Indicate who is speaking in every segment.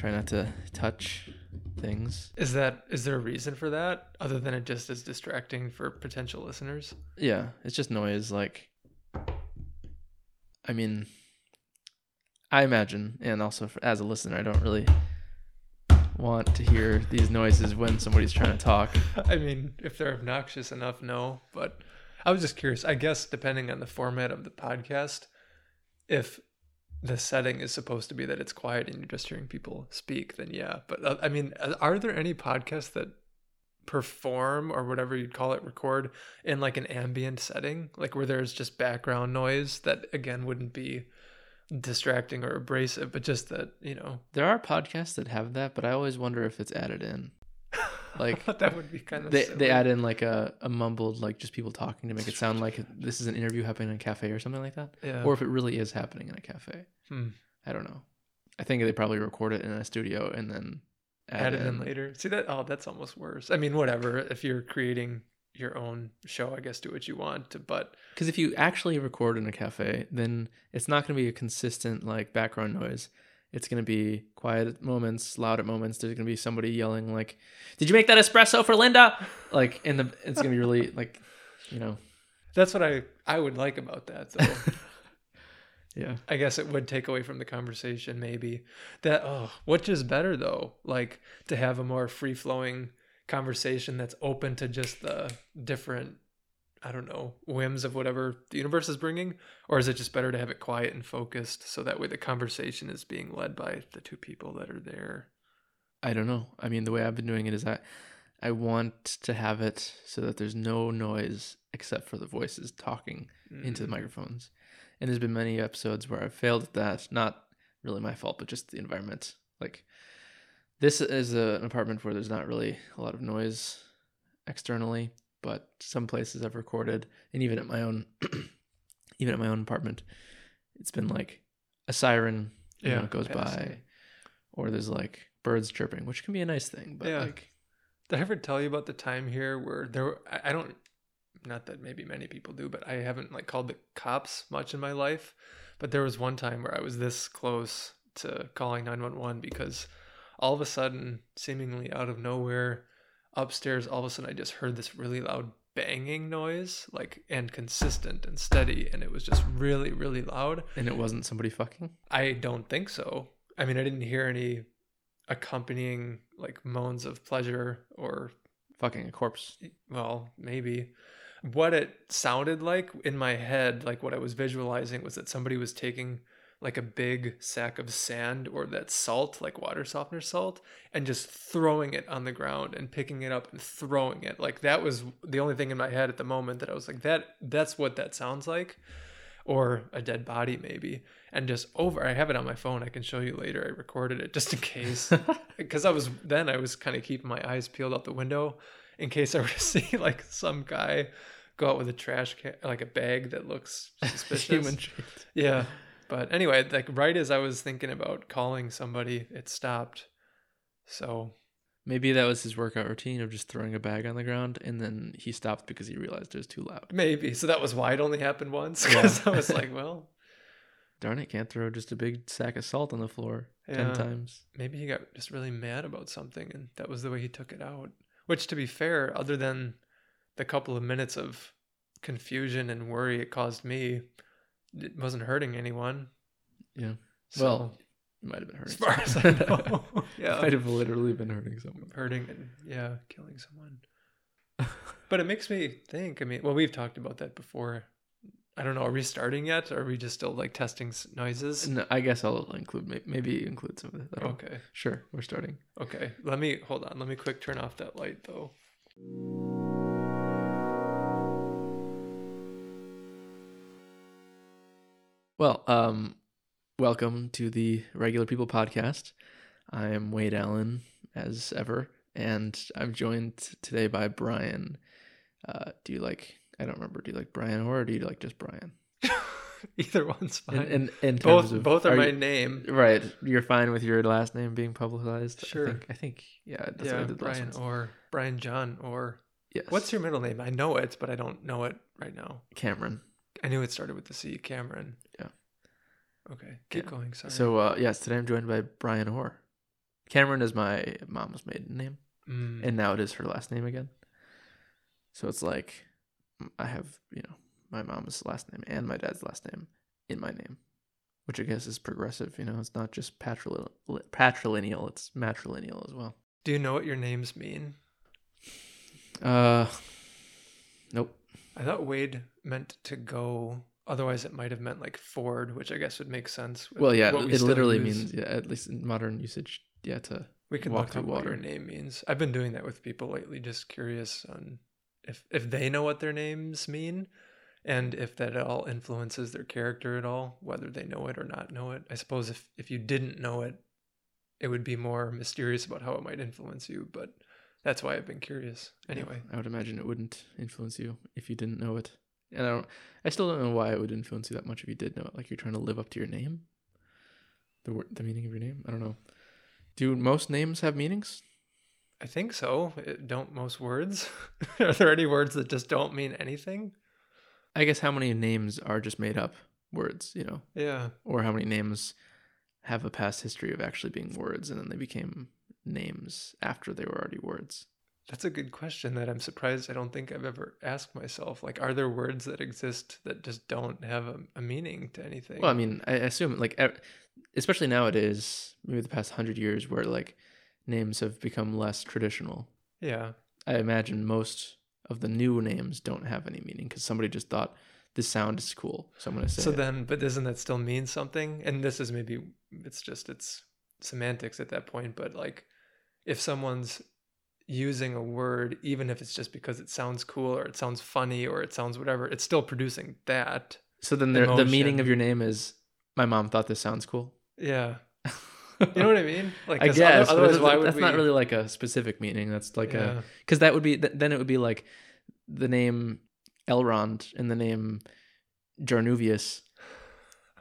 Speaker 1: try not to touch things.
Speaker 2: Is that is there a reason for that other than it just is distracting for potential listeners?
Speaker 1: Yeah, it's just noise. Like, I mean, I imagine, and also for, as a listener, I don't really want to hear these noises when somebody's trying to talk.
Speaker 2: I mean, if they're obnoxious enough, no. But I was just curious. I guess depending on the format of the podcast, if the setting is supposed to be that it's quiet and you're just hearing people speak, then yeah. But uh, I mean, uh, are there any podcasts that perform or whatever you'd call it, record in like an ambient setting, like where there's just background noise that again wouldn't be distracting or abrasive, but just that you know
Speaker 1: There are podcasts that have that, but I always wonder if it's added in. Like
Speaker 2: that would be kind of
Speaker 1: they
Speaker 2: silly.
Speaker 1: they add in like a, a mumbled like just people talking to make it sound like this is an interview happening in a cafe or something like that,
Speaker 2: yeah.
Speaker 1: or if it really is happening in a cafe.
Speaker 2: Hmm.
Speaker 1: I don't know. I think they probably record it in a studio and then
Speaker 2: add it in later. See that? Oh, that's almost worse. I mean, whatever. If you're creating your own show, I guess do what you want. To, but
Speaker 1: Because if you actually record in a cafe, then it's not going to be a consistent like background noise. It's going to be quiet at moments, loud at moments. There's going to be somebody yelling like, "Did you make that espresso for Linda?" Like in the, it's going to be really like, you know,
Speaker 2: that's what I I would like about that. Though
Speaker 1: yeah.
Speaker 2: I guess it would take away from the conversation. Maybe that. Oh, which is better though? Like to have a more free flowing conversation that's open to just the different. I don't know whims of whatever the universe is bringing, or is it just better to have it quiet and focused so that way the conversation is being led by the two people that are there?
Speaker 1: I don't know. I mean, the way I've been doing it is I, I want to have it so that there's no noise except for the voices talking into the
Speaker 2: Mm.
Speaker 1: microphones. And there's been many episodes where I've failed at that. Not really my fault, but just the environment. Like this is a, an apartment where there's not really a lot of noise externally, but some places I've recorded, and even at my own, even at my own apartment, it's been like a siren, you know,
Speaker 2: Yeah,
Speaker 1: goes
Speaker 2: passing.
Speaker 1: by, or there's like birds chirping, which can be a nice thing. But
Speaker 2: Yeah.
Speaker 1: like,
Speaker 2: Did I ever tell you about the time here where there? Were, I I don't, not that maybe many people do, but I haven't like called the cops much in my life. But there was one time where I was this close to calling nine one one because all of a sudden, seemingly out of nowhere, upstairs, all of a sudden I just heard this really loud banging noise, like and consistent and steady, and it was just really really loud.
Speaker 1: and it wasn't somebody fucking.
Speaker 2: I don't think so. I mean, I didn't hear any accompanying like moans of pleasure or
Speaker 1: Fucking a corpse.
Speaker 2: well, maybe. What it sounded like in my head, like what I was visualizing, was that somebody was taking like a big sack of sand or that salt, like water softener salt, and just throwing it on the ground and picking it up and throwing it. Like that was the only thing in my head at the moment that I was like, that that's what that sounds like. Or a dead body, maybe. And just over, I have it on my phone. I can show you later. I recorded it just in case because I was then I was kind of keeping my eyes peeled out the window in case I were to see like some guy go out with a trash can, like a bag that looks suspicious. Yeah. But anyway, like right as I was thinking about calling somebody, it stopped. So
Speaker 1: Maybe that was his workout routine of just throwing a bag on the ground, and then he stopped because he realized it was too loud.
Speaker 2: maybe so that was why it only happened once because I was like, well,
Speaker 1: Darn it! Can't throw just a big sack of salt on the floor
Speaker 2: Yeah.
Speaker 1: ten times.
Speaker 2: maybe he got just really mad about something and that was the way he took it out. Which to be fair, other than the couple of minutes of confusion and worry it caused me, it wasn't hurting anyone.
Speaker 1: Yeah.
Speaker 2: So,
Speaker 1: Well, It might have been hurting.
Speaker 2: as far as I know, yeah,
Speaker 1: might have literally been hurting someone.
Speaker 2: hurting and yeah, killing someone. But it makes me think. I mean, well, we've talked about that before. I don't know. Are we starting yet? Or are we just still like testing noises?
Speaker 1: No, I guess I'll include maybe include some of that.
Speaker 2: Okay.
Speaker 1: Sure, we're starting.
Speaker 2: Okay. Let me hold on. Let me quick turn off that light though.
Speaker 1: Well, um, welcome to the Regular People podcast. I am Wade Allen, as ever, and I'm joined today by Brian. Uh, do you like? I don't remember. Do you like Brian or do you like just Brian?
Speaker 2: Either one's fine.
Speaker 1: In, in, in
Speaker 2: both
Speaker 1: of-
Speaker 2: both are, my
Speaker 1: you-
Speaker 2: name.
Speaker 1: right. You're fine with your last name being publicized.
Speaker 2: Sure.
Speaker 1: I think. I think yeah. That's
Speaker 2: Yeah, Brian or Brian John or
Speaker 1: Yes.
Speaker 2: what's your middle name? I know it, but I don't know it right now.
Speaker 1: Cameron?
Speaker 2: I knew it started with the C. Cameron.
Speaker 1: Yeah.
Speaker 2: Okay, keep
Speaker 1: Yeah.
Speaker 2: going. Sorry.
Speaker 1: So uh, yes, today I'm joined by Brian Ore. Cameron is my mom's maiden name,
Speaker 2: Mm.
Speaker 1: and now it is her last name again. So it's like I have you know my mom's last name and my dad's last name in my name, which I guess is progressive. You know, it's not just patrilineal, patrilineal; it's matrilineal as well.
Speaker 2: Do you know what your names mean?
Speaker 1: Uh, nope.
Speaker 2: I thought Wade meant to go. Otherwise, it might have meant like Ford, which I guess would make sense.
Speaker 1: Well, yeah,
Speaker 2: we
Speaker 1: it literally
Speaker 2: use.
Speaker 1: means yeah, at least in modern usage, yeah, to
Speaker 2: We can
Speaker 1: walk
Speaker 2: look
Speaker 1: through
Speaker 2: up what your
Speaker 1: water.
Speaker 2: name means. I've been doing that with people lately, just curious on if if they know what their names mean, and if that at all influences their character at all, whether they know it or not know it. I suppose if if you didn't know it, it would be more mysterious about how it might influence you. But that's why I've been curious.
Speaker 1: Yeah,
Speaker 2: Anyway,
Speaker 1: I would imagine it wouldn't influence you if you didn't know it. And I don't I still don't know why it would influence you that much if you did know it. Like you're trying to live up to your name. The word the meaning of your name? I don't know. Do most names have meanings?
Speaker 2: I think so. It, don't most words? Are there any words that just don't mean anything?
Speaker 1: I guess how many names are just made up words, you know?
Speaker 2: Yeah.
Speaker 1: Or how many names have a past history of actually being words and then they became names after they were already words.
Speaker 2: That's a good question that I'm surprised I don't think I've ever asked myself. Like, are there words that exist that just don't have a, a meaning to anything?
Speaker 1: Well, I mean, I assume like, especially nowadays, maybe the past hundred years, where like names have become less traditional.
Speaker 2: yeah.
Speaker 1: I imagine most of the new names don't have any meaning because somebody just thought this sound is cool, so I'm gonna say.
Speaker 2: So
Speaker 1: it.
Speaker 2: then, but doesn't that still mean something? And this is maybe it's just it's semantics at that point. But like, if someone's using a word, even if it's just because it sounds cool or it sounds funny or it sounds whatever, it's still producing that.
Speaker 1: so then the, the meaning of your name is my mom thought this sounds cool.
Speaker 2: Yeah. You know what I mean? Like,
Speaker 1: I guess. but
Speaker 2: Otherwise,
Speaker 1: that's-
Speaker 2: why would
Speaker 1: that's
Speaker 2: we?
Speaker 1: not really like a specific meaning. That's like a because that would be then it would be like the name Elrond and the name Jarnuvius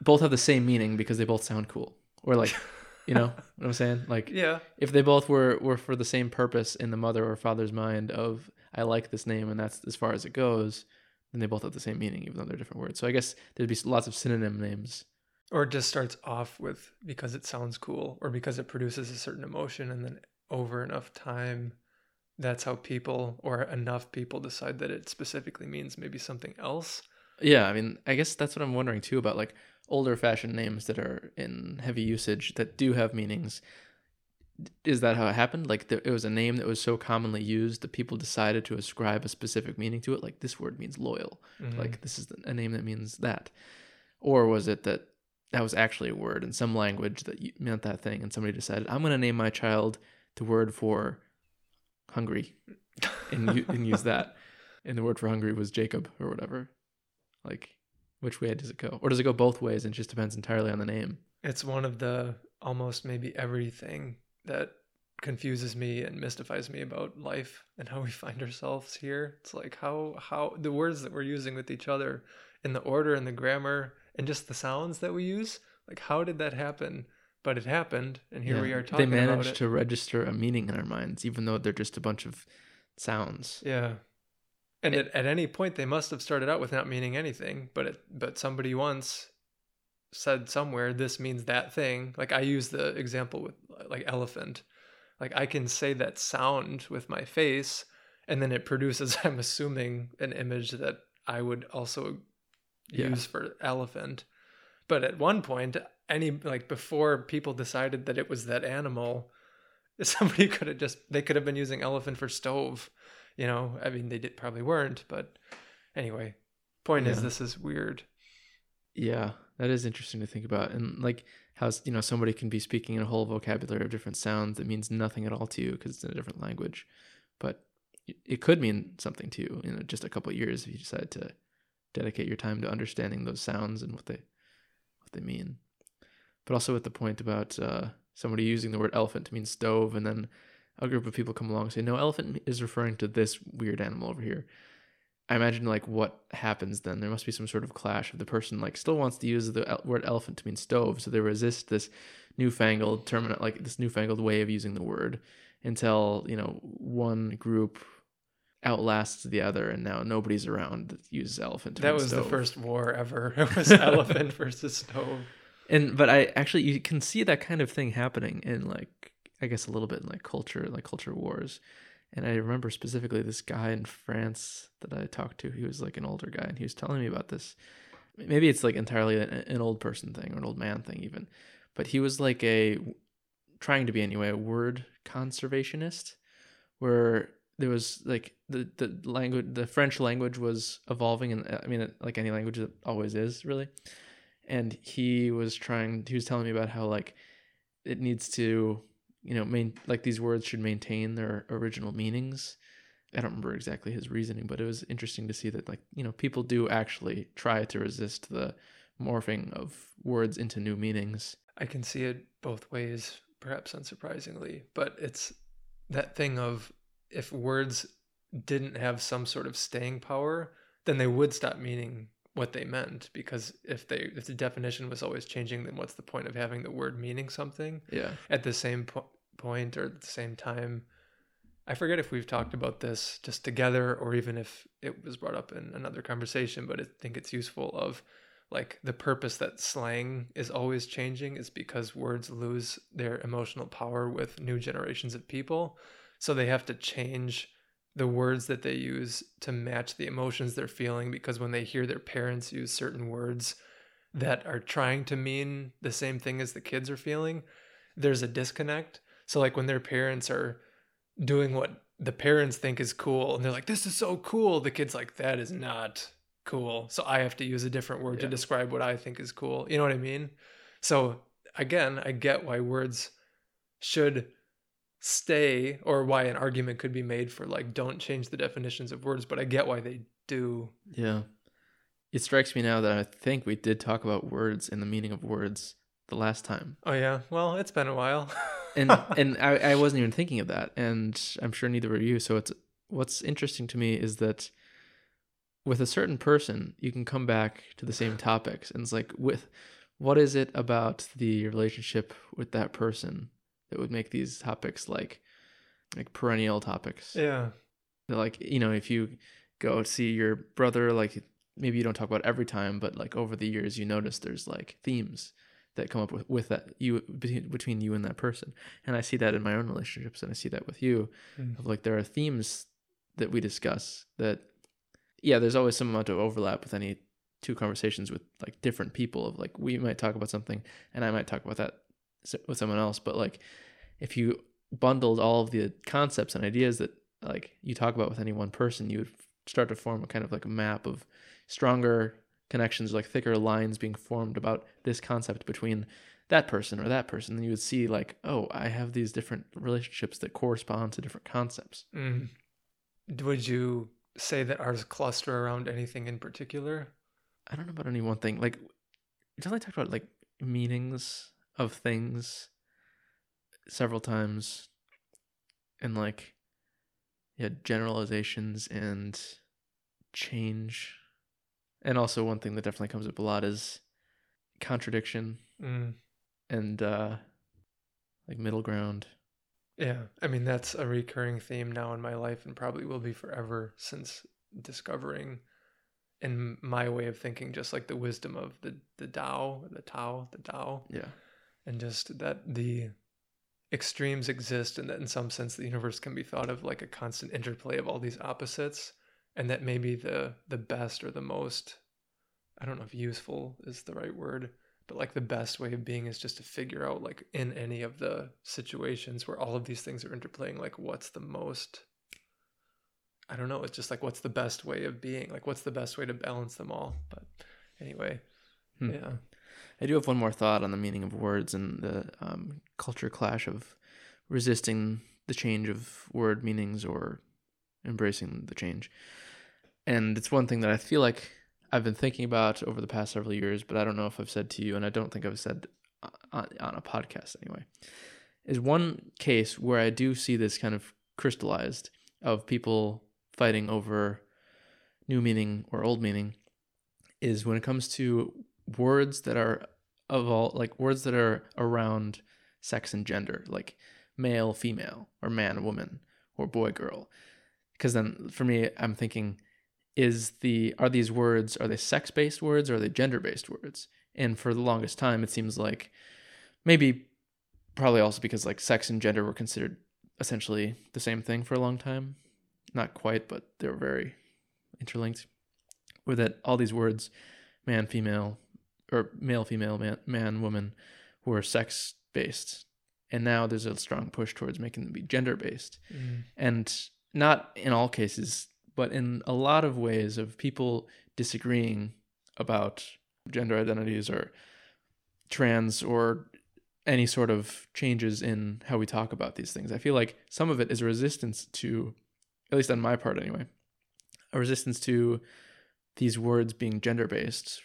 Speaker 1: both have the same meaning because they both sound cool. Or like, you know what I'm saying? Like
Speaker 2: yeah.
Speaker 1: if they both were were for the same purpose in the mother or father's mind of I like this name and that's as far as it goes, then they both have the same meaning even though they're different words. So I guess there'd be lots of synonym names.
Speaker 2: or it just starts off with because it sounds cool or because it produces a certain emotion and then over enough time that's how people or enough people decide that it specifically means maybe something else
Speaker 1: Yeah, I mean, I guess that's what I'm wondering too about like older fashioned names that are in heavy usage that do have meanings. Is that how it happened? Like there, it was a name that was so commonly used that people decided to ascribe a specific meaning to it. Like this word means loyal.
Speaker 2: Mhm.
Speaker 1: Like this is a name that means that. Or was it that that was actually a word in some language that meant that thing, and somebody decided I'm going to name my child the word for hungry, and and use that, and the word for hungry was Jacob or whatever. Like, which way does it go? Or does it go both ways and just depends entirely on the name?
Speaker 2: it's one of the almost maybe everything that confuses me and mystifies me about life and how we find ourselves here it's like how how the words that we're using with each other in the order and the grammar and just the sounds that we use like how did that happen but it happened and here
Speaker 1: Yeah,
Speaker 2: we are talking
Speaker 1: They managed to register a meaning in our minds, even though they're just a bunch of sounds.
Speaker 2: Yeah. And at, at any point they must have started out with not meaning anything, but it, but somebody once said somewhere this means that thing. Like I use the example with like elephant. Like I can say that sound with my face and then it produces I'm assuming an image that I would also
Speaker 1: Yeah.
Speaker 2: use for elephant. But at one point any like before people decided that it was that animal somebody could have just they could have been using elephant for stove you know i mean they did probably weren't but anyway point is this is weird
Speaker 1: Yeah, that is interesting to think about, and like how you know somebody can be speaking in a whole vocabulary of different sounds that means nothing at all to you because it's in a different language, but it- could mean something to you in just a couple of years if you decide to dedicate your time to understanding those sounds and what they what they mean. But also with the point about uh, somebody using the word elephant to mean stove, and then a group of people come along and say, "No, elephant is referring to this weird animal over here." I imagine like what happens then. There must be some sort of clash of the person like still wants to use the el- word elephant to mean stove, so they resist this newfangled term, like this newfangled way of using the word until you know one group outlasts the other, and now nobody's around that uses elephant. To
Speaker 2: that was the first war ever it was elephant versus stove
Speaker 1: and but I actually you can see that kind of thing happening in like I guess a little bit in like culture, like culture wars. And I remember specifically this guy in France that I talked to. He was like an older guy, and he was telling me about this. Maybe it's like entirely an, an old person thing or an old man thing, even. But he was like a trying to be anyway a word conservationist, where there was like the the language, the French language was evolving, and uh, I mean, like any language, it always is really. And he was trying. He was telling me about how like it needs to you know, main like these words should maintain their original meanings. I don't remember exactly his reasoning, but it was interesting to see that like, you know, people do actually try to resist the morphing of words into new meanings.
Speaker 2: I can see it both ways, perhaps unsurprisingly, but it's that thing of if words didn't have some sort of staying power, then they would stop meaning what they meant because if they if the definition was always changing then what's the point of having the word meaning something?
Speaker 1: Yeah.
Speaker 2: At the same po- point or at the same time i forget if we've talked about this just together or even if it was brought up in another conversation but i think it's useful of like the purpose that slang is always changing is because words lose their emotional power with new generations of people. So they have to change the words that they use to match the emotions they're feeling because when they hear their parents use certain words that are trying to mean the same thing as the kids are feeling, there's a disconnect. So, like when their parents are doing what the parents think is cool and they're like, this is so cool, the kid's like, that is not cool. So, I have to use a different word yeah. to describe what I think is cool. You know what I mean? So, again, I get why words should stay or why an argument could be made for like don't change the definitions of words but i get why they do.
Speaker 1: Yeah. It strikes me now that i think we did talk about words and the meaning of words the last time.
Speaker 2: Oh yeah. Well it's been a while.
Speaker 1: And and I, I wasn't even thinking of that and i'm sure neither were you. So it's what's interesting to me is that with a certain person you can come back to the same topics and it's like with what is it about the relationship with that person that would make these topics like like perennial topics.
Speaker 2: Yeah.
Speaker 1: Like, you know, if you go see your brother, like maybe you don't talk about every time, but like over the years you notice there's like themes that come up with, with that you between you and that person. And I see that in my own relationships and I see that with you mm. of like there are themes that we discuss that yeah, there's always some amount of overlap with any two conversations with like different people of like we might talk about something and I might talk about that with someone else but like if you bundled all of the concepts and ideas that like you talk about with any one person you would start to form a kind of like a map of stronger connections like thicker lines being formed about this concept between that person or that person. And you would see like oh i have these different relationships that correspond to different concepts.
Speaker 2: Mm. would you say that ours cluster around anything in particular?
Speaker 1: I don't know about any one thing. Like we definitely talked about like meanings of things several times and like yeah generalizations and change and also one thing that definitely comes up a lot is contradiction
Speaker 2: mm.
Speaker 1: and uh like middle ground
Speaker 2: yeah i mean that's a recurring theme now in my life and probably will be forever since discovering in my way of thinking just like the wisdom of the the Tao, the Tao, the Tao.
Speaker 1: Yeah
Speaker 2: and just that the extremes exist and that in some sense the universe can be thought of like a constant interplay of all these opposites and that maybe the the best or the most i don't know if useful is the right word but like the best way of being is just to figure out like in any of the situations where all of these things are interplaying like what's the most i don't know it's just like what's the best way of being like what's the best way to balance them all but anyway hmm. yeah
Speaker 1: I do have one more thought on the meaning of words and the um, culture clash of resisting the change of word meanings or embracing the change. And it's one thing that I feel like I've been thinking about over the past several years, but I don't know if I've said to you, and I don't think I've said on, on a podcast anyway. Is one case where I do see this kind of crystallized of people fighting over new meaning or old meaning is when it comes to words that are of all like words that are around sex and gender, like male, female, or man, woman, or boy, girl. Because then for me, I'm thinking, is the are these words are they sex based words or are they gender based words? And for the longest time, it seems like maybe probably also because like sex and gender were considered essentially the same thing for a long time. Not quite, but they were very interlinked. Or that, all these words, man, female, or male, female, man, man, woman, were sex based, and now there's a strong push towards making them be gender based,
Speaker 2: Mm.
Speaker 1: and not in all cases, but in a lot of ways of people disagreeing about gender identities or trans or any sort of changes in how we talk about these things. I feel like some of it is a resistance to, at least on my part anyway, a resistance to these words being gender based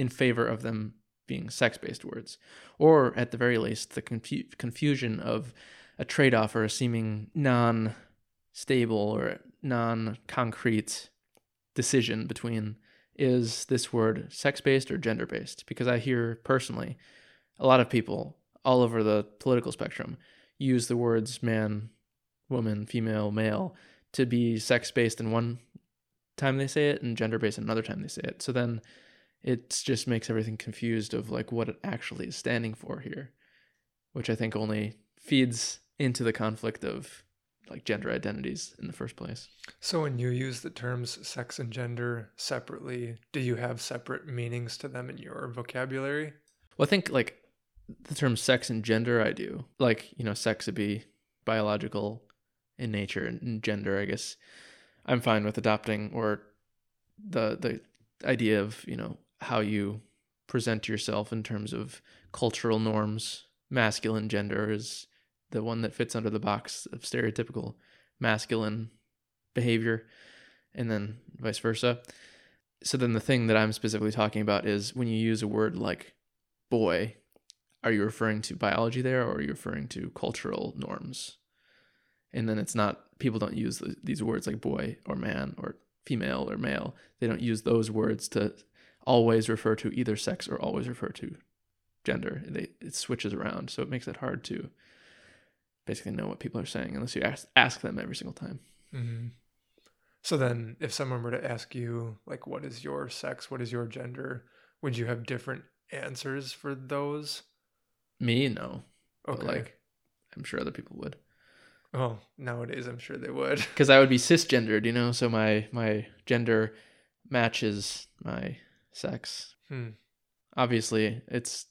Speaker 1: in favor of them being sex based words. Or at the very least, the confu- confusion of a trade off or a seeming non stable or non concrete decision between is this word sex based or gender based? Because I hear personally a lot of people all over the political spectrum use the words man, woman, female, male to be sex based in one time they say it and gender based in another time they say it. So then it just makes everything confused of like what it actually is standing for here, which I think only feeds into the conflict of like gender identities in the first place.
Speaker 2: So when you use the terms sex and gender separately, do you have separate meanings to them in your vocabulary?
Speaker 1: Well, I think like the term sex and gender, I do. Like, you know, sex would be biological in nature and gender, I guess I'm fine with adopting or the the idea of, you know, how you present yourself in terms of cultural norms. Masculine gender is the one that fits under the box of stereotypical masculine behavior and then vice versa. So then the thing that I'm specifically talking about is when you use a word like boy, are you referring to biology there or are you referring to cultural norms? And then it's not, people don't use these words like boy or man or female or male. They don't use those words to always refer to either sex or always refer to gender. They, it switches around. So it makes it hard to basically know what people are saying unless you ask, ask them every single time.
Speaker 2: Mm-hmm. So then, if someone were to ask you, like, what is your sex? What is your gender? Would you have different answers for those?
Speaker 1: Me, no.
Speaker 2: Okay.
Speaker 1: But like, I'm sure other people would.
Speaker 2: oh, nowadays I'm sure they would.
Speaker 1: because I would be cisgendered, you know. So my my gender matches my sex.
Speaker 2: Hmm.
Speaker 1: Obviously, it's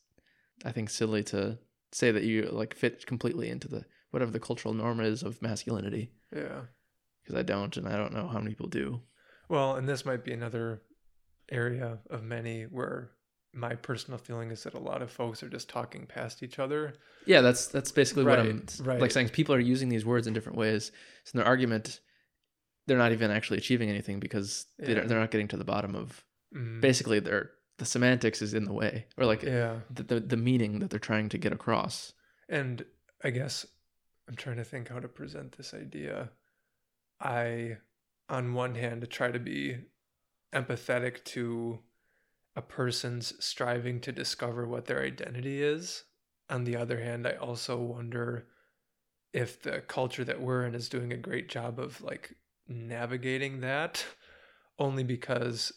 Speaker 1: I think silly to say that you like fit completely into the whatever the cultural norm is of masculinity
Speaker 2: Yeah.
Speaker 1: because I don't, and I don't know how many people do.
Speaker 2: Well, and this might be another area of many where my personal feeling is that a lot of folks are just talking past each other.
Speaker 1: Yeah, that's that's basically what I'm
Speaker 2: Right, right.
Speaker 1: like saying. People are using these words in different ways. So in their argument, they're not even actually achieving anything because they
Speaker 2: Yeah.
Speaker 1: don't, they're not getting to the bottom of
Speaker 2: Mm.
Speaker 1: basically their the semantics is in the way or like
Speaker 2: Yeah.
Speaker 1: the, the the meaning that they're trying to get across.
Speaker 2: And I guess I'm trying to think how to present this idea. I, on one hand, try to be empathetic to a person's striving to discover what their identity is. On the other hand, I also wonder if the culture that we're in is doing a great job of like navigating that only because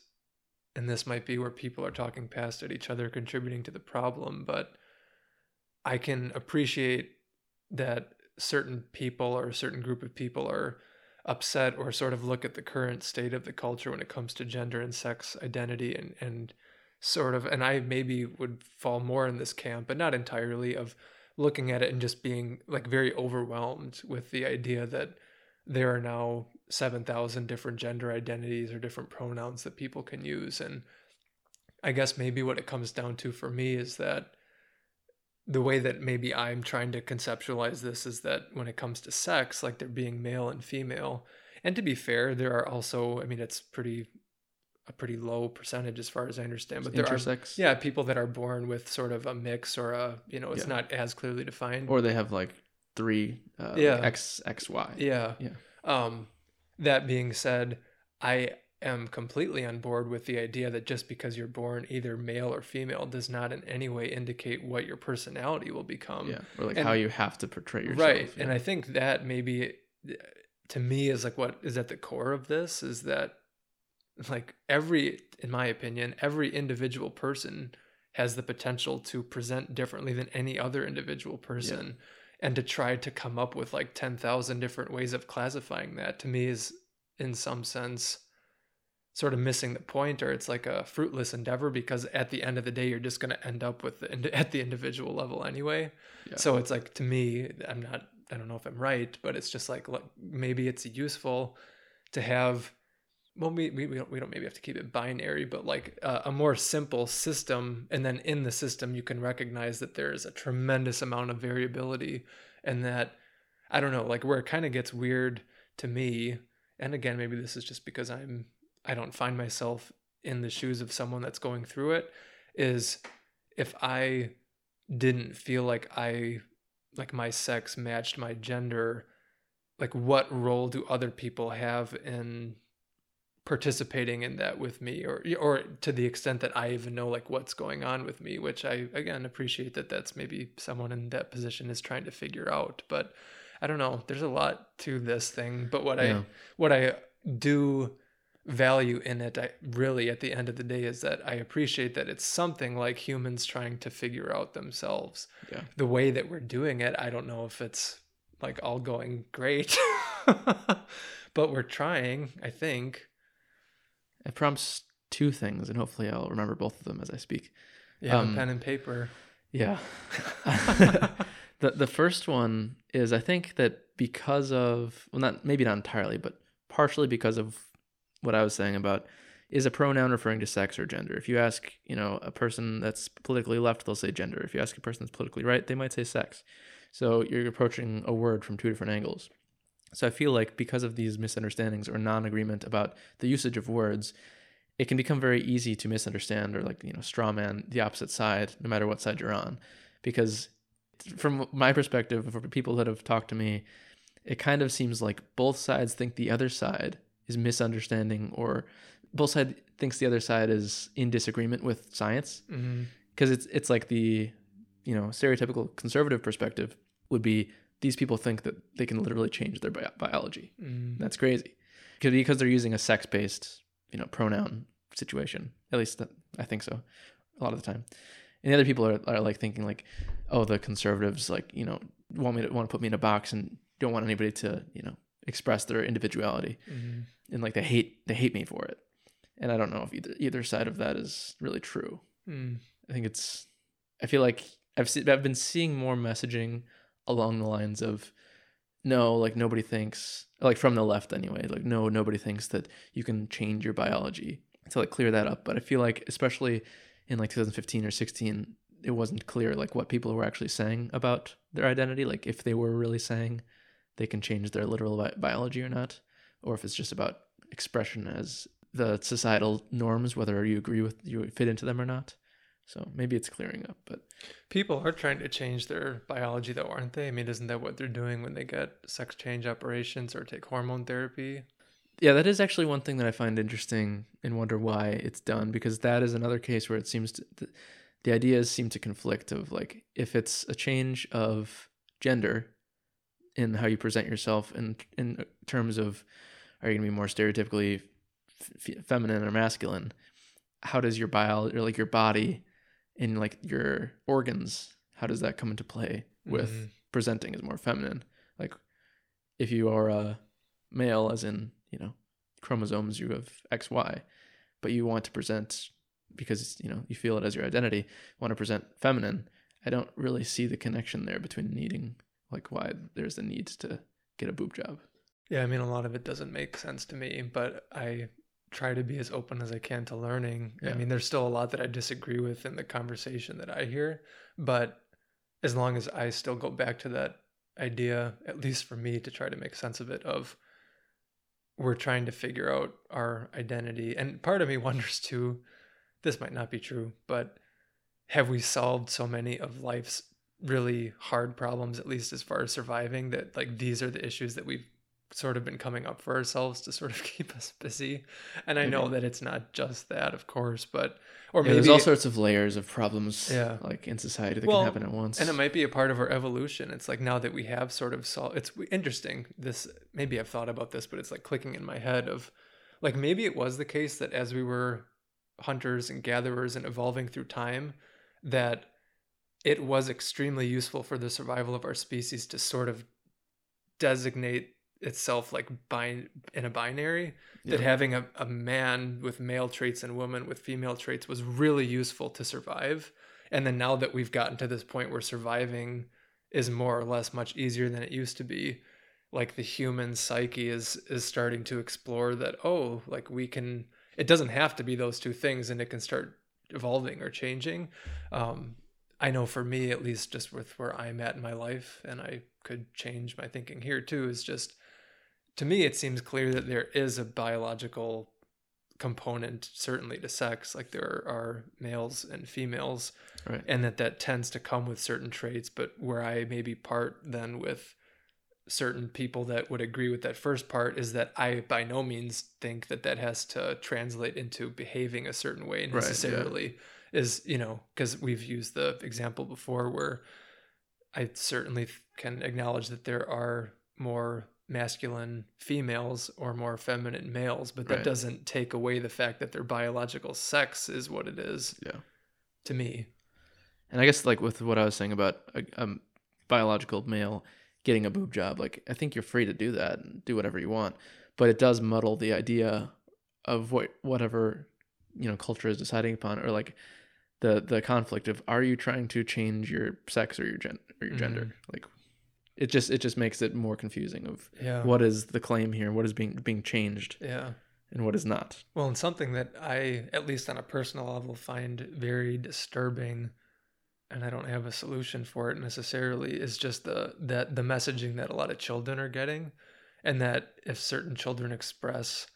Speaker 2: and this might be where people are talking past at each other contributing to the problem but i can appreciate that certain people or a certain group of people are upset or sort of look at the current state of the culture when it comes to gender and sex identity and and sort of and I maybe would fall more in this camp but not entirely of looking at it and just being like very overwhelmed with the idea that there are now 7,000 different gender identities or different pronouns that people can use and I guess maybe what it comes down to for me is that the way that maybe I'm trying to conceptualize this is that when it comes to sex, like there being male and female, and to be fair, there are also, I mean, it's pretty a pretty low percentage as far as I understand, but there are
Speaker 1: Intersex.
Speaker 2: yeah people that are born with sort of a mix or a you know it's
Speaker 1: Yeah.
Speaker 2: not as clearly defined.
Speaker 1: Or they have like three uh,
Speaker 2: Yeah.
Speaker 1: like X X Y.
Speaker 2: yeah,
Speaker 1: Yeah.
Speaker 2: Um, that being said, I am completely on board with the idea that just because you're born either male or female does not in any way indicate what your personality will become.
Speaker 1: yeah. Or like
Speaker 2: and-
Speaker 1: how you have to portray yourself.
Speaker 2: right
Speaker 1: yeah.
Speaker 2: and i think that maybe to me is like what is at the core of this is that like every in my opinion every individual person has the potential to present differently than any other individual person and to try to come up with like 10,000 different ways of classifying that to me is in some sense sort of missing the point or it's like a fruitless endeavor because at the end of the day you're just going to end up with the at the individual level anyway
Speaker 1: Yeah.
Speaker 2: so it's like to me i'm not i don't know if i'm right but it's just like look, maybe it's useful to have well we, we, we, don't, we don't maybe have to keep it binary but like a, a more simple system and then in the system you can recognize that there's a tremendous amount of variability and that i don't know like where it kind of gets weird to me and again maybe this is just because i'm i don't find myself in the shoes of someone that's going through it is if i didn't feel like i like my sex matched my gender like what role do other people have in participating in that with me or or to the extent that I even know like what's going on with me which I again appreciate that that's maybe someone in that position is trying to figure out but I don't know there's a lot to this thing but what
Speaker 1: Yeah.
Speaker 2: I what I do value in it I really at the end of the day is that I appreciate that it's something like humans trying to figure out themselves
Speaker 1: Yeah.
Speaker 2: the way that we're doing it I don't know if it's like all going great but we're trying I think
Speaker 1: It prompts two things, and hopefully I'll remember both of them as I speak.
Speaker 2: yeah
Speaker 1: Um,
Speaker 2: pen and paper
Speaker 1: Yeah. the the first one is I think that because of well not maybe not entirely, but partially because of what I was saying about is a pronoun referring to sex or gender. If you ask, you know, a person that's politically left, they'll say gender. If you ask a person that's politically right, they might say sex. So you're approaching a word from two different angles. So I feel like because of these misunderstandings or non-agreement about the usage of words, it can become very easy to misunderstand or like you know straw man the opposite side no matter what side you're on. Because from my perspective for people that have talked to me it kind of seems like both sides think the other side is misunderstanding or both side thinks the other side is in disagreement with science.
Speaker 2: Mm-hmm.
Speaker 1: Because it's it's like the you know stereotypical conservative perspective would be these people think that they can literally change their bi- biology
Speaker 2: Mm.
Speaker 1: that's crazy. Because because they're using a sex based, you know, pronoun situation. At least that, I think so. A lot of the time. And the other people are, are like thinking like, oh, the conservatives like, you know, want me to want to put me in a box and don't want anybody to, you know, express their individuality.
Speaker 2: Mhm.
Speaker 1: And like they hate they hate me for it. And I don't know if either either side of that is really true.
Speaker 2: Mm.
Speaker 1: I think it's. I feel like I've se- I've been seeing more messaging along the lines of, no, like nobody thinks like from the left anyway. Like no, nobody thinks that you can change your biology to like clear that up. But I feel like especially in like 2015 or 16, it wasn't clear like what people were actually saying about their identity. Like if they were really saying they can change their literal bi- biology or not, or if it's just about expression as the societal norms, whether you agree with you fit into them or not. So maybe it's clearing up, but
Speaker 2: People are trying to change their biology, though, aren't they? I mean, isn't that what they're doing when they get sex change operations or take hormone therapy?
Speaker 1: yeah, that is actually one thing that I find interesting and wonder why it's done because that is another case where it seems to, the, the ideas seem to conflict of like if it's a change of gender in how you present yourself in in terms of are you going to be more stereotypically f- feminine or masculine how does your bio or like your body and like your organs how does that come into play with
Speaker 2: Mhm.
Speaker 1: presenting as more feminine like if you are a male as in you know chromosomes you have xy but you want to present because you know you feel it as your identity want to present feminine i don't really see the connection there between needing like why there's the need to get a boob job
Speaker 2: Yeah, I mean, a lot of it doesn't make sense to me, but I try to be as open as I can to learning. I mean, there's still a lot that I disagree with in the conversation that I hear, but as long as I still go back to that idea, at least for me, to try to make sense of it, of we're trying to figure out our identity. And part of me wonders too, this might not be true, but have we solved so many of life's really hard problems, at least as far as surviving, that like these are the issues that we've sort of been coming up for ourselves to sort of keep us busy. And I know
Speaker 1: mm-hmm.
Speaker 2: that it's not just that, of course, but or
Speaker 1: Yeah,
Speaker 2: maybe
Speaker 1: there's all sorts of layers of problems
Speaker 2: Yeah.
Speaker 1: like in society that
Speaker 2: Well,
Speaker 1: can happen at once
Speaker 2: and it might be a part of our evolution. It's like now that we have sort of solved, it's interesting. This maybe I've thought about this, but it's like clicking in my head of like maybe it was the case that as we were hunters and gatherers and evolving through time, that it was extremely useful for the survival of our species to sort of designate itself like bin- in a binary that
Speaker 1: Yeah.
Speaker 2: having a, a man with male traits and woman with female traits was really useful to survive and then now that we've gotten to this point where surviving is more or less much easier than it used to be like the human psyche is is starting to explore that oh like we can it doesn't have to be those two things and it can start evolving or changing um i know for me at least just with where i'm at in my life and i could change my thinking here too is just to me it seems clear that there is a biological component certainly to sex like there are males and females
Speaker 1: Right.
Speaker 2: and that that tends to come with certain traits but where i maybe part then with certain people that would agree with that first part is that i by no means think that that has to translate into behaving a certain way
Speaker 1: Right, yeah.
Speaker 2: necessarily is you know because we've used the example before where i certainly can acknowledge that there are more masculine females or more feminine males but that
Speaker 1: Right.
Speaker 2: doesn't take away the fact that their biological sex is what it is
Speaker 1: Yeah.
Speaker 2: to me
Speaker 1: And I guess like with what I was saying about a, a biological male getting a boob job, like I think you're free to do that and do whatever you want, but it does muddle the idea of what whatever you know culture is deciding upon, or like the the conflict of are you trying to change your sex or your gen or your gender? Mm-hmm. Like it just it just makes it more confusing of
Speaker 2: yeah
Speaker 1: what is the claim here, what is being being changed,
Speaker 2: yeah
Speaker 1: and what is not.
Speaker 2: Well, and something that I, at least on a personal level, find very disturbing, and I don't have a solution for it necessarily, is just the that the messaging that a lot of children are getting, and that if certain children express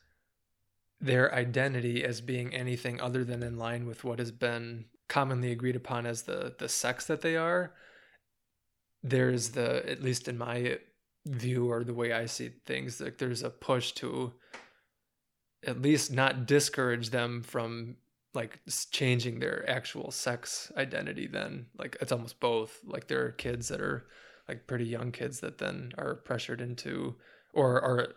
Speaker 2: their identity as being anything other than in line with what has been commonly agreed upon as the the sex that they are, there's the at least in my view or the way I see things, like there's a push to at least not discourage them from like changing their actual sex identity then. Like it's almost both. Like there are kids that are like pretty young kids that then are pressured into or are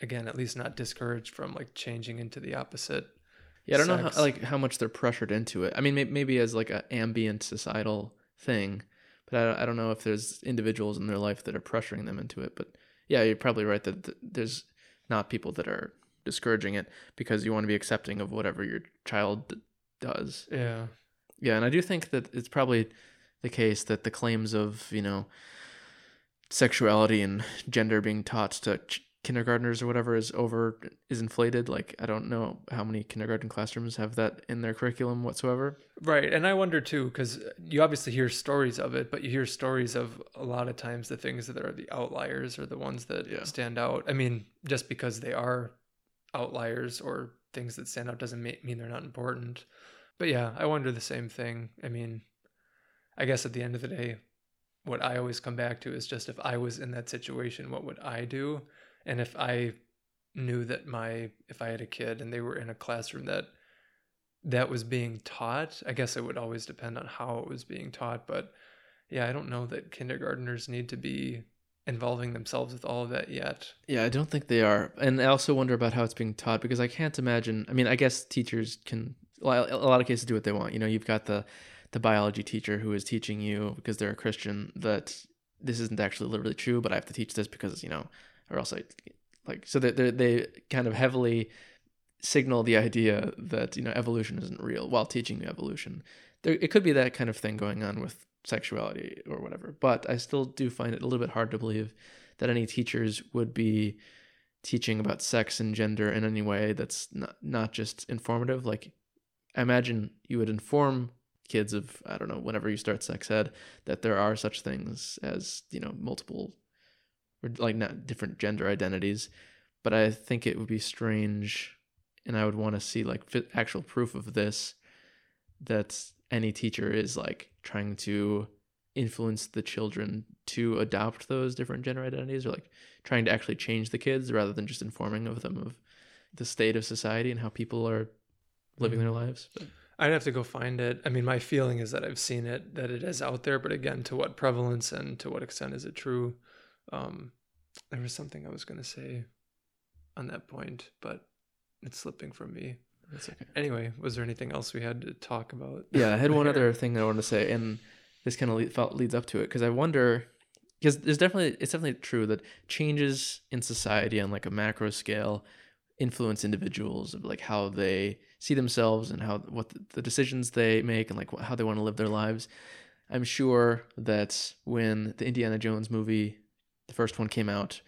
Speaker 2: again at least not discouraged from like changing into the opposite
Speaker 1: Yeah, I don't know how, like how much they're pressured into it. I mean, may- maybe as like an ambient societal thing, but I don't, I don't know if there's individuals in their life that are pressuring them into it. But yeah, you're probably right that th- there's not people that are discouraging it because you want to be accepting of whatever your child d- does.
Speaker 2: yeah
Speaker 1: Yeah, and I do think that it's probably the case that the claims of you know sexuality and gender being taught to ch- kindergartners or whatever is over is inflated. Like I don't know how many kindergarten classrooms have that in their curriculum whatsoever.
Speaker 2: Right. And I wonder too, because you obviously hear stories of it, but you hear stories of a lot of times the things that are the outliers or the ones that
Speaker 1: Yeah.
Speaker 2: stand out. I mean, just because they are outliers or things that stand out doesn't mean they're not important. But yeah, I wonder the same thing. I mean, I guess at the end of the day, what I always come back to is just if I was in that situation, what would I do? And if I knew that my, if I had a kid and they were in a classroom that that was being taught. I guess it would always depend on how it was being taught, but yeah, I don't know that kindergartners need to be involving themselves with all of that yet.
Speaker 1: Yeah, I don't think they are. And I also wonder about how it's being taught because I can't imagine. I mean, I guess teachers can, a lot of cases, do what they want. You know, you've got the, the biology teacher who is teaching you because they're a Christian that this isn't actually literally true, but I have to teach this because, you know, or else I, like, so they, they, kind of heavily signal the idea that, you know, evolution isn't real while teaching you evolution. There, it could be that kind of thing going on with sexuality or whatever, but I still do find it a little bit hard to believe that any teachers would be teaching about sex and gender in any way that's not, not just informative like I imagine you would inform kids of i don't know whenever you start sex ed that there are such things as you know multiple or like not different gender identities but i think it would be strange and i would want to see like fi- actual proof of this that any teacher is like trying to influence the children to adopt those different gender identities or like trying to actually change the kids rather than just informing of them of the state of society and how people are living mm-hmm. their lives but
Speaker 2: I'd have to go find it. I mean, my feeling is that I've seen it, that it is out there, but again, to what prevalence and to what extent is it true? Um, there was something I was going to say on that point, but it's slipping from me.
Speaker 1: That's okay.
Speaker 2: Anyway, was there anything else we had to talk about?
Speaker 1: Yeah, I had one other thing that I wanted to say, and this kind of leads up to it because I wonder because there's definitely it's definitely true that changes in society on like a macro scale influence individuals of like how they see themselves and how what the, the decisions they make and like how they want to live their lives. I'm sure that when the Indiana Jones movie, the first one came out,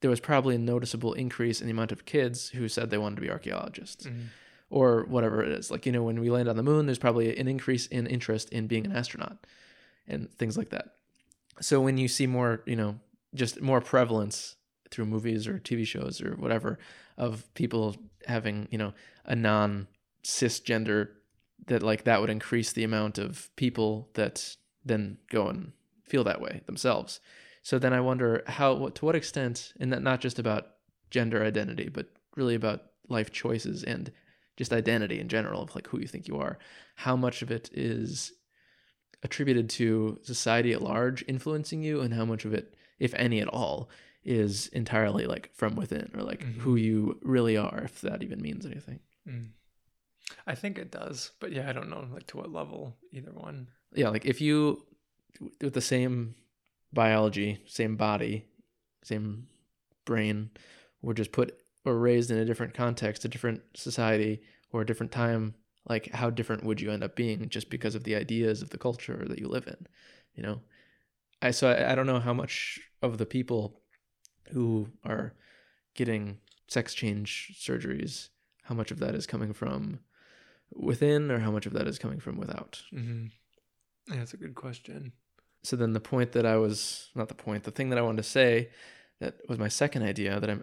Speaker 1: there was probably a noticeable increase in the amount of kids who said they wanted to be archaeologists
Speaker 2: Mhm.
Speaker 1: or whatever it is. Like, you know, when we land on the moon, there's probably an increase in interest in being an astronaut and things like that. So when you see more, you know, just more prevalence through movies or TV shows or whatever of people having, you know, a non cisgender that like that would increase the amount of people that then go and feel that way themselves. So then I wonder how to what extent and that not just about gender identity, but really about life choices and just identity in general of like who you think you are. How much of it is attributed to society at large influencing you and how much of it, if any at all, is entirely like from within or like
Speaker 2: Mhm.
Speaker 1: who you really are, if that even means anything.
Speaker 2: Mm. I think it does, but yeah, I don't know like to what level either one.
Speaker 1: yeah like if you with the same biology same body same brain were just put or raised in a different context a different society or a different time like how different would you end up being just because of the ideas of the culture that you live in you know i so i, I don't know how much of the people who are getting sex change surgeries how much of that is coming from within or how much of that is coming from without
Speaker 2: Mm-hmm. Yeah, that's a good question.
Speaker 1: So then the point that I was not the point, the thing that I wanted to say that was my second idea that I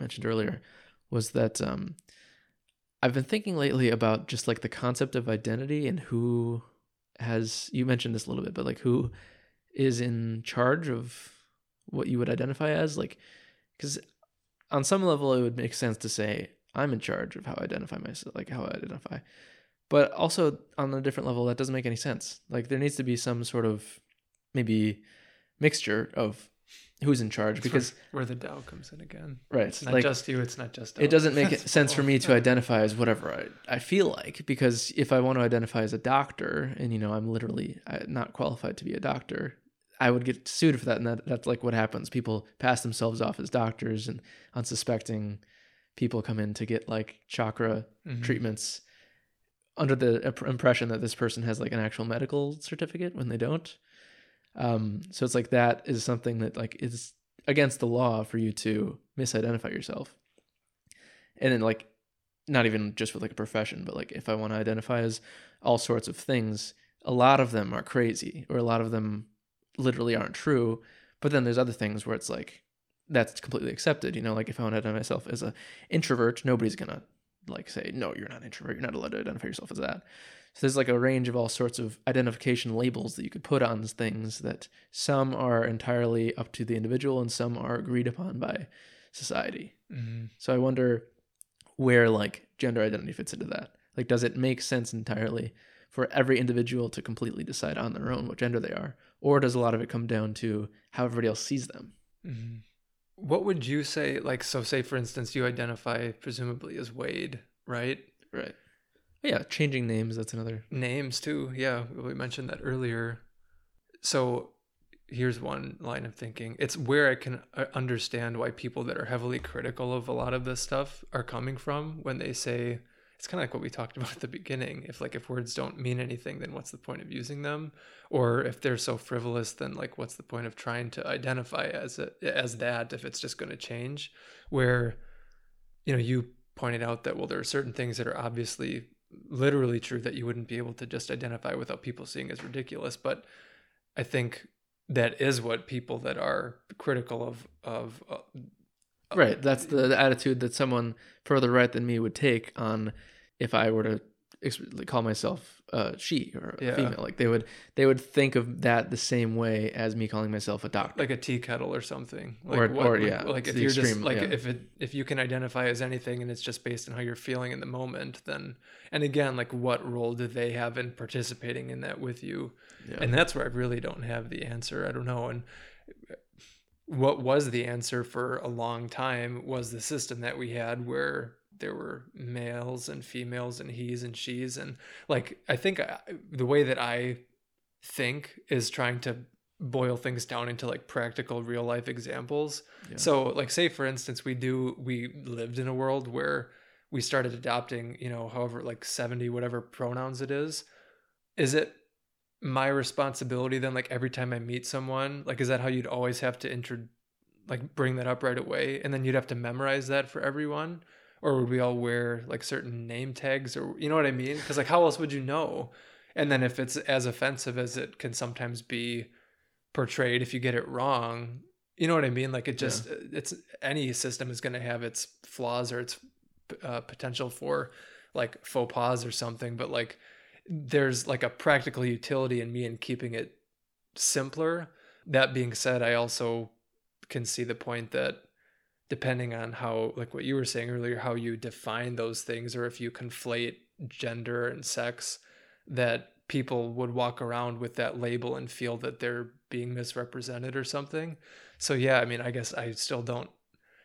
Speaker 1: mentioned earlier was that um, I've been thinking lately about just like the concept of identity and who has you mentioned this a little bit, but like who is in charge of what you would identify as like because on some level it would make sense to say I'm in charge of how I identify myself, like how I identify. But also on a different level, that doesn't make any sense. Like there needs to be some sort of maybe mixture of who's in charge
Speaker 2: That's
Speaker 1: because
Speaker 2: where, where the Tao comes in again.
Speaker 1: right,
Speaker 2: It's not
Speaker 1: like
Speaker 2: just you. It's not just.
Speaker 1: it doesn't make sense for me to identify as whatever I, I feel like because if I want to identify as a doctor and you know I'm literally uh, not qualified to be a doctor I would get sued for that and that, that's like what happens people pass themselves off as doctors and unsuspecting people come in to get like chakra
Speaker 2: Mhm.
Speaker 1: treatments under the imp- impression that this person has like an actual medical certificate when they don't. Um, so it's like that is something that like is against the law for you to misidentify yourself. And then like not even just with like a profession, but like if I want to identify as all sorts of things, a lot of them are crazy or a lot of them literally aren't true. But then there's other things where it's like that's completely accepted. You know, like if I want to identify myself as a introvert, nobody's gonna like say, no, you're not an introvert. You're not allowed to identify yourself as that. So there's like a range of all sorts of identification labels that you could put on things that some are entirely up to the individual and some are agreed upon by society.
Speaker 2: Mhm.
Speaker 1: So I wonder where like gender identity fits into that. Like, does it make sense entirely for every individual to completely decide on their own what gender they are? Or does a lot of it come down to how everybody else sees them?
Speaker 2: Mhm. What would you say? Like, so say for instance, you identify presumably as Wade, right?
Speaker 1: Right. Yeah, changing names, that's another.
Speaker 2: Names too. Yeah, we mentioned that earlier. So here's one line of thinking. It's where I can uh, understand why people that are heavily critical of a lot of this stuff are coming from when they say it's kind of like what we talked about at the beginning. If like if words don't mean anything, then what's the point of using them? Or if they're so frivolous, then like what's the point of trying to identify as it as that if it's just going to change? Where you know, you pointed out that well there are certain things that are obviously literally true that you wouldn't be able to just identify without people seeing as ridiculous, but I think that is what people that are critical of of uh,
Speaker 1: Right. That's the, the attitude that someone further right than me would take on if I were to call myself uh, she or a
Speaker 2: Yeah.
Speaker 1: female. Like they would they would think of that the same way as me calling myself a doctor.
Speaker 2: like a tea kettle or something. Like
Speaker 1: Or-
Speaker 2: what-
Speaker 1: or,
Speaker 2: like-
Speaker 1: yeah,
Speaker 2: like if you're just like
Speaker 1: yeah.
Speaker 2: if it if you can identify as anything and it's just based on how you're feeling in the moment, then and again, like what role do they have in participating in that with you?
Speaker 1: yeah.
Speaker 2: And that's where I really don't have the answer. I don't know. And what was the answer for a long time was the system that we had where there were males and females and he's and she's and like I think I, the way that I think is trying to boil things down into like practical real life examples.
Speaker 1: Yeah.
Speaker 2: So like say for instance we do we lived in a world where we started adopting, you know, however like 70 whatever pronouns it is. Is it my responsibility then like every time I meet someone, like is that how you'd always have to intro like bring that up right away and then you'd have to memorize that for everyone? Or would we all wear like certain name tags or you know what I mean? Cuz like how else would you know? And then if it's as offensive as it can sometimes be portrayed if you get it wrong, you know what I mean? Like it just it's any system is going to have its flaws or its uh, potential for like faux pas or something, but like there's like a practical utility in me in keeping it simpler. That being said, I also can see the point that depending on how like what you were saying earlier how you define those things or if you conflate gender and sex that people would walk around with that label and feel that they're being misrepresented or something. So yeah, I mean, I guess I still don't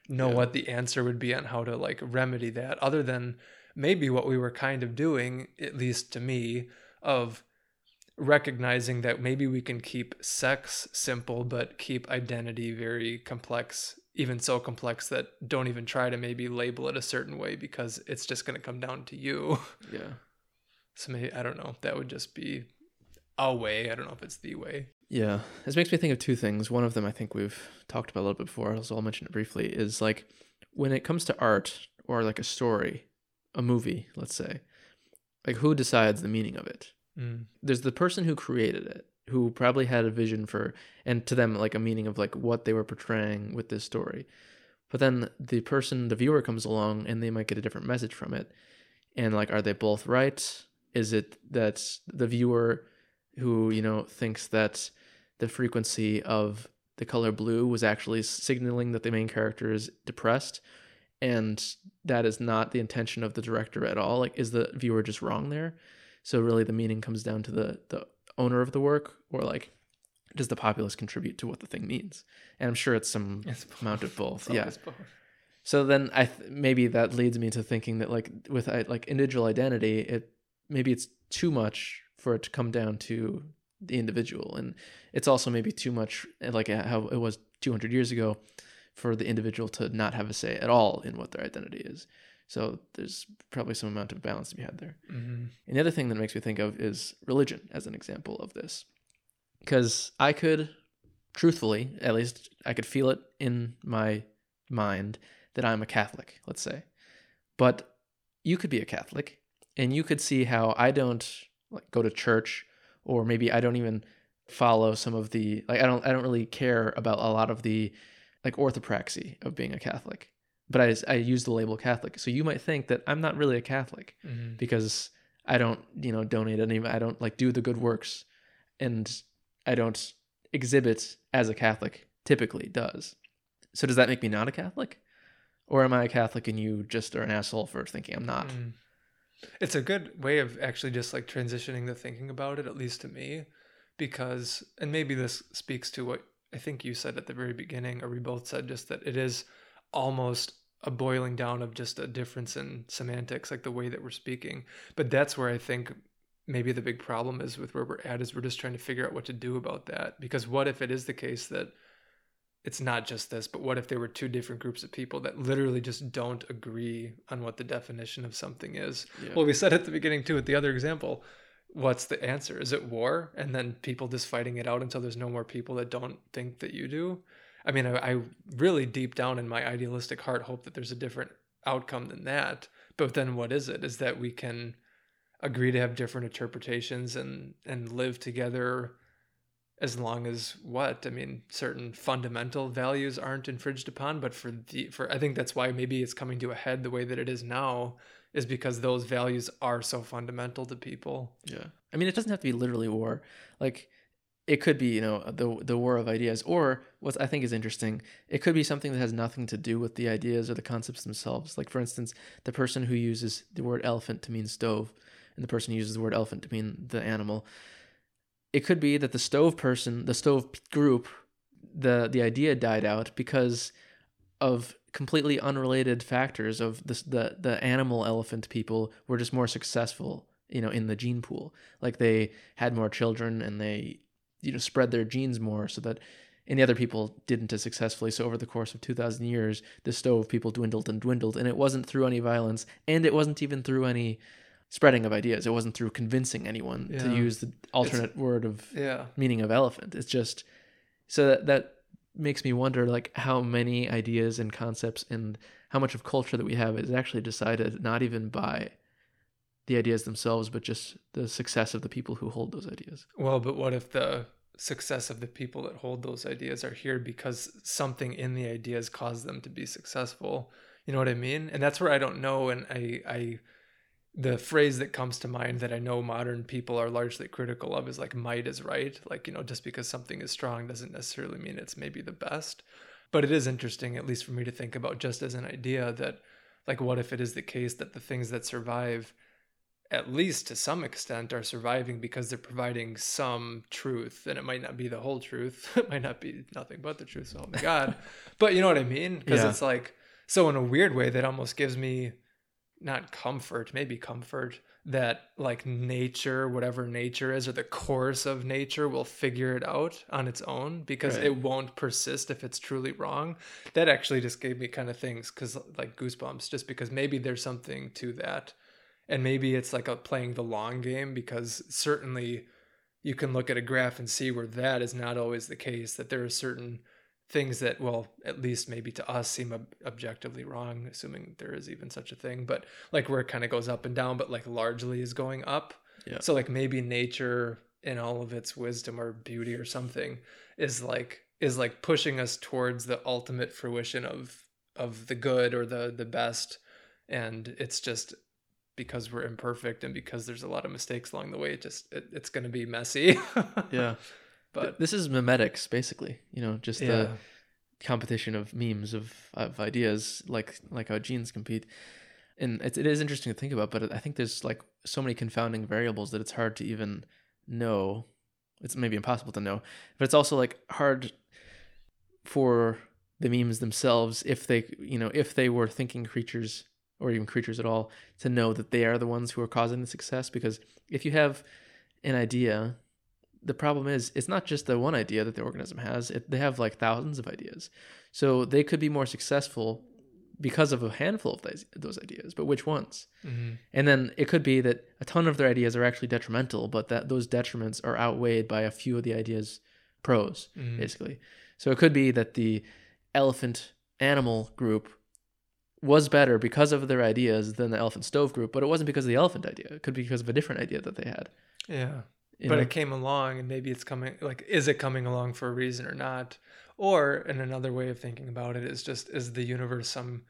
Speaker 2: know
Speaker 1: Yeah.
Speaker 2: what the answer would be on how to like remedy that other than maybe what we were kind of doing at least to me of recognizing that maybe we can keep sex simple but keep identity very complex even so complex that don't even try to maybe label it a certain way because it's just going to come down to you
Speaker 1: Yeah.
Speaker 2: so maybe i don't know that would just be a way i don't know if it's the way
Speaker 1: Yeah. This makes me think of two things. One of them I think we've talked about a little bit before, so I'll mention it briefly, is like when it comes to art or like a story, a movie, let's say, like who decides the meaning of it?
Speaker 2: mm.
Speaker 1: There's the person who created it, who probably had a vision for and to them like a meaning of like what they were portraying with this story. But then the person, the viewer comes along and they might get a different message from it. And like are they both right? Is it that the viewer who, you know, thinks that the frequency of the color blue was actually signaling that the main character is depressed and that is not the intention of the director at all like is the viewer just wrong there? So really the meaning comes down to the the owner of the work or like does the populace contribute to what the thing means? And i'm sure it's some
Speaker 2: It's
Speaker 1: amount of both
Speaker 2: It's
Speaker 1: yeah.
Speaker 2: both.
Speaker 1: so then I th- maybe that leads me to thinking that like with like individual identity, it maybe it's too much for it to come down to the individual, and it's also maybe too much like how it was 200 years ago for the individual to not have a say at all in what their identity is. So there's probably some amount of balance to be had there.
Speaker 2: Mhm.
Speaker 1: And the other thing that makes me think of is religion as an example of this. Because I could, truthfully, at least I could feel it in my mind that I'm a Catholic, let's say. But you could be a Catholic and you could see how I don't like go to church or maybe I don't even follow some of the like I don't I don't really care about a lot of the like orthopraxy of being a Catholic. But I I use the label Catholic. So you might think that I'm not really a Catholic
Speaker 2: Mhm.
Speaker 1: because I don't, you know, donate any. I don't like do the good works, and I don't exhibit as a Catholic typically does. So does that make me not a Catholic, or am I a Catholic and you just are an asshole for thinking I'm not?
Speaker 2: Mm. It's a good way of actually just like transitioning the thinking about it, at least to me, because, and maybe this speaks to what I think you said at the very beginning, or we both said just that it is almost a boiling down of just a difference in semantics, like the way that we're speaking. But that's where I think maybe the big problem is with where we're at is we're just trying to figure out what to do about that. Because what if it is the case that it's not just this, but what if there were two different groups of people that literally just don't agree on what the definition of something is?
Speaker 1: Yeah.
Speaker 2: Well, we said at the beginning too, with the other example, what's the answer? Is it war? And then people just fighting it out until there's no more people that don't think that you do? I mean, I, I really deep down in my idealistic heart hope that there's a different outcome than that. But then what is it? Is that we can agree to have different interpretations and and live together as long as what i mean certain fundamental values aren't infringed upon but for the for i think that's why maybe it's coming to a head the way that it is now is because those values are so fundamental to people
Speaker 1: Yeah. I mean, it doesn't have to be literally war. Like, it could be, you know, the the war of ideas, or what I think is interesting, it could be something that has nothing to do with the ideas or the concepts themselves. Like, for instance, the person who uses the word elephant to mean stove, and the person who uses the word elephant to mean the animal. It could be that the stove person, the stove group, the the idea died out because of completely unrelated factors of this the the animal elephant people were just more successful you know in the gene pool like they had more children and they you know spread their genes more so that and the other people didn't as successfully so over the course of 2000 years the stove people dwindled and dwindled and it wasn't through any violence and it wasn't even through any spreading of ideas it wasn't through convincing anyone to use the alternate word of
Speaker 2: Yeah.
Speaker 1: meaning of elephant. It's just so that that makes me wonder like how many ideas and concepts and how much of culture that we have is actually decided not even by the ideas themselves but just the success of the people who hold those ideas.
Speaker 2: Well, but what if the success of the people that hold those ideas are here because something in the ideas caused them to be successful? You know what I mean? And that's where I don't know. And I, I, the phrase that comes to mind that I know modern people are largely critical of is like might is right. Like, you know, just because something is strong doesn't necessarily mean it's maybe the best. But it is interesting, at least for me to think about just as an idea that, like, what if it is the case that the things that survive at least to some extent are surviving because they're providing some truth and it might not be the whole truth it might not be nothing but the truth so oh help me god but you know what i mean because
Speaker 1: Yeah.
Speaker 2: it's like so in a weird way that almost gives me not comfort maybe comfort that like nature whatever nature is or the course of nature will figure it out on its own because
Speaker 1: Right.
Speaker 2: it won't persist if it's truly wrong that actually just gave me kind of things because like goosebumps just because maybe there's something to that and maybe it's like a playing the long game because certainly you can look at a graph and see where that is not always the case that there are certain things that well at least maybe to us seem ob- objectively wrong assuming there is even such a thing but like where it kind of goes up and down but like largely is going up
Speaker 1: Yeah.
Speaker 2: so like maybe nature in all of its wisdom or beauty or something is like is like pushing us towards the ultimate fruition of of the good or the the best and it's just because we're imperfect and because there's a lot of mistakes along the way it just it, it's going to be messy
Speaker 1: Yeah.
Speaker 2: But
Speaker 1: this is memetics basically, you know, just
Speaker 2: yeah.
Speaker 1: the competition of memes of of ideas like like how genes compete. And it, it is interesting to think about but i think there's like so many confounding variables that it's hard to even know. It's maybe impossible to know but it's also like hard for the memes themselves if they you know if they were thinking creatures or even creatures at all to know that they are the ones who are causing the success because if you have an idea the problem is it's not just the one idea that the organism has it, they have like thousands of ideas. So they could be more successful because of a handful of those, those ideas but which ones?
Speaker 2: Mhm.
Speaker 1: and then it could be that a ton of their ideas are actually detrimental but that those detriments are outweighed by a few of the ideas pros
Speaker 2: Mhm.
Speaker 1: basically. So it could be that the elephant animal group was better because of their ideas than the elephant stove group but it wasn't because of the elephant idea. It could be because of a different idea that they had.
Speaker 2: Yeah
Speaker 1: you
Speaker 2: but
Speaker 1: know?
Speaker 2: it came along and maybe it's coming like is it coming along for a reason or not? Or and another way of thinking about it is just is the universe some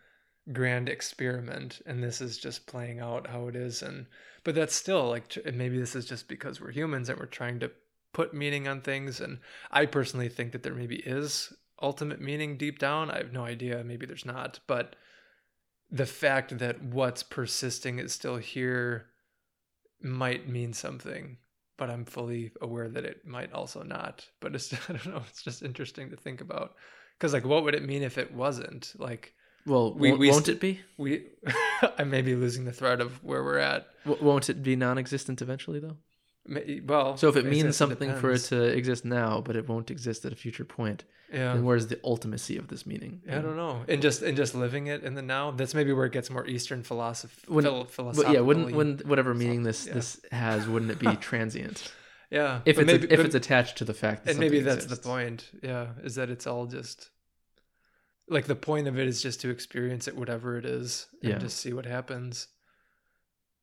Speaker 2: grand experiment and this is just playing out how it is and but that's still like maybe this is just because we're humans and we're trying to put meaning on things and i personally think that there maybe is ultimate meaning deep down. I have no idea. Maybe there's not but the fact that what's persisting is still here might mean something but I'm fully aware that it might also not. But it's I don't know. It's just interesting to think about because like, what would it mean if it wasn't like
Speaker 1: well
Speaker 2: we-
Speaker 1: won't,
Speaker 2: we
Speaker 1: won't it be
Speaker 2: we? I may be losing the thread of where we're at.
Speaker 1: W- won't it be non-existent eventually though
Speaker 2: Well,
Speaker 1: so if it means something for it to exist now but it won't exist at a future point
Speaker 2: yeah.
Speaker 1: then where's the ultimacy of this meaning
Speaker 2: I don't know, and just and just living it in the now. That's maybe where it gets more Eastern philosophy.
Speaker 1: But yeah wouldn't when whatever meaning this
Speaker 2: yeah.
Speaker 1: this has wouldn't it be transient
Speaker 2: yeah,
Speaker 1: if it's
Speaker 2: maybe,
Speaker 1: if
Speaker 2: but-
Speaker 1: it's attached to the fact that
Speaker 2: and maybe that's
Speaker 1: exists.
Speaker 2: the point yeah is that it's all just like the point of it is just to experience it whatever it is and
Speaker 1: Yeah.
Speaker 2: just see what happens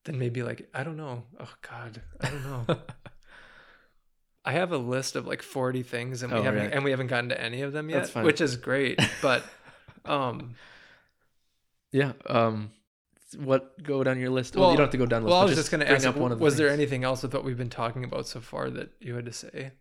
Speaker 2: then maybe like i don't know. Oh god. I don't know. I have a list of like 40 things and we
Speaker 1: Oh,
Speaker 2: haven't
Speaker 1: right.
Speaker 2: and we haven't gotten to any of them yet which is great but um
Speaker 1: yeah um what go down your list? Well,
Speaker 2: Well-
Speaker 1: you don't have to go down the list
Speaker 2: well i was just going to ask
Speaker 1: up one of the
Speaker 2: was there anything else with what we've been talking about so far that you had to say?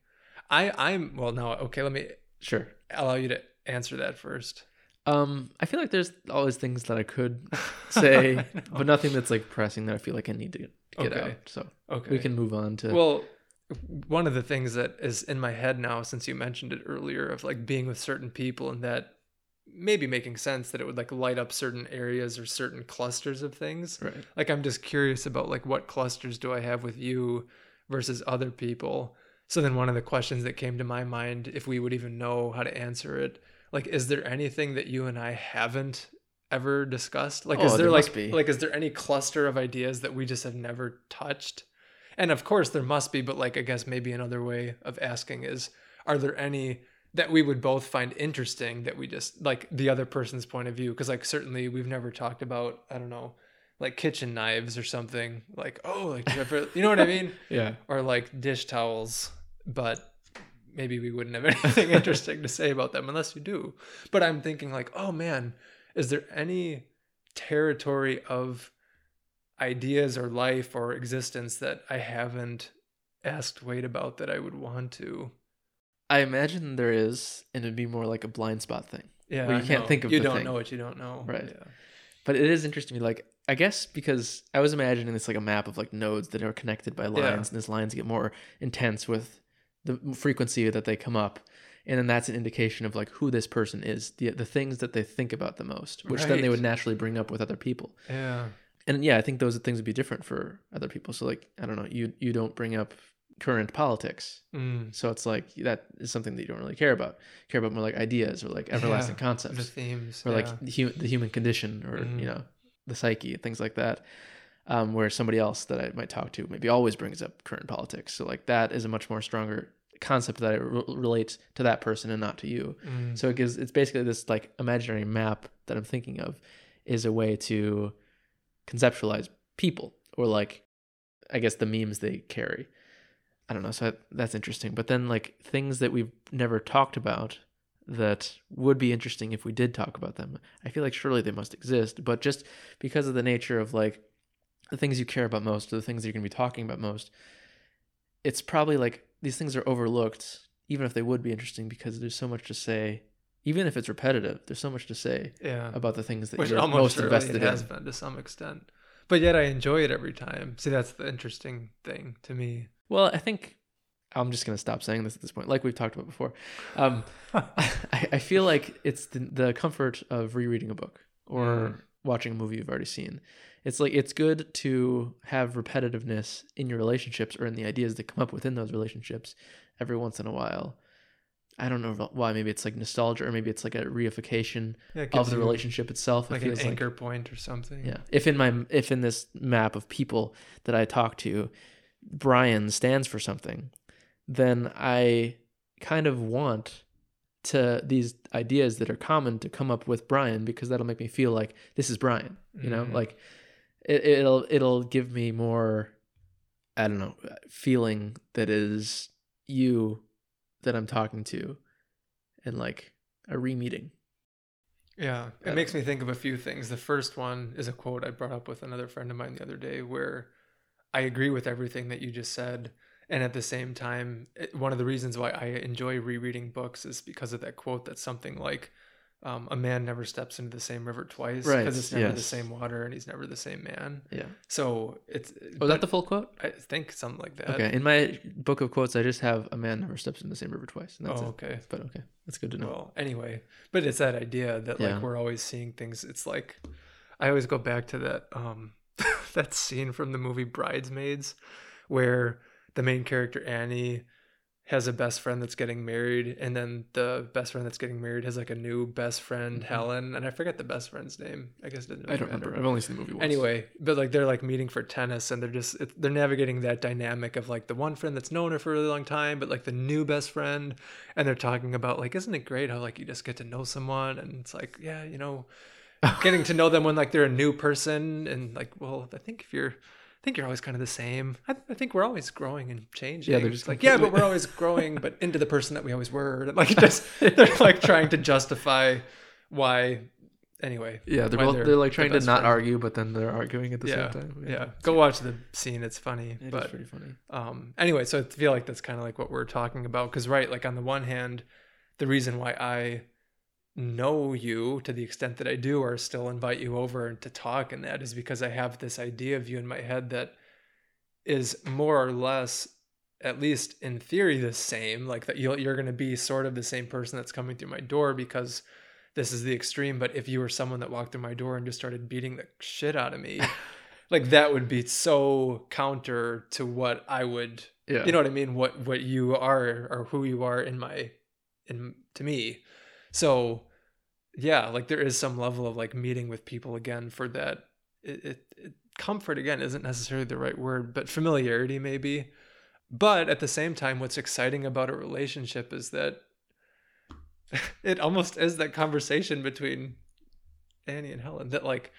Speaker 2: I i'm well no okay let me
Speaker 1: sure.
Speaker 2: allow you to answer that first
Speaker 1: um i feel like there's always things that i could say but nothing that's like pressing that i feel like i need to get
Speaker 2: Okay.
Speaker 1: out so
Speaker 2: okay
Speaker 1: we can move on to
Speaker 2: Well, one of the things that is in my head now, since you mentioned it earlier, of like being with certain people and that maybe making sense that it would like light up certain areas or certain clusters of things.
Speaker 1: Right.
Speaker 2: Like I'm just curious about like what clusters do I have with you versus other people. So then one of the questions that came to my mind if we would even know how to answer it, like is there anything that you and I haven't ever discussed? Like is
Speaker 1: Oh,
Speaker 2: there,
Speaker 1: there
Speaker 2: like like is there any cluster of ideas that we just have never touched? And of course there must be, but like I guess maybe another way of asking is are there any that we would both find interesting that we just like the other person's point of view because like certainly we've never talked about i don't know like kitchen knives or something like oh like you, ever, you know what i mean
Speaker 1: Yeah.
Speaker 2: or like dish towels but maybe we wouldn't have anything interesting to say about them unless you do but i'm thinking like oh man is there any territory of ideas or life or existence that i haven't asked wade about that i would want to
Speaker 1: I imagine there is, and it'd be more like a blind spot thing.
Speaker 2: Yeah,
Speaker 1: Well, you can't
Speaker 2: know.
Speaker 1: think of
Speaker 2: you
Speaker 1: the
Speaker 2: don't
Speaker 1: thing.
Speaker 2: know what you don't know.
Speaker 1: Right.
Speaker 2: Yeah.
Speaker 1: But it is interesting to me. Like, I guess because I was imagining this like a map of like nodes that are connected by lines, and these lines get more intense with the frequency that they come up. And then that's an indication of like who this person is, the the things that they think about the most, which then they would naturally bring up with other people.
Speaker 2: Yeah.
Speaker 1: And yeah, I think those things would be different for other people. So like, I don't know, you you don't bring up current politics,
Speaker 2: Mm.
Speaker 1: so it's like that is something that you don't really care about. You care about more like ideas or like everlasting
Speaker 2: The
Speaker 1: concepts
Speaker 2: themes.
Speaker 1: or
Speaker 2: yeah.
Speaker 1: like the, the human condition or
Speaker 2: Mhm.
Speaker 1: you know the psyche things like that um, where somebody else that i might talk to maybe always brings up current politics. So like that is a much more stronger concept that I re- relates to that person and not to you.
Speaker 2: Mm.
Speaker 1: so it gives it's basically this like imaginary map that i'm thinking of is a way to conceptualize people or like i guess the memes they carry. I don't know. So that's interesting. But then like things that we've never talked about that would be interesting if we did talk about them. I feel like surely they must exist but just because of the nature of like the things you care about most or the things that you're going to be talking about most it's probably like these things are overlooked even if they would be interesting because there's so much to say even if it's repetitive there's so much to say
Speaker 2: yeah.
Speaker 1: about the things that
Speaker 2: Which
Speaker 1: you're most
Speaker 2: surely
Speaker 1: invested
Speaker 2: it has
Speaker 1: in
Speaker 2: been to some extent. But yet I enjoy it every time. See, that's the interesting thing to me.
Speaker 1: well i think i'm just going to stop saying this at this point like we've talked about before um, I, I feel like it's the, the comfort of rereading a book or
Speaker 2: Mm.
Speaker 1: watching a movie you've already seen. It's like it's good to have repetitiveness in your relationships or in the ideas that come up within those relationships every once in a while. I don't know why. Maybe it's like nostalgia, or maybe it's like a reification
Speaker 2: Yeah,
Speaker 1: of the relationship itself.
Speaker 2: Like
Speaker 1: it
Speaker 2: an anchor point or something.
Speaker 1: yeah. If in my if in this map of people that I talk to, Brian stands for something, then I kind of want to these ideas that are common to come up with Brian because that'll make me feel like this is Brian. You know,
Speaker 2: Mhm.
Speaker 1: like it, it'll it'll give me more. I don't know, feeling that is you that I'm talking to, and like a re-meeting.
Speaker 2: Yeah, it
Speaker 1: don't
Speaker 2: makes me think of a few things. The first one is a quote I brought up with another friend of mine the other day where I agree with everything that you just said. And at the same time, one of the reasons why I enjoy rereading books is because of that quote that's something like, um, a man never steps into the same river twice
Speaker 1: Right,
Speaker 2: because it's never the same water and he's never the same man.
Speaker 1: Yeah.
Speaker 2: So it's,
Speaker 1: Was
Speaker 2: but
Speaker 1: that the full quote?
Speaker 2: I think something like that.
Speaker 1: Okay. In my book of quotes, I just have a man never steps in the same river twice, and that's
Speaker 2: oh,
Speaker 1: it.
Speaker 2: okay.
Speaker 1: But okay, that's good to know.
Speaker 2: Well, anyway, but it's that idea that like
Speaker 1: Yeah.
Speaker 2: we're always seeing things. It's like I always go back to that um that scene from the movie Bridesmaids where the main character Annie has a best friend that's getting married and then the best friend that's getting married has like a new best friend
Speaker 1: Mhm.
Speaker 2: Helen and I forget the best friend's name. I guess it doesn't
Speaker 1: I don't
Speaker 2: matter.
Speaker 1: remember. I've only seen the movie once.
Speaker 2: Anyway, but like they're like meeting for tennis and they're just they're navigating that dynamic of like the one friend that's known her for a really long time, but like the new best friend, and they're talking about like, isn't it great how like you just get to know someone and it's like, yeah, you know, getting to know them when like they're a new person and like, well, I think if you're I think you're always kind of the same. I, I think we're always growing and changing.
Speaker 1: Yeah, they're
Speaker 2: just like, yeah, but we're always growing, but into the person that we always were. And, like, just they're like trying to justify why. Anyway,
Speaker 1: yeah, they're both they're, like
Speaker 2: the
Speaker 1: trying to not
Speaker 2: friends.
Speaker 1: argue, but then they're arguing at the
Speaker 2: yeah,
Speaker 1: same time.
Speaker 2: Yeah, go watch the scene. It's funny,
Speaker 1: It is
Speaker 2: but
Speaker 1: pretty funny.
Speaker 2: um, anyway, so I feel like that's kind of like what we're talking about. Because right, like on the one hand, the reason why I know you to the extent that I do, or still invite you over to talk, and that is because I have this idea of you in my head that is more or less, at least in theory, the same. Like that you'll, you're going to be sort of the same person that's coming through my door because this is the extreme but if you were someone that walked through my door and just started beating the shit out of me like that would be so counter to what i would
Speaker 1: Yeah.
Speaker 2: you know what i mean what what you are or who you are in my in to me so yeah like there is some level of like meeting with people again for that. It, it, it comfort again isn't necessarily the right word but familiarity maybe. But at the same time what's exciting about a relationship is that it almost is that conversation between annie and helen that like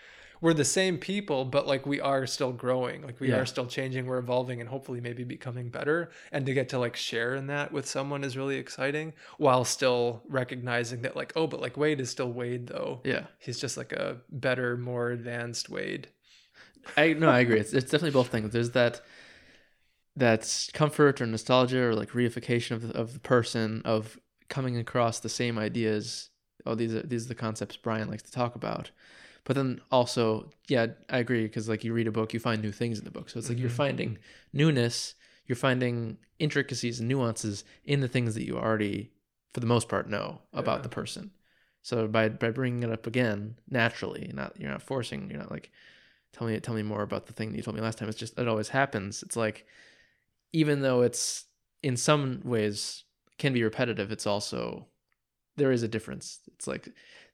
Speaker 2: we're the same people but like we are still growing like we
Speaker 1: Yeah.
Speaker 2: are still changing we're evolving and hopefully maybe becoming better and to get to like share in that with someone is really exciting while still recognizing that like oh but like wade is still wade though
Speaker 1: yeah.
Speaker 2: he's just like a better more advanced wade
Speaker 1: I no, I agree. It's it's definitely both things. There's that that comfort or nostalgia or like reification of the, of the person of coming across the same ideas. Oh, these are these are the concepts Brian likes to talk about. But then also, yeah, I agree because like you read a book, you find new things in the book. So it's like you're
Speaker 2: Mhm.
Speaker 1: finding newness, you're finding intricacies and nuances in the things that you already, for the most part, know about
Speaker 2: Yeah.
Speaker 1: the person. So by by bringing it up again naturally, not you're not forcing, you're not like tell me tell me more about the thing that you told me last time it's just it always happens it's like even though it's in some ways can be repetitive it's also there is a difference. It's like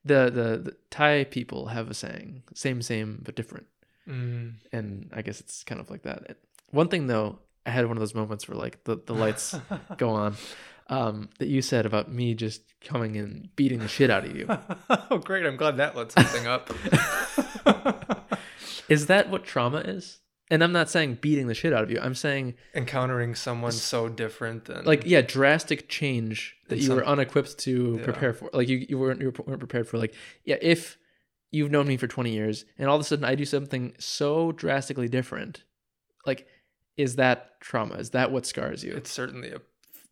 Speaker 1: the the, the thai people have a saying same same but different.
Speaker 2: Mm.
Speaker 1: and i guess it's kind of like that. One thing though i had one of those moments where like the, the lights go on um that you said about me just coming and beating the shit out of you.
Speaker 2: Oh great. I'm glad that lit something up.
Speaker 1: Is that what trauma is and i'm not saying beating the shit out of you. I'm saying
Speaker 2: encountering someone so different than
Speaker 1: like yeah drastic change that you were unequipped to
Speaker 2: Yeah.
Speaker 1: prepare for. Like you, you weren't you weren't prepared for like yeah if you've known me for 20 years and all of a sudden i do something so drastically different like is that trauma? Is that what scars you?
Speaker 2: It's certainly a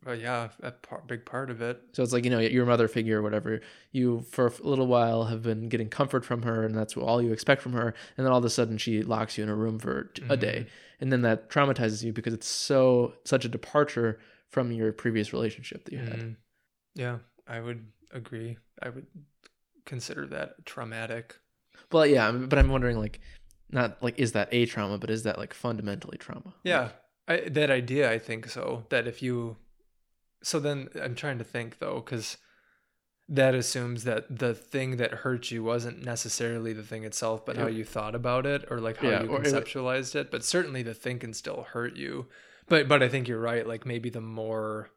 Speaker 2: uh, yeah a par- big part of it.
Speaker 1: So it's like you know your mother figure or whatever you for a little while have been getting comfort from her and that's all you expect from her and then all of a sudden she locks you in a room for a day. And then that traumatizes you because it's so such a departure from your previous relationship that you had.
Speaker 2: Mhm. yeah i would agree. I would consider that traumatic.
Speaker 1: Well, yeah, but I'm wondering, like, not like is that a trauma, but is that like fundamentally trauma?
Speaker 2: yeah I, that idea i think so that if you so then i'm trying to think though because that assumes that the thing that hurt you wasn't necessarily the thing itself but how you thought about it or like how
Speaker 1: Yeah,
Speaker 2: you
Speaker 1: or it-
Speaker 2: conceptualized it but certainly the thing can still hurt you but but i think you're right like maybe the more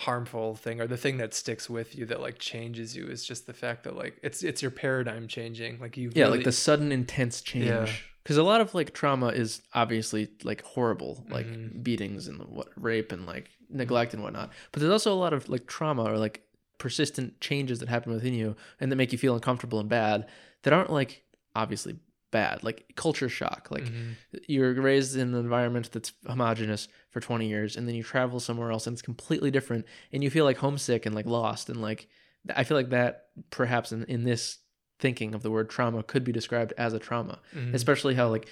Speaker 2: harmful thing or the thing that sticks with you that like changes you is just the fact that like it's it's your paradigm changing like you
Speaker 1: Yeah, like the sudden intense change.
Speaker 2: Yeah.
Speaker 1: Because a lot of like trauma is obviously like horrible, like
Speaker 2: Mhm.
Speaker 1: beatings and what rape and like neglect and whatnot. But there's also a lot of like trauma or like persistent changes that happen within you and that make you feel uncomfortable and bad that aren't like obviously bad, like culture shock. Like
Speaker 2: Mhm.
Speaker 1: you're raised in an environment that's homogenous for 20 years and then you travel somewhere else and it's completely different and you feel like homesick and like lost and like i feel like that perhaps in, in this thinking of the word trauma could be described as a trauma
Speaker 2: Mhm.
Speaker 1: especially how like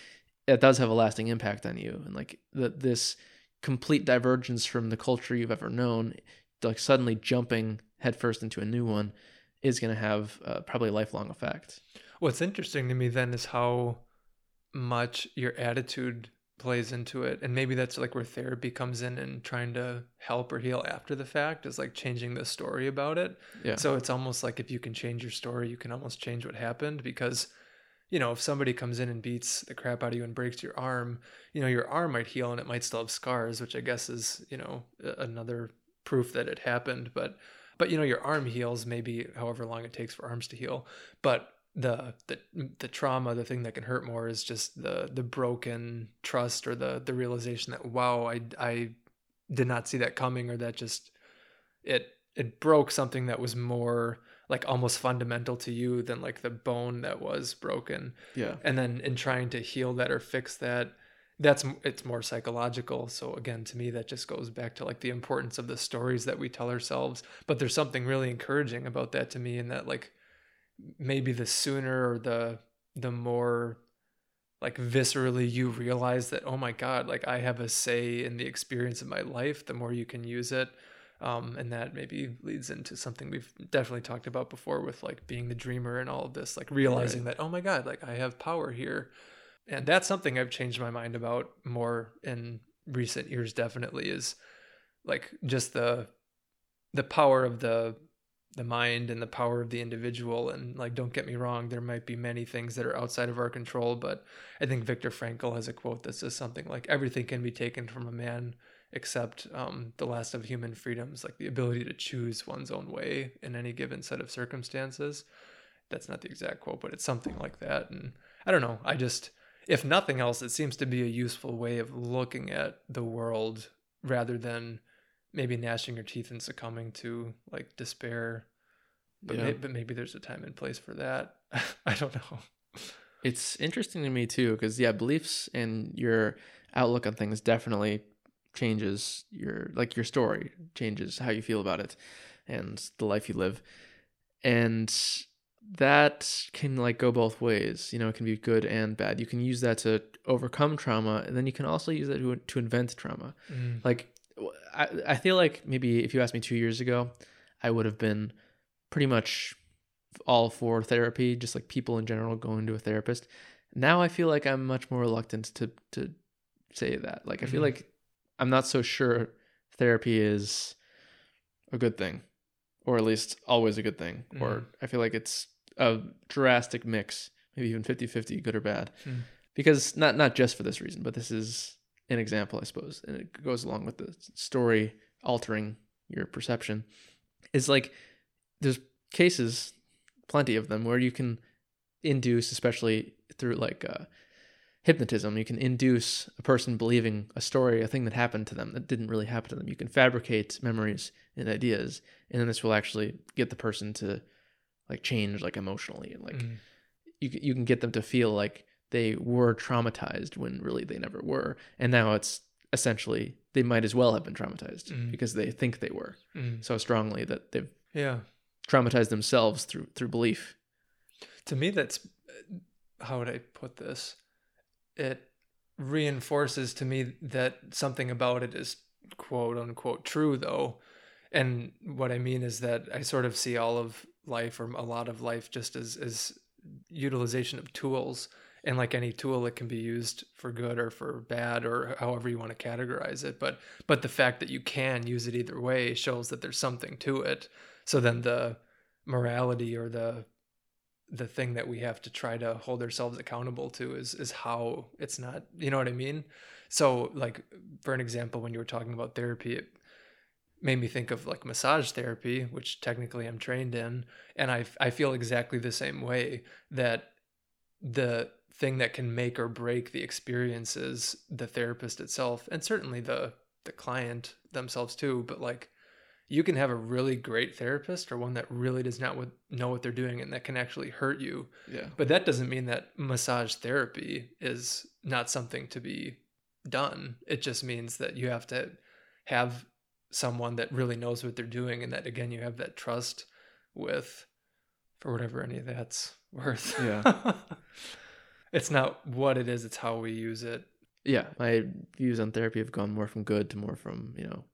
Speaker 1: it does have a lasting impact on you and like the, this complete divergence from the culture you've ever known like suddenly jumping headfirst into a new one is going to have uh, probably a lifelong effect
Speaker 2: What's interesting to me then is how much your attitude plays into it. And maybe that's like where therapy comes in and trying to help or heal after the fact is like changing the story about it.
Speaker 1: yeah
Speaker 2: So it's almost like if you can change your story, you can almost change what happened because you know, if somebody comes in and beats the crap out of you and breaks your arm, you know, your arm might heal and it might still have scars, which I guess is, you know, another proof that it happened, but but you know, your arm heals maybe however long it takes for arms to heal, but the the the trauma, the thing that can hurt more is just the the broken trust or the the realization that wow, I I did not see that coming or that just it it broke something that was more like almost fundamental to you than like the bone that was broken.
Speaker 1: Yeah.
Speaker 2: And then in trying to heal that or fix that that's it's more psychological. So again to me that just goes back to like the importance of the stories that we tell ourselves. But there's something really encouraging about that to me in that like maybe the sooner or the the more like viscerally you realize that oh my god like i have a say in the experience of my life the more you can use it Um, and that maybe leads into something we've definitely talked about before with like being the dreamer and all of this, like realizing that, oh my God, like I have power here. And that's something I've changed my mind about more in recent years, definitely is like just the the power of the the mind and the power of the individual and like don't get me wrong there might be many things that are outside of our control but i think viktor frankl has a quote that says something like everything can be taken from a man except um, the last of human freedoms like the ability to choose one's own way in any given set of circumstances that's not the exact quote but it's something like that and i don't know i just if nothing else it seems to be a useful way of looking at the world rather than maybe gnashing your teeth and succumbing to like despair. But,
Speaker 1: Yeah.
Speaker 2: may- but maybe there's a time and place for that. I don't know.
Speaker 1: It's interesting to me too, because yeah, beliefs and your outlook on things definitely changes your like your story changes how you feel about it and the life you live. And that can like go both ways. You know it can be good and bad. You can use that to overcome trauma and then you can also use that to, to invent trauma. Like I, I feel like maybe if you asked me two years ago i would have been pretty much all for therapy just like people in general going to a therapist. Now i feel like i'm much more reluctant to to say that. Like i feel
Speaker 2: Mhm.
Speaker 1: like i'm not so sure therapy is a good thing or at least always a good thing or
Speaker 2: Mhm.
Speaker 1: i feel like it's a drastic mix maybe even 50-50 good or bad
Speaker 2: Hmm.
Speaker 1: because not not just for this reason but this is an example i suppose and it goes along with the story altering your perception is like there's cases plenty of them where you can induce especially through like uh, hypnotism you can induce a person believing a story a thing that happened to them that didn't really happen to them you can fabricate memories and ideas and then this will actually get the person to like change like emotionally and like
Speaker 2: Mm.
Speaker 1: you can, you can get them to feel like they were traumatized when really they never were and now it's essentially they might as well have been traumatized
Speaker 2: Mhm.
Speaker 1: because they think they were
Speaker 2: Mm.
Speaker 1: so strongly that they've
Speaker 2: Yeah.
Speaker 1: traumatized themselves through through belief
Speaker 2: To me, that's how would I put this? It reinforces to me that something about it is quote unquote true, though. And what I mean is that I sort of see all of life or a lot of life just as, as utilization of tools. And like any tool, it can be used for good or for bad or however you want to categorize it. But but the fact that you can use it either way shows that there's something to it. So then the morality or the the thing that we have to try to hold ourselves accountable to is is how it's not you know what i mean? So like for an example when you were talking about therapy it made me think of like massage therapy which technically i'm trained in and i i feel exactly the same way that the thing that can make or break the experience is the therapist itself and certainly the the client themselves too but like you can have a really great therapist or one that really does not know what they're doing and that can actually hurt you
Speaker 1: yeah
Speaker 2: but that doesn't mean that massage therapy is not something to be done. It just means that you have to have someone that really knows what they're doing and that again you have that trust with for whatever any of that's worth.
Speaker 1: Yeah.
Speaker 2: it's not what it is, it's how we use it.
Speaker 1: yeah my views on therapy have gone more from good to more from you know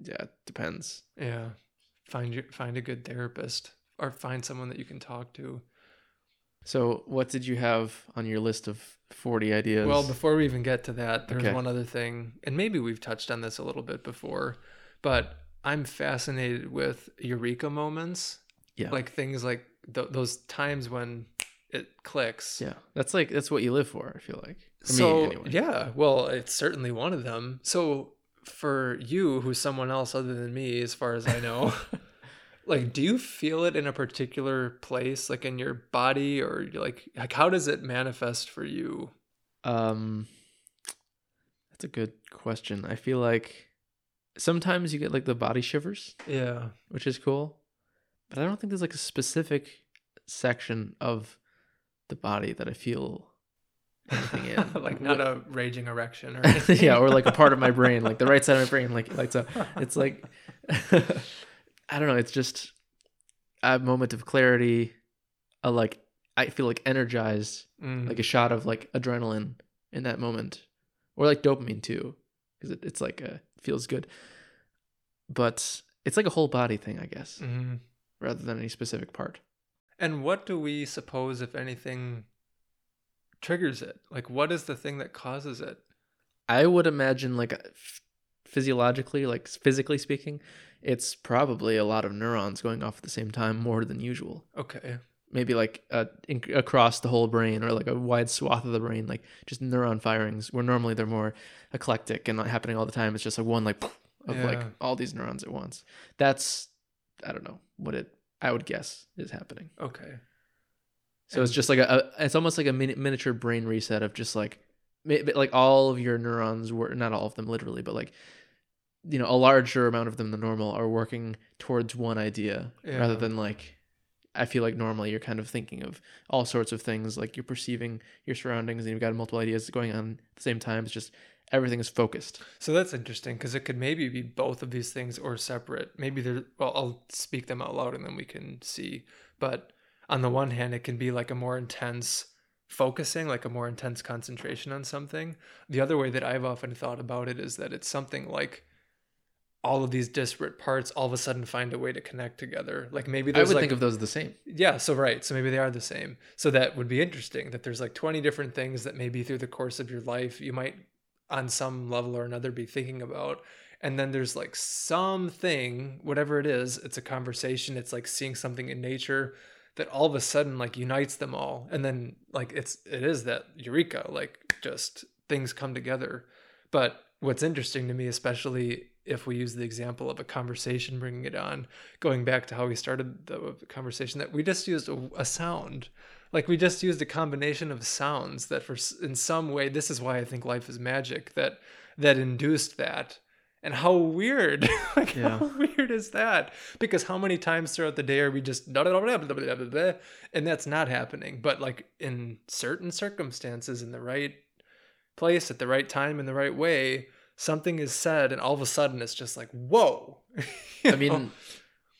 Speaker 1: yeah it depends
Speaker 2: Yeah. Find your find a good therapist or find someone that you can talk to.
Speaker 1: so what did you have on your list of 40 ideas
Speaker 2: Well, before we even get to that, there's
Speaker 1: Okay.
Speaker 2: one other thing, and maybe we've touched on this a little bit before, but I'm fascinated with eureka moments.
Speaker 1: Yeah.
Speaker 2: Like things like th- those times when it clicks.
Speaker 1: yeah that's like that's what you live for i feel like for
Speaker 2: so,
Speaker 1: me anyway
Speaker 2: yeah, well, it's certainly one of them. So, for you, who's someone else other than me, as far as I know, like, do you feel it in a particular place, like in your body, or like, like how does it manifest for you?
Speaker 1: Um, that's a good question. I feel like sometimes you get like the body shivers,
Speaker 2: Yeah.
Speaker 1: which is cool, but I don't think there's like a specific section of the body that I feel anything in.
Speaker 2: like not a raging erection or anything.
Speaker 1: yeah, or like a part of my brain, like the right side of my brain, like lights up. It's like I don't know. It's just a moment of clarity. A like I feel like energized
Speaker 2: Mm.
Speaker 1: like a shot of like adrenaline in that moment or like dopamine too because it, it's like uh feels good but it's like a whole body thing, I guess,
Speaker 2: hmm
Speaker 1: rather than any specific part.
Speaker 2: And what do we suppose, if anything, triggers it? Like, what is the thing that causes it?
Speaker 1: I would imagine, like physiologically, like physically speaking, it's probably a lot of neurons going off at the same time more than usual.
Speaker 2: Okay.
Speaker 1: Maybe like uh, in- across the whole brain or like a wide swath of the brain, like just neuron firings, where normally they're more eclectic and not happening all the time. It's just like one like of like all these neurons at once. That's I don't know what it. I would guess is happening.
Speaker 2: Okay.
Speaker 1: So it's just like a, a it's almost like a mini, miniature brain reset of just like like all of your neurons were not all of them literally, but like you know a larger amount of them than normal are working towards one idea rather than like I feel like normally you're kind of thinking of all sorts of things like you're perceiving your surroundings and you've got multiple ideas going on at the same time. It's just everything is focused.
Speaker 2: So that's interesting because it could maybe be both of these things or separate. Maybe they're, well, I'll speak them out loud and then we can see. But on the one hand, it can be like a more intense focusing, like a more intense concentration on something. The other way that I've often thought about it is that it's something like all of these disparate parts all of a sudden find a way to connect together. Like maybe
Speaker 1: I would
Speaker 2: like
Speaker 1: think of those the same.
Speaker 2: yeah, so right. So maybe they are the same. So that would be interesting that there's like 20 different things that maybe through the course of your life you might on some level or another be thinking about. And then there's like something, whatever it is, it's a conversation, it's like seeing something in nature that all of a sudden like unites them all. And then like it's it is that eureka, like just things come together. But what's interesting to me, especially if we use the example of a conversation, bringing it on, going back to how we started the conversation, that we just used a, a sound. Like we just used a combination of sounds that, for in some way, this is why I think life is magic. That that induced that. And how weird! like
Speaker 1: Yeah.
Speaker 2: how weird is that? Because how many times throughout the day are we just blah, blah, blah, and that's not happening. But like in certain circumstances, in the right place at the right time in the right way, something is said, and all of a sudden it's just like whoa.
Speaker 1: I mean,
Speaker 2: know?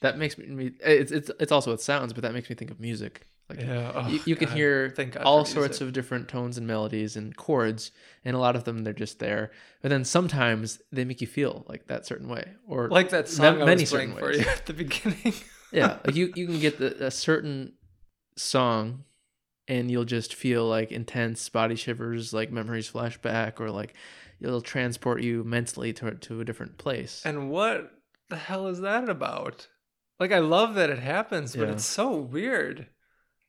Speaker 1: that makes me. It's it's it's also it sounds, but that makes me think of music. Like
Speaker 2: yeah, oh,
Speaker 1: you, you can hear all sorts of different tones and melodies and chords, and a lot of them they're just there. But then sometimes they make you feel like that certain way, or
Speaker 2: like that song I
Speaker 1: many
Speaker 2: was playing
Speaker 1: certain
Speaker 2: for
Speaker 1: ways.
Speaker 2: you at the beginning.
Speaker 1: yeah, like you you can get the, a certain song, and you'll just feel like intense body shivers, like memories flashback, or like it'll transport you mentally to to a different place.
Speaker 2: and what the hell is that about? Like I love that it happens, but it's so weird.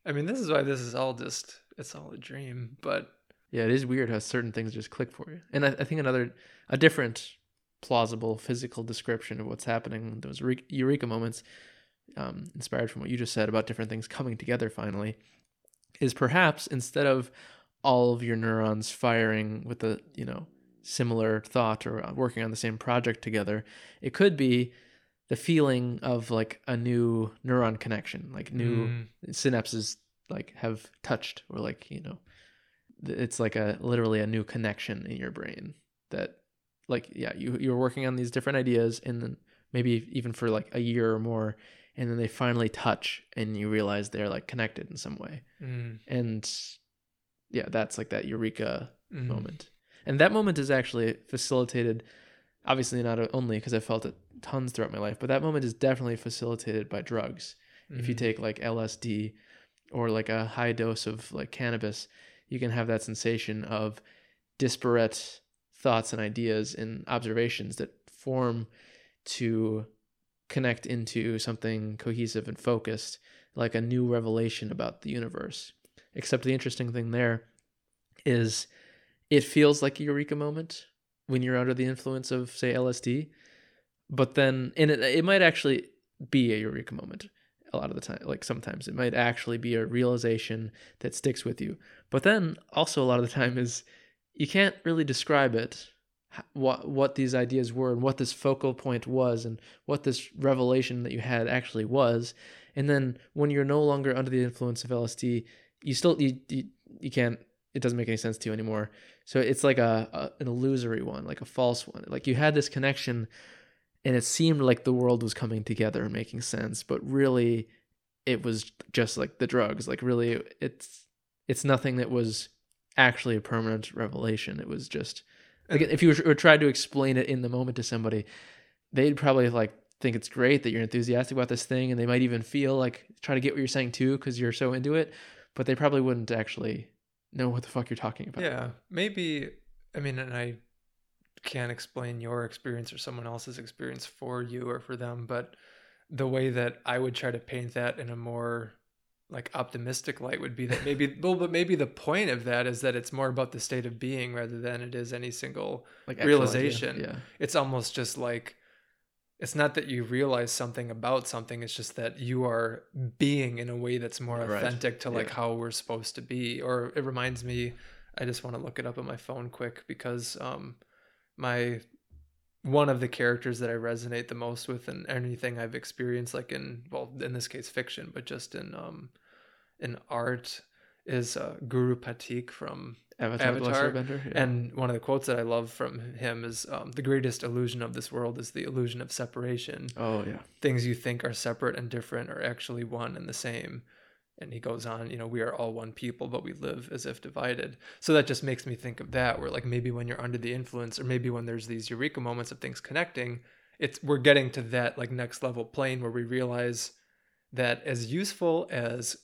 Speaker 2: I mean, this is why this is all just it's all a dream, but
Speaker 1: Yeah, it is weird how certain things just click for you. And I, I think another, a different plausible physical description of what's happening, those eureka- moments, um, inspired from what you just said about different things coming together finally, is perhaps instead of all of your neurons firing with a, you know, similar thought or uh, working on the same project together, it could be the feeling of like a new neuron connection, like new
Speaker 2: mm,
Speaker 1: synapses like have touched or like you know it's like a literally a new connection in your brain that like yeah you you're working on these different ideas and then maybe even for like a year or more and then they finally touch and you realize they're like connected in some way.
Speaker 2: Mm,
Speaker 1: and yeah that's like that eureka
Speaker 2: mm.
Speaker 1: moment. And that moment is actually facilitated obviously not only because i felt it tons throughout my life but that moment is definitely facilitated by drugs if you
Speaker 2: Mm.
Speaker 1: take like LSD or like a high dose of like cannabis, you can have that sensation of disparate thoughts and ideas and observations that form to connect into something cohesive and focused, like a new revelation about the universe. Except the interesting thing there is it feels like a eureka moment when you're under the influence of say LSD, but then and it, it might actually be a eureka moment a lot of the time like sometimes. It might actually be a realization that sticks with you. But then also a lot of the time is you can't really describe it what what these ideas were and what this focal point was and what this revelation that you had actually was. And then when you're no longer under the influence of LSD you still you you, you can't it doesn't make any sense to you anymore so it's like a, a an illusory one like a false one. Like you had this connection and it seemed like the world was coming together and making sense but really it was just like the drugs. Like really it's it's nothing that was actually a permanent revelation. It was just like if you were, tried to explain it in the moment to somebody they'd probably like think it's great that you're enthusiastic about this thing and they might even feel like try to get what you're saying too because you're so into it but they probably wouldn't actually know what the fuck you're talking about
Speaker 2: Yeah, maybe. I mean, and I can't explain your experience or someone else's experience for you or for them, but the way that I would try to paint that in a more like optimistic light would be that maybe well but maybe the point of that is that it's more about the state of being rather than it is any single
Speaker 1: like
Speaker 2: realization.
Speaker 1: yeah
Speaker 2: it's almost just like it's not that you realize something about something it's just that you are being in a way that's more
Speaker 1: Right.
Speaker 2: authentic to like
Speaker 1: Yeah.
Speaker 2: how we're supposed to be or it reminds me i just want to look it up on my phone quick because um my one of the characters that i resonate the most with in anything i've experienced like in well in this case fiction but just in um in art is uh, guru Pathik from
Speaker 1: avatar,
Speaker 2: Avatar,
Speaker 1: Airbender, yeah.
Speaker 2: and one of the quotes that I love from him is um, the greatest illusion of this world is the illusion of separation.
Speaker 1: oh yeah
Speaker 2: Things you think are separate and different are actually one and the same. And he goes on, you know, we are all one people, but we live as if divided. So that just makes me think of that, where like maybe when you're under the influence, or maybe when there's these eureka moments of things connecting, it's we're getting to that like next level plane where we realize that as useful as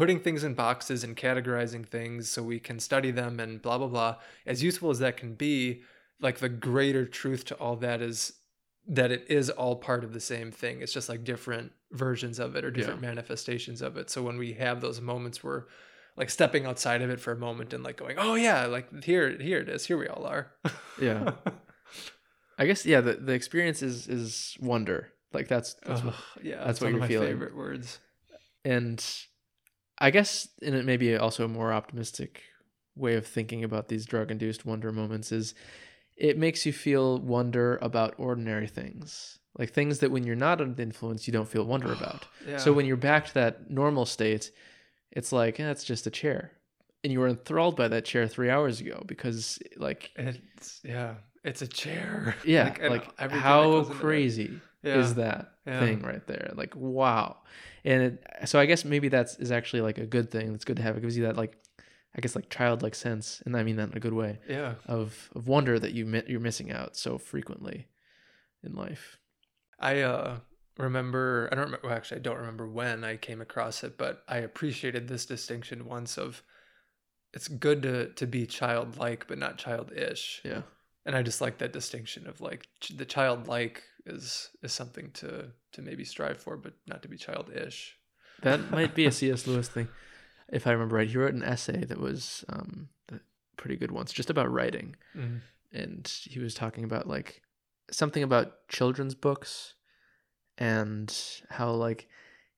Speaker 2: putting things in boxes and categorizing things so we can study them and blah blah blah as useful as that can be like the greater truth to all that is that it is all part of the same thing. It's just like different versions of it or different manifestations of it. So when we have those moments where like stepping outside of it for a moment and like going oh yeah like here here it is. Here we all are.
Speaker 1: Yeah. i guess yeah the, the experience is is wonder. Like that's that's what,
Speaker 2: yeah
Speaker 1: that's
Speaker 2: it's
Speaker 1: what you're
Speaker 2: of my
Speaker 1: feeling.
Speaker 2: favorite words.
Speaker 1: And i guess in it maybe also a more optimistic way of thinking about these drug induced wonder moments is it makes you feel wonder about ordinary things. Like things that when you're not under the influence you don't feel wonder about.
Speaker 2: Yeah.
Speaker 1: So when you're back to that normal state it's like eh, just a chair. And you were enthralled by that chair three hours ago because like
Speaker 2: it's yeah it's a chair.
Speaker 1: Yeah
Speaker 2: Like,
Speaker 1: like, how crazy
Speaker 2: yeah.
Speaker 1: is that
Speaker 2: Yeah.
Speaker 1: thing right there. Like wow. And it, so i guess maybe that's is actually like a good thing. That's good to have. It gives you that like i guess like childlike sense. And i mean that in a good way
Speaker 2: yeah.
Speaker 1: of of wonder that you mi- you're missing out so frequently in life.
Speaker 2: I uh remember I don't remember well, actually I don't remember when I came across it, but I appreciated this distinction once of it's good to to be childlike but not childish.
Speaker 1: yeah.
Speaker 2: And I just like that distinction of like ch- the childlike is is something to to maybe strive for but not to be childish.
Speaker 1: that might be a cs lewis thing if i remember right he wrote an essay that was um pretty good once just about writing
Speaker 2: Mhm.
Speaker 1: and he was talking about like something about children's books and how like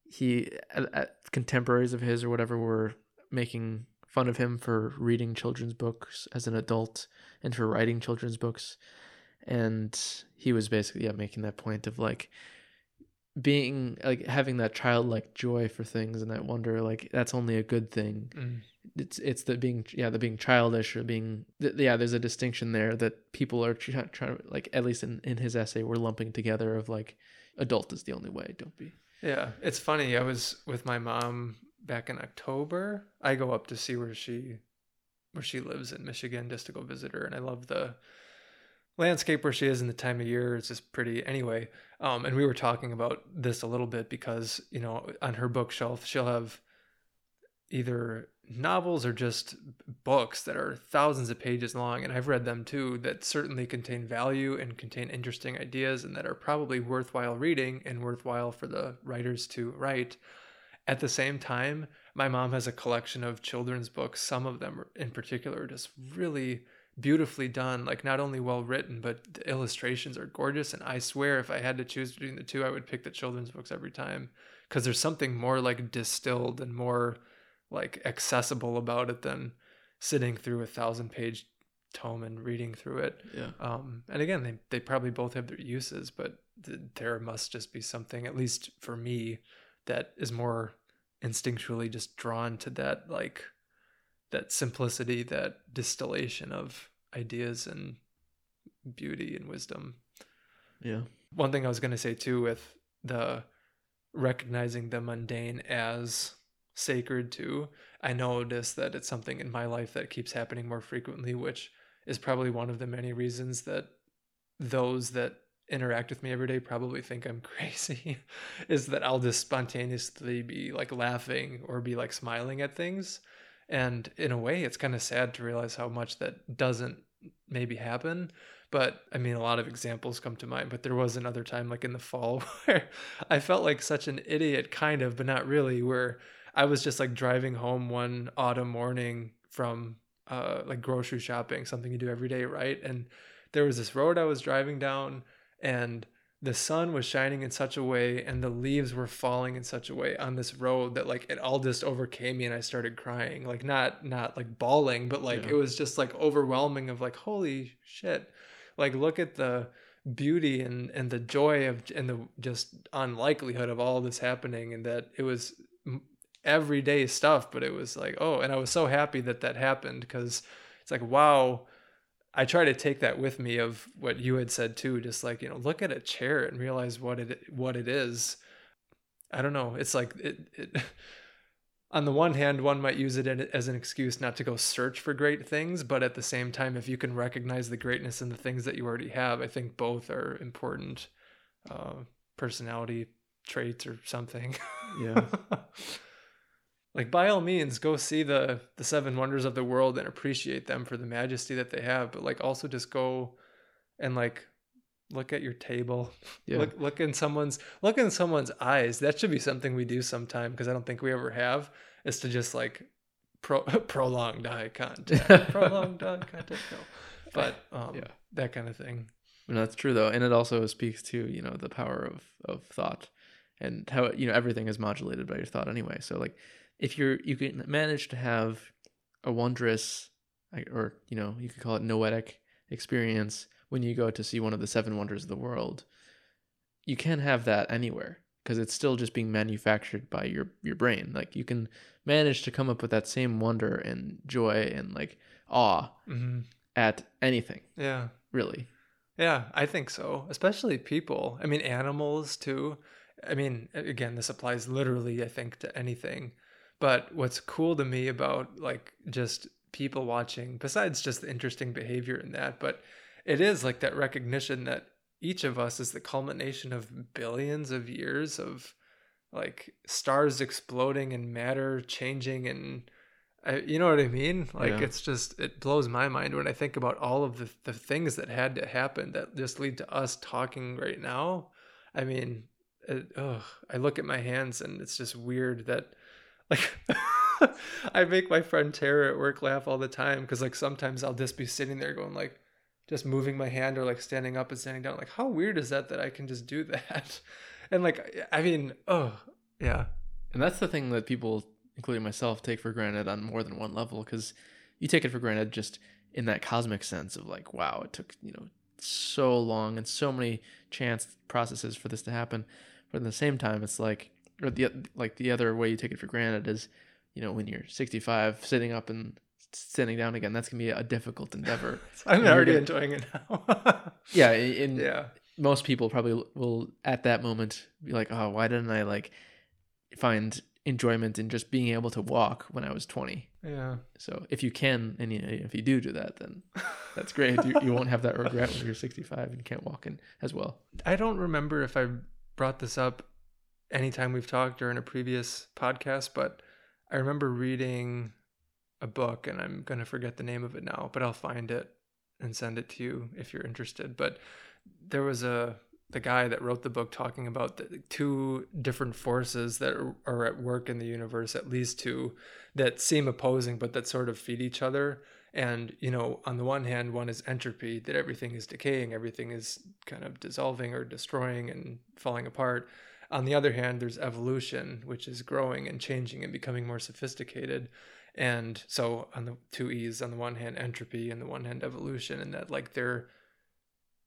Speaker 1: he contemporaries of his or whatever were making fun of him for reading children's books as an adult and for writing children's books and he was basically yeah making that point of like being like having that childlike joy for things and that wonder like that's only a good thing
Speaker 2: Mm.
Speaker 1: it's it's the being yeah the being childish or being th- yeah there's a distinction there that people are trying to like at least in in his essay we're lumping together of like adult is the only way don't be
Speaker 2: Yeah, it's funny. I was with my mom back in October. I go up to see where she where she lives in Michigan just to go visit her and I love the landscape where she is in the time of year. is just pretty anyway. Um and we were talking about this a little bit because, you know, on her bookshelf she'll have either novels or just books that are thousands of pages long and I've read them too that certainly contain value and contain interesting ideas and that are probably worthwhile reading and worthwhile for the writers to write. At the same time, my mom has a collection of children's books. Some of them in particular just really beautifully done, like not only well written, but the illustrations are gorgeous and I swear if I had to choose between the two, I would pick the children's books every time because there's something more like distilled and more like accessible about it than sitting through a thousand page tome and reading through it.
Speaker 1: yeah
Speaker 2: Um, and again, they, they probably both have their uses, but th- there must just be something, at least for me, that is more instinctually just drawn to that, like that simplicity, that distillation of ideas and beauty and wisdom.
Speaker 1: yeah
Speaker 2: One thing I was going to say too with the recognizing the mundane as sacred too, I notice that it's something in my life that keeps happening more frequently, which is probably one of the many reasons that those that interact with me every day probably think I'm crazy is that I'll just spontaneously be like laughing or be like smiling at things. And in a way, it's kind of sad to realize how much that doesn't maybe happen. But I mean, a lot of examples come to mind. But there was another time, like in the fall, where I felt like such an idiot, kind of, but not really, where I was just like driving home one autumn morning from uh, like grocery shopping, something you do every day, right? And there was this road I was driving down, and the sun was shining in such a way and the leaves were falling in such a way on this road that like it all just overcame me and I started crying like not not like bawling but like yeah. it was just like overwhelming of like holy shit like look at the beauty and and the joy of and the just unlikelihood of all this happening and that it was everyday stuff but it was like oh and I was so happy that that happened because it's like wow I try to take that with me of what you had said too, just like, you know, look at a chair and realize what it what it is. I don't know. It's like it, it on the one hand, one might use it as an excuse not to go search for great things, but at the same time, if you can recognize the greatness in the things that you already have, I think both are important uh, personality traits or something.
Speaker 1: Yeah.
Speaker 2: like by all means go see the the seven wonders of the world and appreciate them for the majesty that they have but like also just go and like look at your table. Yeah. look look in someone's look in someone's eyes. That should be something we do sometime because i don't think we ever have is to just like pro, prolonged eye contact. Prolonged eye contact no. But um yeah. that kind of thing.
Speaker 1: And that's true though. And it also speaks to you know the power of of thought and how you know everything is modulated by your thought anyway. So like if you're you can manage to have a wondrous or you know you could call it noetic experience when you go to see one of the seven wonders of the world. You can have that anywhere because it's still just being manufactured by your your brain. Like you can manage to come up with that same wonder and joy and like awe mm-hmm. at anything
Speaker 2: yeah.
Speaker 1: really.
Speaker 2: Yeah i think so. Especially people. I mean animals too. I mean again this applies literally i think to anything but what's cool to me about like just people watching, besides just the interesting behavior in that, but it is like that recognition that each of us is the culmination of billions of years of like stars exploding and matter changing and I, you know what I mean? Like yeah. it's just it blows my mind when I think about all of the, the things that had to happen that just lead to us talking right now. I mean, it, ugh, I look at my hands and it's just weird that like I make my friend Tara at work laugh all the time because like sometimes I'll just be sitting there going like just moving my hand or like standing up and standing down. Like how weird is that that I can just do that? And like I mean, oh yeah.
Speaker 1: And that's the thing that people, including myself, take for granted on more than one level because you take it for granted just in that cosmic sense of like, wow, it took you know so long and so many chance processes for this to happen. But at the same time, it's like or the like the other way you take it for granted is, you know, when you're 65, sitting up and sitting down again, that's gonna be a difficult endeavor.
Speaker 2: I'm already gonna, enjoying it now.
Speaker 1: yeah, and yeah, most people probably will at that moment be like, oh, why didn't I like find enjoyment in just being able to walk when I was 20?
Speaker 2: Yeah.
Speaker 1: So if you can, and you know, if you do do that, then that's great. you, you won't have that regret when you're 65 and can't walk in as well.
Speaker 2: I don't remember if I brought this up anytime we've talked or in a previous podcast, but I remember reading a book and I'm going to forget the name of it now, but I'll find it and send it to you if you're interested. But there was a the guy that wrote the book talking about the two different forces that are at work in the universe, at least two that seem opposing but that sort of feed each other. And, you know, on the one hand, one is entropy, that everything is decaying, everything is kind of dissolving or destroying and falling apart. On the other hand, there's evolution, which is growing and changing and becoming more sophisticated. And so on the two E's, on the one hand, entropy, and the one hand, evolution, and that like they're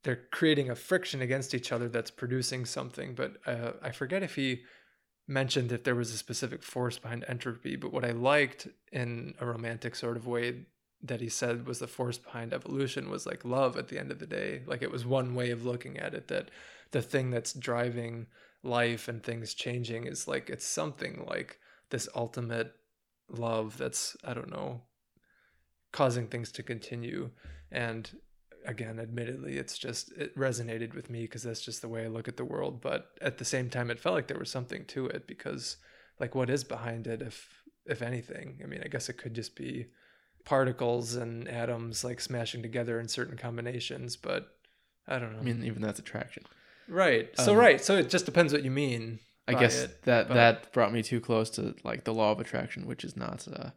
Speaker 2: they're creating a friction against each other that's producing something. But uh, I forget if he mentioned that there was a specific force behind entropy. But what I liked in a romantic sort of way that he said was the force behind evolution was like love at the end of the day. Like it was one way of looking at it that the thing that's driving life and things changing is like it's something like this ultimate love that's I don't know causing things to continue and again, admittedly, it's just it resonated with me because that's just the way I look at the world. But at the same time, it felt like there was something to it because, like, what is behind it? If if anything, I mean, I guess it could just be particles and atoms like smashing together in certain combinations, but I don't know.
Speaker 1: I mean, even that's attraction.
Speaker 2: Right. So
Speaker 1: um,
Speaker 2: right. So it just depends what you mean.
Speaker 1: I guess
Speaker 2: it,
Speaker 1: that
Speaker 2: but-
Speaker 1: that brought me too close to like the law of attraction, which is not uh,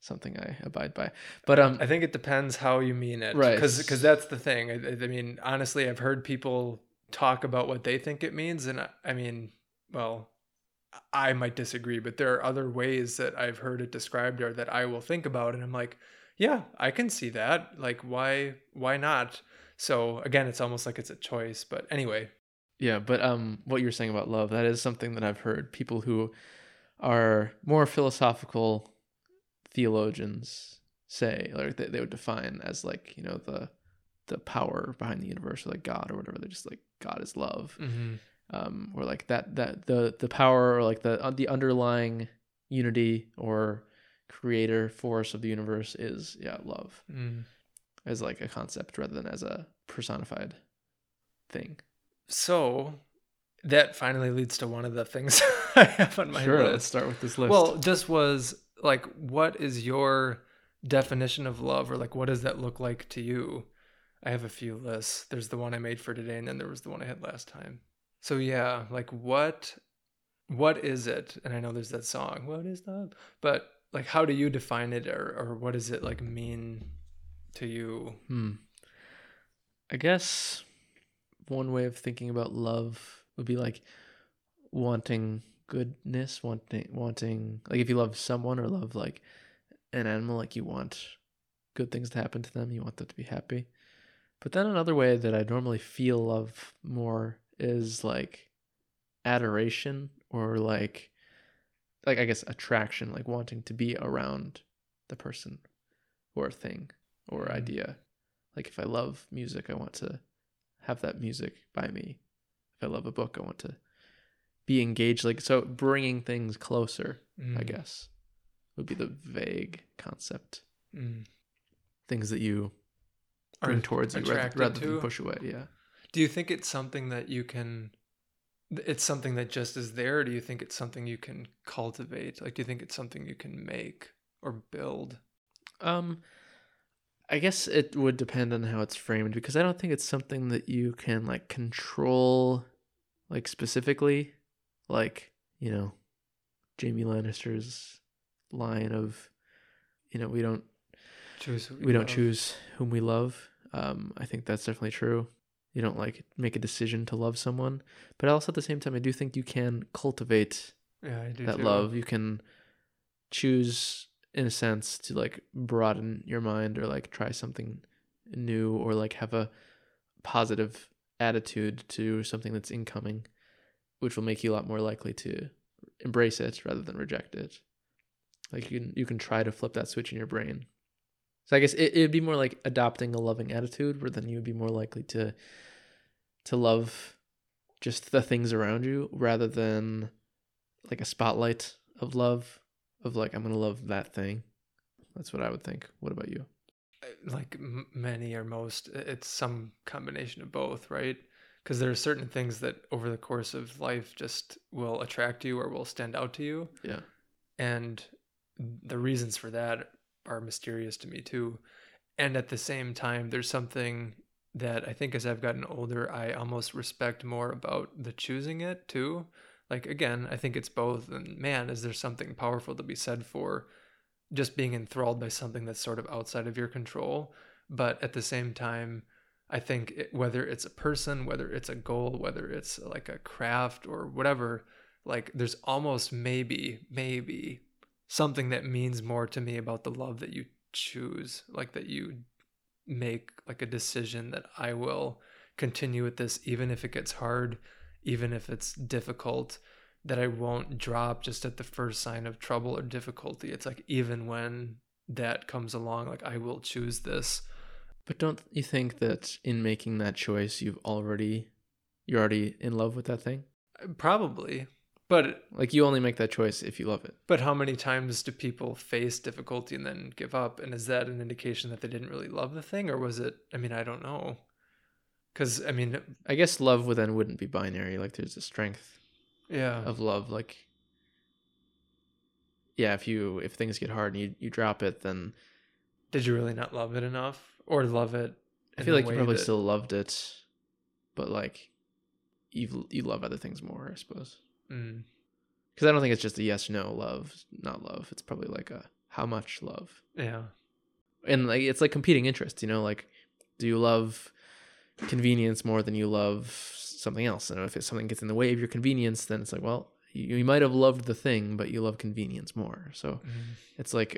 Speaker 1: something I abide by. But um,
Speaker 2: I think it depends how you mean it,
Speaker 1: Right.
Speaker 2: Because because that's the thing. I, I- I mean, honestly, I've heard people talk about what they think it means, and I, I mean, well, I might disagree, but there are other ways that I've heard it described or that I will think about, and I'm like, yeah, I can see that. Like, why, why not? So again, it's almost like it's a choice. But anyway,
Speaker 1: Yeah, but um, what you're saying about love, that is something that I've heard people who are more philosophical theologians say, or they, they would define as like, you know, the the power behind the universe, or like God or whatever. They're just like God is love, um, or like that that the the power or like the uh, the underlying unity or creator force of the universe is yeah love
Speaker 2: Mm.
Speaker 1: as like a concept rather than as a personified thing.
Speaker 2: So that finally leads to one of the things I have on my
Speaker 1: sure,
Speaker 2: list.
Speaker 1: let's start with this list.
Speaker 2: Well, this was like, what is your definition of love, or like, what does that look like to you? I have a few lists. There's the one I made for today, and then there was the one I had last time. So yeah, like, what, what is it? And I know there's that song, "What is love?" But like, how do you define it, or or what does it like mean to you?
Speaker 1: Hmm. I guess one way of thinking about love would be like wanting goodness, wanting wanting like if you love someone or love like an animal, like you want good things to happen to them, you want them to be happy. But then another way that I normally feel love more is like adoration or like like I guess attraction, like wanting to be around the person or thing or
Speaker 2: Mhm.
Speaker 1: idea. Like if I love music, I want to have that music by me. If I love a book, I want to be engaged. Like so, bringing things closer, I
Speaker 2: Mm,
Speaker 1: guess, would be the vague concept.
Speaker 2: mm.
Speaker 1: Things that you
Speaker 2: Are
Speaker 1: bring towards you rather, rather than push away. Yeah.
Speaker 2: Do you think it's something that you can it's something that just is there or do you think it's something you can cultivate? Like do you think it's something you can make or build?
Speaker 1: Um, I guess it would depend on how it's framed because I don't think it's something that you can like control, like specifically, like you know, Jaime Lannister's line of, you know, we don't
Speaker 2: Choose who
Speaker 1: we don't
Speaker 2: love.
Speaker 1: choose whom we love. Um, I think that's definitely true. You don't like make a decision to love someone, but also at the same time, I do think you can cultivate
Speaker 2: Yeah, I do
Speaker 1: that
Speaker 2: too.
Speaker 1: love you can choose in a sense to like broaden your mind or like try something new or like have a positive attitude to something that's incoming which will make you a lot more likely to embrace it rather than reject it. Like you can you can try to flip that switch in your brain. So i guess it, it'd be more like adopting a loving attitude where then you would be more likely to to love just the things around you rather than like a spotlight of love of like i'm gonna love that thing. That's what i would think. What about you?
Speaker 2: Uh, like m- many or most it's some combination of both, right? Because there are certain things that over the course of life just will attract you or will stand out to you.
Speaker 1: yeah.
Speaker 2: And the reasons for that are mysterious to me too. And at the same time there's something that i think as i've gotten older i almost respect more about the choosing it too like again i think it's both and man is there something powerful to be said for just being enthralled by something that's sort of outside of your control. But at the same time i think it, whether it's a person whether it's a goal whether it's like a craft or whatever like there's almost maybe maybe something that means more to me about the love that you choose like that you make like a decision that i will continue with this even if it gets hard even if it's difficult that i won't drop just at the first sign of trouble or difficulty it's like even when that comes along like i will choose this
Speaker 1: but don't you think that in making that choice you've already you're already in love with that thing uh,
Speaker 2: probably But
Speaker 1: Like you only make that choice if you love it.
Speaker 2: but how many times do people face difficulty and then give up? And is that an indication that they didn't really love the thing, or was it? I mean, I don't know. Because I mean,
Speaker 1: I guess love would then wouldn't be binary. Like there's a strength
Speaker 2: yeah,
Speaker 1: of love. Like yeah, if you if things get hard and you, you drop it, then
Speaker 2: did you really not love it enough, or love it?
Speaker 1: I feel like you probably
Speaker 2: that-
Speaker 1: still loved it, but like you you love other things more, I suppose.
Speaker 2: Mm,
Speaker 1: Because I don't think it's just a yes no love, not love. It's probably like a how much love,
Speaker 2: yeah,
Speaker 1: and like it's like competing interests. You know, like do you love convenience more than you love something else? And if something gets in the way of your convenience, then it's like, well, you, you might have loved the thing, but you love convenience more. So
Speaker 2: Mm,
Speaker 1: it's like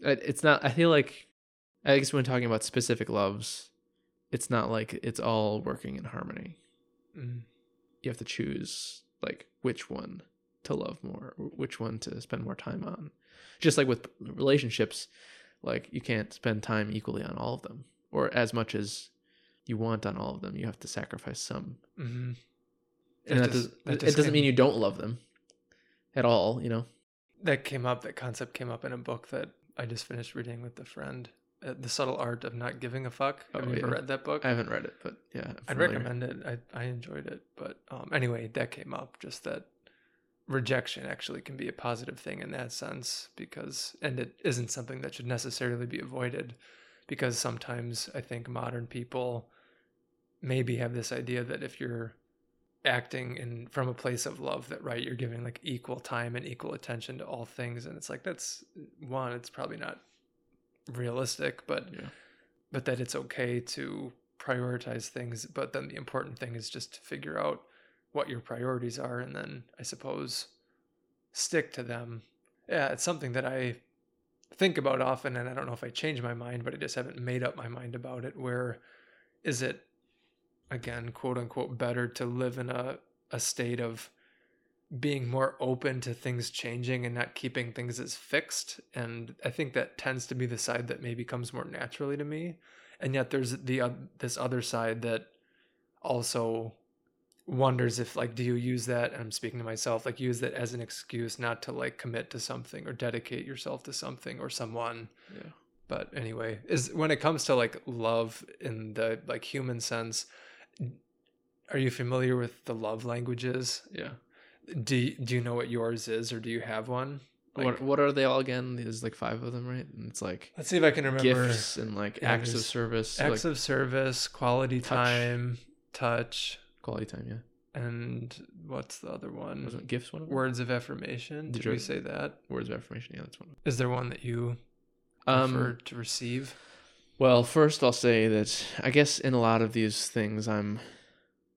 Speaker 1: it- it's not. I feel like I guess when talking about specific loves, it's not like it's all working in harmony.
Speaker 2: mm,
Speaker 1: You have to choose like which one to love more, which one to spend more time on. Just like with relationships, like you can't spend time equally on all of them or as much as you want on all of them. You have to sacrifice some,
Speaker 2: mhm.
Speaker 1: and that, does,
Speaker 2: that
Speaker 1: it
Speaker 2: just
Speaker 1: doesn't mean you don't love them at all. You know.
Speaker 2: that came up. That concept came up in a book that I just finished reading with a friend. Uh, the subtle art of not giving a fuck. Have
Speaker 1: Oh,
Speaker 2: you ever read that book?
Speaker 1: I haven't read it, but yeah,
Speaker 2: I'd recommend it. I I enjoyed it, but um, anyway, that came up. Just that rejection actually can be a positive thing in that sense because, and it isn't something that should necessarily be avoided, because sometimes I think modern people maybe have this idea that if you're acting in from a place of love that right you're giving like equal time and equal attention to all things and it's like that's one it's probably not realistic but
Speaker 1: Yeah.
Speaker 2: but that it's okay to prioritize things but then the important thing is just to figure out what your priorities are and then i suppose stick to them yeah it's something that i think about often and i don't know if i change my mind but i just haven't made up my mind about it where is it again quote unquote better to live in a, a state of being more open to things changing and not keeping things as fixed? And i think that tends to be the side that maybe comes more naturally to me. And yet there's the oth- this other side that also wonders if like do you use that and i'm speaking to myself like use that as an excuse not to like commit to something or dedicate yourself to something or someone
Speaker 1: Yeah.
Speaker 2: but anyway is when it comes to like love in the like human sense are you familiar with the love languages
Speaker 1: Yeah.
Speaker 2: do you, do you know what yours is or do you have one like,
Speaker 1: what what are they all again? There's like five of them, right? And it's like
Speaker 2: let's see if i can remember
Speaker 1: gifts and like
Speaker 2: Yeah,
Speaker 1: acts of service,
Speaker 2: acts
Speaker 1: like
Speaker 2: of service quality
Speaker 1: touch.
Speaker 2: time touch
Speaker 1: quality time. Yeah,
Speaker 2: and what's the other one
Speaker 1: wasn't gifts one of them?
Speaker 2: words of affirmation
Speaker 1: Did
Speaker 2: did
Speaker 1: you-
Speaker 2: we say that
Speaker 1: Words of affirmation. Yeah, that's one.
Speaker 2: is there one that you
Speaker 1: Um,
Speaker 2: prefer to receive
Speaker 1: Well, first I'll say that I guess in a lot of these things I'm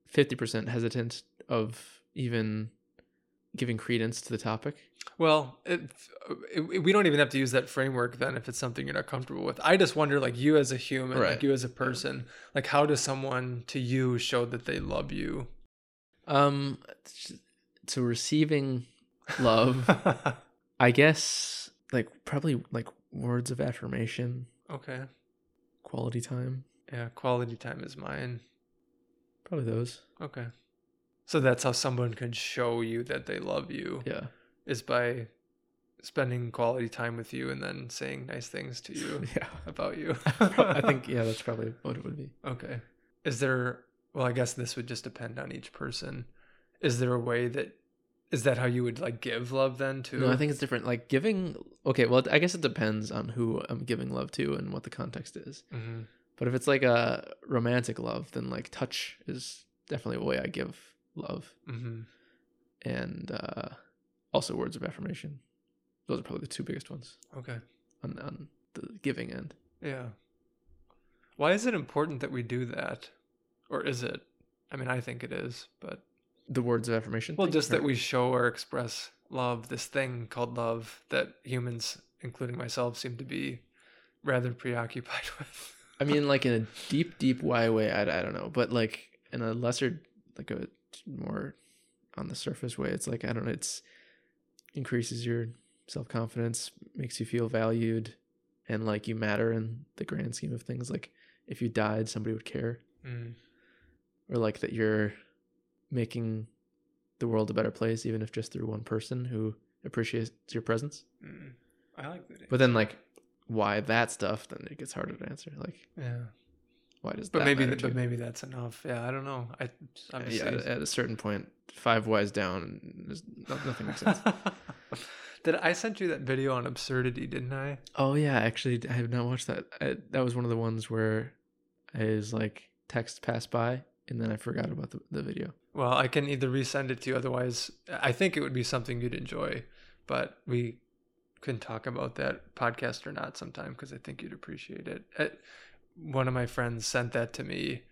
Speaker 1: 50% hesitant of even giving credence to the topic.
Speaker 2: Well, it, it, we don't even have to use that framework then if it's something you're not comfortable with. I just wonder, like you as a human,
Speaker 1: Right.
Speaker 2: like you as a person, like how does someone to you show that they love you?
Speaker 1: Um to receiving love, I guess like probably like words of affirmation,
Speaker 2: okay,
Speaker 1: quality time,
Speaker 2: yeah, quality time is mine.
Speaker 1: probably those.
Speaker 2: Okay, so that's how someone can show you that they love you
Speaker 1: Yeah.
Speaker 2: Is by spending quality time with you and then saying nice things to you
Speaker 1: Yeah.
Speaker 2: about you.
Speaker 1: I think yeah, that's probably what it would be.
Speaker 2: Okay. Is there well, I guess this would just depend on each person. Is there a way that is that how you would like give love then too?
Speaker 1: No, I think it's different. Like giving okay, well I guess it depends on who I'm giving love to and what the context is.
Speaker 2: hmm
Speaker 1: But if it's like a romantic love, then like touch is definitely a way I give love,
Speaker 2: hmm
Speaker 1: and uh, also words of affirmation. Those are probably the two biggest ones
Speaker 2: Okay.
Speaker 1: on on the giving end.
Speaker 2: Yeah. Why is it important that we do that? Or is it? I mean, I think it is, but
Speaker 1: The words of affirmation.
Speaker 2: well,
Speaker 1: thing,
Speaker 2: just that
Speaker 1: or-
Speaker 2: we show or express love, this thing called love that humans, including myself, seem to be rather preoccupied with.
Speaker 1: I mean, like in a deep, deep why way. I, I don't know, but like in a lesser, like a more on the surface way, it's like I don't know. It's increases your self confidence, makes you feel valued, and like you matter in the grand scheme of things. Like if you died, somebody would care,
Speaker 2: Mm.
Speaker 1: or like that you're making the world a better place, even if just through one person who appreciates your presence.
Speaker 2: Mm, I like that.
Speaker 1: But then, like, why that stuff? Then it gets harder to answer. Like,
Speaker 2: yeah.
Speaker 1: Why does
Speaker 2: But
Speaker 1: that
Speaker 2: maybe, but maybe that's enough. Yeah, I don't know. I
Speaker 1: yeah, at, a certain point, five whys down, there's nothing makes sense.
Speaker 2: Did I sent you that video on absurdity? Didn't I?
Speaker 1: Oh yeah, actually, I have not watched that. I, that was one of the ones where I was like text passed by, and then I forgot about the, the video.
Speaker 2: Well, I can either resend it to you. Otherwise, I think it would be something you'd enjoy. But we can talk about that podcast or not sometime because I think you'd appreciate it. One of my friends sent that to me,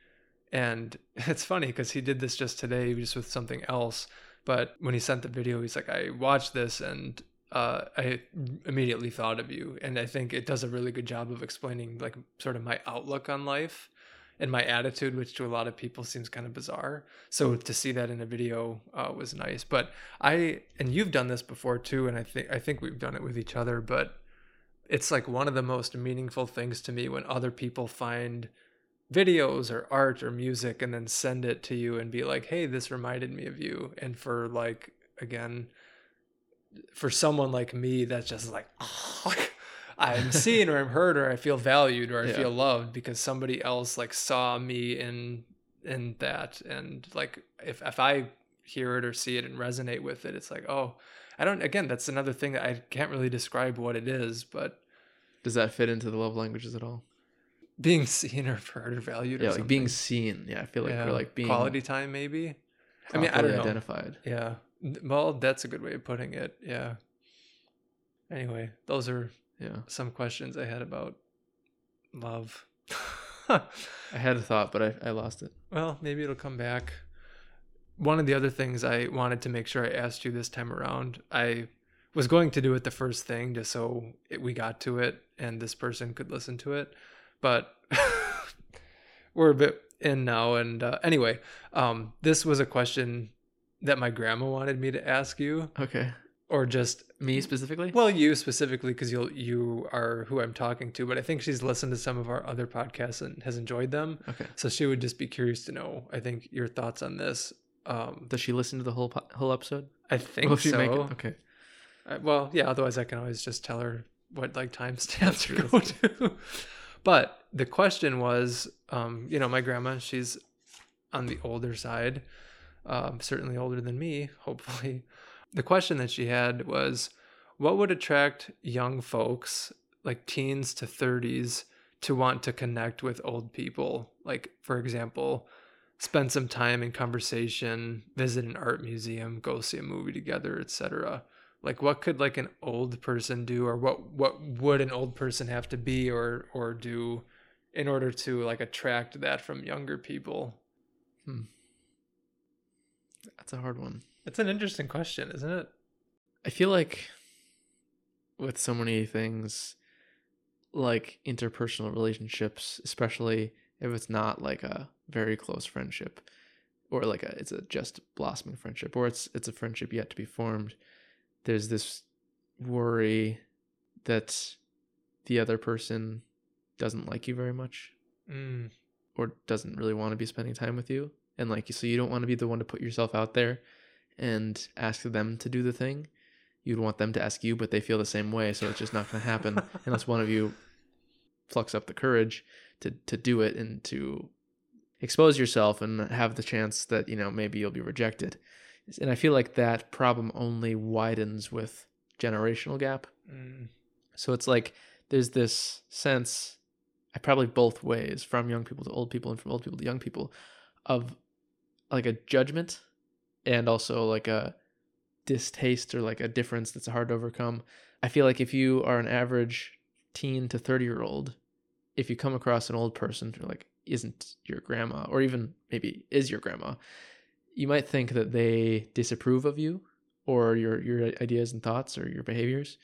Speaker 2: and it's funny because he did this just today, just with something else. But when he sent the video, he's like, "I watched this and." Uh, I immediately thought of you, and I think it does a really good job of explaining like sort of my outlook on life and my attitude, which to a lot of people seems kind of bizarre. So to see that in a video uh, was nice. But I and you've done this before too, and I think I think we've done it with each other. But it's like one of the most meaningful things to me when other people find videos or art or music and then send it to you and be like, "Hey, this reminded me of you." And for like again, for someone like me, that's just like. I'm seen or I'm heard or I feel valued or I
Speaker 1: Yeah.
Speaker 2: feel loved because somebody else like saw me in in that and like if if I hear it or see it and resonate with it it's like oh I don't again that's another thing that I can't really describe what it is but
Speaker 1: Does that fit into the love languages at all?
Speaker 2: being seen or heard or valued or
Speaker 1: Yeah, like being seen. Yeah, I feel like
Speaker 2: Yeah.
Speaker 1: we're like being
Speaker 2: quality time maybe I mean, I don't know.
Speaker 1: identified.
Speaker 2: yeah well that's a good way of putting it yeah anyway those are
Speaker 1: Yeah,
Speaker 2: some questions I had about love
Speaker 1: I had a thought, but I, I lost it.
Speaker 2: Well, maybe it'll come back. One of the other things I wanted to make sure I asked you this time around, I was going to do it the first thing just so it, we got to it and this person could listen to it. But we're a bit in now. And uh, anyway, um, this was a question that my grandma wanted me to ask you,
Speaker 1: Okay,
Speaker 2: or just
Speaker 1: me specifically.
Speaker 2: well, you specifically, because you you are who I'm talking to. But I think she's listened to some of our other podcasts and has enjoyed them.
Speaker 1: okay.
Speaker 2: So she would just be curious to know. I think your thoughts on this. Um,
Speaker 1: Does she listen to the whole po- whole episode?
Speaker 2: I think
Speaker 1: Will she
Speaker 2: so.
Speaker 1: make it? Okay.
Speaker 2: Uh, well, yeah. Otherwise, I can always just tell her what like timestamps to go to. but the question was, um, you know, my grandma. She's on the older side, um, certainly older than me. Hopefully, the question that she had was, what would attract young folks, like teens to thirties, to want to connect with old people? Like, for example. Spend some time in conversation, visit an art museum, go see a movie together, etc like what could like an old person do or what what would an old person have to be or or do in order to like attract that from younger people? Hmm.
Speaker 1: That's a hard one.
Speaker 2: it's an interesting question isn't it?
Speaker 1: I feel like with so many things like interpersonal relationships, especially if it's not like a very close friendship or like a it's a just blossoming friendship or it's it's a friendship yet to be formed, there's this worry that the other person doesn't like you very much
Speaker 2: mm,
Speaker 1: or doesn't really want to be spending time with you. And like so you don't want to be the one to put yourself out there and ask them to do the thing. You'd want them to ask you but they feel the same way so it's just not going to happen unless one of you plucks up the courage to to do it and to expose yourself and have the chance that you know maybe you'll be rejected. And i feel like that problem only widens with generational gap.
Speaker 2: Mm,
Speaker 1: so it's like there's this sense, I probably both ways, from young people to old people and from old people to young people, of like a judgment and also like a distaste or like a difference that's hard to overcome. I feel like if you are an average teen to 30 year old, if you come across an old person who like isn't your grandma or even maybe is your grandma, you might think that they disapprove of you or your your ideas and thoughts or your behaviors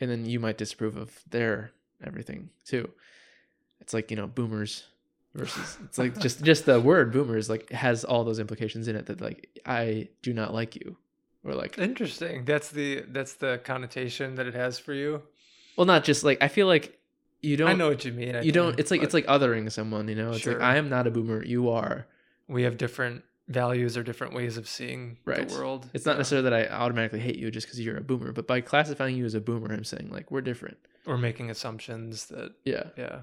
Speaker 1: and then you might disapprove of their everything too. It's like you know boomers versus it's like just just the word boomers like has all those implications in it that like I do not like you or like
Speaker 2: interesting that's the that's the connotation that it has for you
Speaker 1: well not just like I feel like you don't
Speaker 2: i know what you mean I
Speaker 1: you don't it's like it's like othering someone you know it's
Speaker 2: Sure.
Speaker 1: like I am not a boomer you are
Speaker 2: we have different values or different ways of seeing
Speaker 1: Right.
Speaker 2: the world.
Speaker 1: It's not
Speaker 2: Yeah.
Speaker 1: necessarily that I automatically hate you just because you're a boomer, but by classifying you as a boomer, I'm saying like we're different.
Speaker 2: or making assumptions that
Speaker 1: Yeah.
Speaker 2: yeah.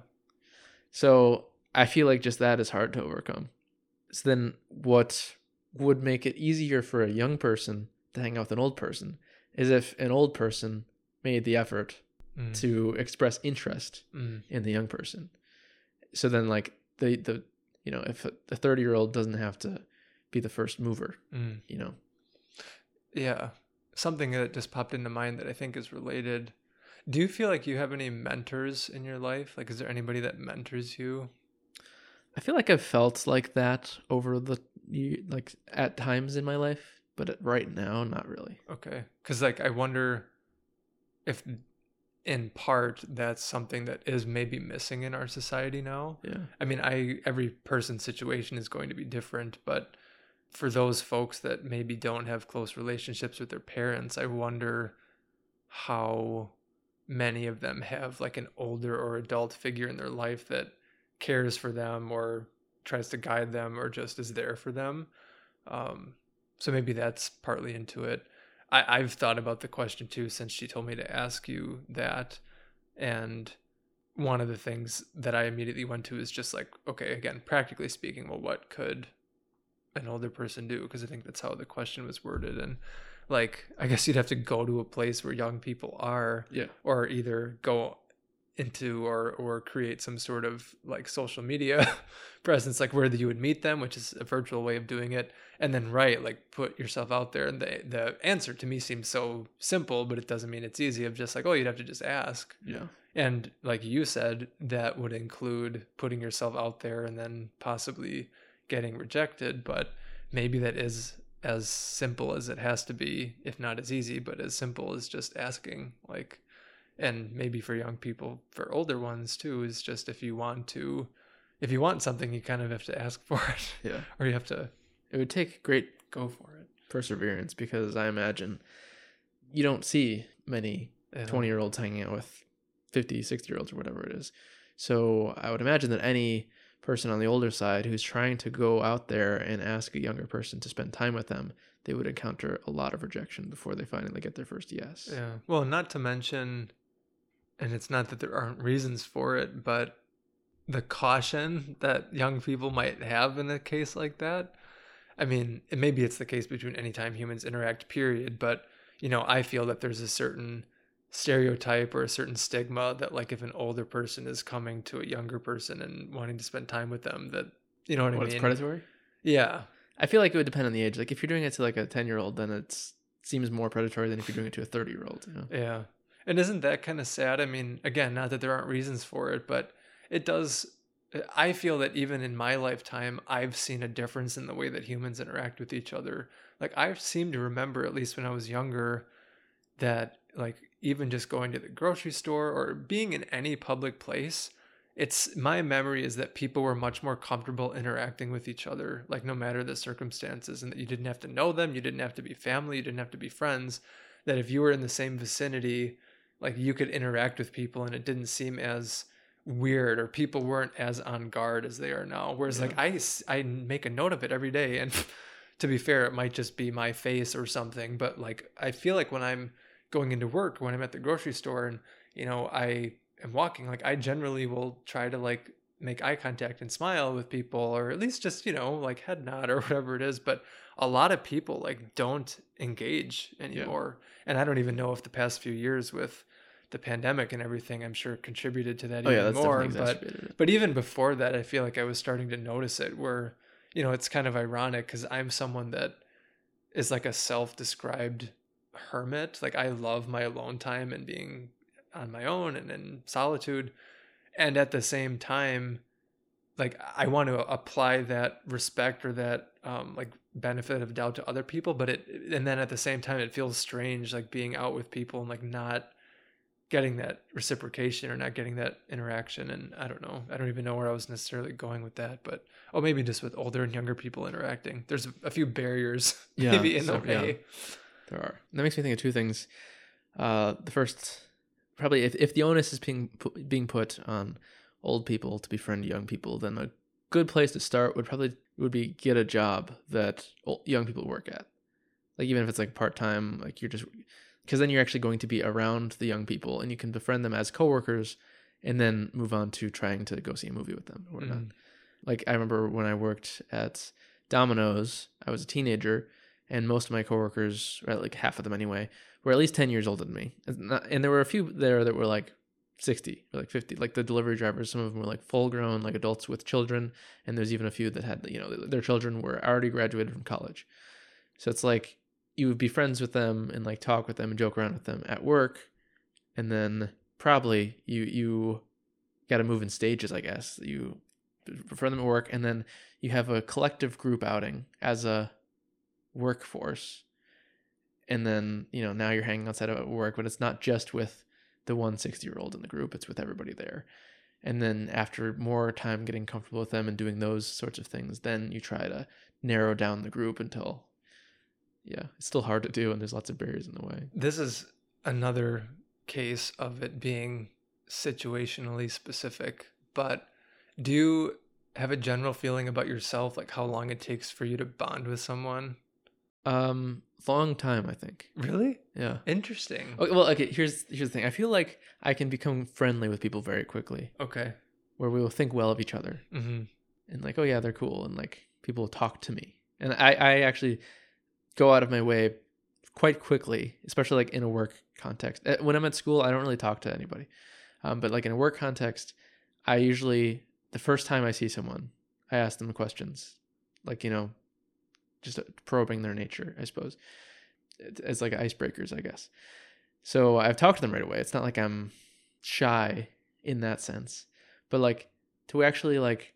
Speaker 1: So I feel like just that is hard to overcome. So then what would make it easier for a young person to hang out with an old person is if an old person made the effort
Speaker 2: Mm,
Speaker 1: to express interest
Speaker 2: mm,
Speaker 1: in the young person. So then like the the you know, if the 30 year old doesn't have to be the first mover,
Speaker 2: mm.
Speaker 1: you know.
Speaker 2: Yeah. Something that just popped into mind that I think is related. Do you feel like you have any mentors in your life? Like, is there anybody that mentors you?
Speaker 1: I feel like I've felt like that over the like at times in my life, but right now not really.
Speaker 2: Okay. Because, like, I wonder if, in part, that's something that is maybe missing in our society now.
Speaker 1: Yeah.
Speaker 2: I mean, I every person's situation is going to be different, but for those folks that maybe don't have close relationships with their parents, I wonder how many of them have like an older or adult figure in their life that cares for them or tries to guide them or just is there for them. Um, so maybe that's partly into it. I, I've thought about the question too since she told me to ask you that. And one of the things that I immediately went to is just like, okay, again, practically speaking, well, what could an older person do? Because I think that's how the question was worded. And like, I guess you'd have to go to a place where young people are,
Speaker 1: Yeah.
Speaker 2: or either go into or or create some sort of like social media presence like where you would meet them which is a virtual way of doing it and then right like put yourself out there and the the answer to me seems so simple but it doesn't mean it's easy of just like oh you'd have to just ask
Speaker 1: Yeah.
Speaker 2: and like you said, that would include putting yourself out there and then possibly getting rejected. But maybe that is as simple as it has to be, if not as easy, but as simple as just asking. Like, and maybe for young people, for older ones too, is just if you want to, if you want something, you kind of have to ask for it,
Speaker 1: Yeah.
Speaker 2: or you have to
Speaker 1: It would take great
Speaker 2: go for it.
Speaker 1: perseverance because I imagine you don't see many 20 year olds hanging out with 50, 60 year olds or whatever it is. So I would imagine that any person on the older side who's trying to go out there and ask a younger person to spend time with them, they would encounter a lot of rejection before they finally get their first yes.
Speaker 2: Yeah. Well, not to mention, and it's not that there aren't reasons for it, but the caution that young people might have in a case like that. I mean, and maybe it's the case between any time humans interact, period. But, you know, I feel that there's a certain stereotype or a certain stigma that, like, if an older person is coming to a younger person and wanting to spend time with them, that, you know what,
Speaker 1: What,
Speaker 2: I
Speaker 1: it's
Speaker 2: mean?
Speaker 1: predatory?
Speaker 2: Yeah.
Speaker 1: I feel like it would depend on the age. Like if you're doing it to like a 10 year old, then it's seems more predatory than if you're doing it to a 30 year old. You know?
Speaker 2: Yeah. And isn't that kind of sad? I mean, again, not that there aren't reasons for it, but it does. I feel that even in my lifetime, I've seen a difference in the way that humans interact with each other. Like, I seem to remember, at least when I was younger, that, like, even just going to the grocery store or being in any public place, it's my memory is that people were much more comfortable interacting with each other, like, no matter the circumstances, and that you didn't have to know them, you didn't have to be family, you didn't have to be friends. That if you were in the same vicinity, like you could interact with people and it didn't seem as weird or people weren't as on guard as they are now. Whereas like I, I make a note of it every day and to be fair it might just be my face or something but like i feel like when i'm going into work when i'm at the grocery store and you know i am walking like i generally will try to like make eye contact and smile with people or at least just you know like head nod or whatever it is but a lot of people like don't engage anymore. And i don't even know if the past few years with the pandemic and everything i'm sure contributed to that
Speaker 1: Oh, yeah,
Speaker 2: even
Speaker 1: that's
Speaker 2: more but but even before that i feel like i was starting to notice it where you know it's kind of ironic because i'm someone that is like a self-described hermit. Like i love my alone time and being on my own and in solitude. And at the same time like i want to apply that respect or that um like benefit of doubt to other people but it and then at the same time it feels strange like being out with people and like not getting that reciprocation or not getting that interaction and i don't know i don't even know where i was necessarily going with that but oh maybe just with older and younger people interacting there's a, few barriers
Speaker 1: Yeah,
Speaker 2: maybe in
Speaker 1: so-
Speaker 2: the
Speaker 1: yeah.
Speaker 2: way
Speaker 1: There are. That makes me think of two things. Uh, the first, probably if, if the onus is being being put on old people to befriend young people, then a good place to start would probably would be get a job that ol- young people work at. Like even if it's like part time, like you're just because then you're actually going to be around the young people and you can befriend them as coworkers and then move on to trying to go see a movie with them or whatnot.
Speaker 2: Mm.
Speaker 1: Like I remember when I worked at Domino's, I was a teenager, and most of my coworkers, or like half of them anyway, were at least ten years older than me. And not- and there were a few there that were like sixty or like fifty. Like the delivery drivers, some of them were like full grown, like adults with children, and there's even a few that had you know their children were already graduated from college. So it's like you would be friends with them and like talk with them and joke around with them at work, and then probably you you got to move in stages, I guess. You befriend them at work, and then you have a collective group outing as a workforce, and then you know now you're hanging outside of work, but it's not just with the one 60 year old in the group; it's with everybody there. And then after more time getting comfortable with them and doing those sorts of things, then you try to narrow down the group until, yeah, it's still hard to do, and there's lots of barriers in the way.
Speaker 2: This is another case of it being situationally specific, but do you have a general feeling about yourself, like how long it takes for you to bond with someone?
Speaker 1: Um, long time, I think.
Speaker 2: Really?
Speaker 1: Yeah.
Speaker 2: Interesting.
Speaker 1: Okay, well, okay. Here's here's the thing. I feel like I can become friendly with people very quickly,
Speaker 2: Okay.
Speaker 1: where we will think well of each other,
Speaker 2: Mm-hmm.
Speaker 1: and like, oh yeah, they're cool, and like people will talk to me, and I I actually go out of my way quite quickly, especially like in a work context. Uh, When I'm at school, I don't really talk to anybody, um, but like in a work context, I usually the first time I see someone, I ask them questions, like you know, just probing their nature, I suppose, as like icebreakers, I guess. So I've talked to them right away. It's not like I'm shy in that sense, but like to actually like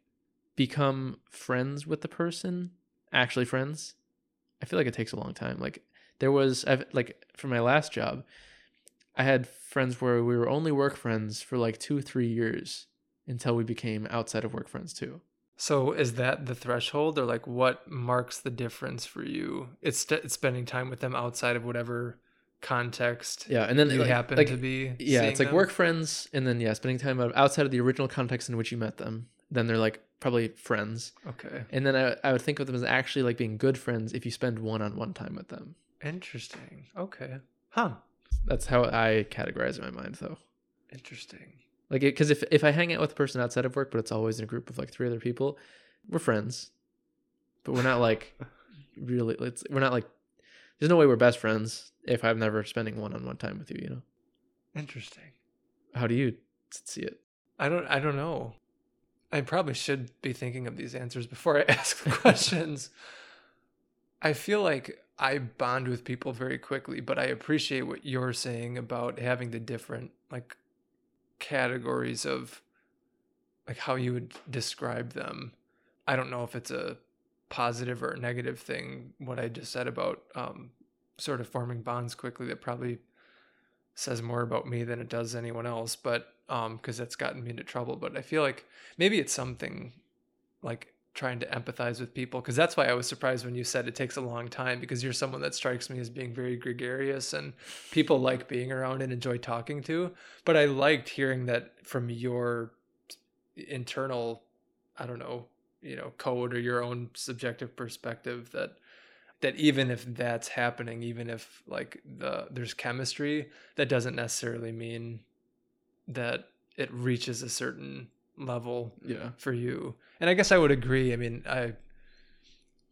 Speaker 1: become friends with the person, actually friends, I feel like it takes a long time. Like there was I've like for my last job, I had friends where we were only work friends for like 2 3 years until we became outside of work friends too.
Speaker 2: So is that the threshold, or like what marks the difference for you? It's, st- it's spending time with them outside of whatever context
Speaker 1: Yeah, and then
Speaker 2: you
Speaker 1: like,
Speaker 2: happen
Speaker 1: like,
Speaker 2: to be.
Speaker 1: yeah, it's like
Speaker 2: them?
Speaker 1: work friends and then yeah, spending time outside of the original context in which you met them. Then they're like probably friends.
Speaker 2: Okay.
Speaker 1: And then I, I would think of them as actually like being good friends if you spend one-on-one time with them.
Speaker 2: Interesting. Okay. Huh.
Speaker 1: That's how I categorize in my mind, though.
Speaker 2: Interesting.
Speaker 1: Like, because if if I hang out with a person outside of work, but it's always in a group of like three other people, we're friends, but we're not like really. It's we're not like. There's no way we're best friends if I'm never spending one-on-one time with you. You know.
Speaker 2: Interesting.
Speaker 1: How do you see it?
Speaker 2: I don't. I don't know. I probably should be thinking of these answers before I ask the questions. I feel like I bond with people very quickly, but I appreciate what you're saying about having the different like categories of like how you would describe them. I don't know if it's a positive or negative thing what I just said about um sort of forming bonds quickly that probably says more about me than it does anyone else but um because that's gotten me into trouble but i feel like maybe it's something like trying to empathize with people because that's why i was surprised when you said it takes a long time because you're someone that strikes me as being very gregarious and people like being around and enjoy talking to but i liked hearing that from your internal i don't know you know code or your own subjective perspective that that even if that's happening even if like the there's chemistry that doesn't necessarily mean that it reaches a certain level
Speaker 1: Yeah.
Speaker 2: for you and i guess i would agree i mean i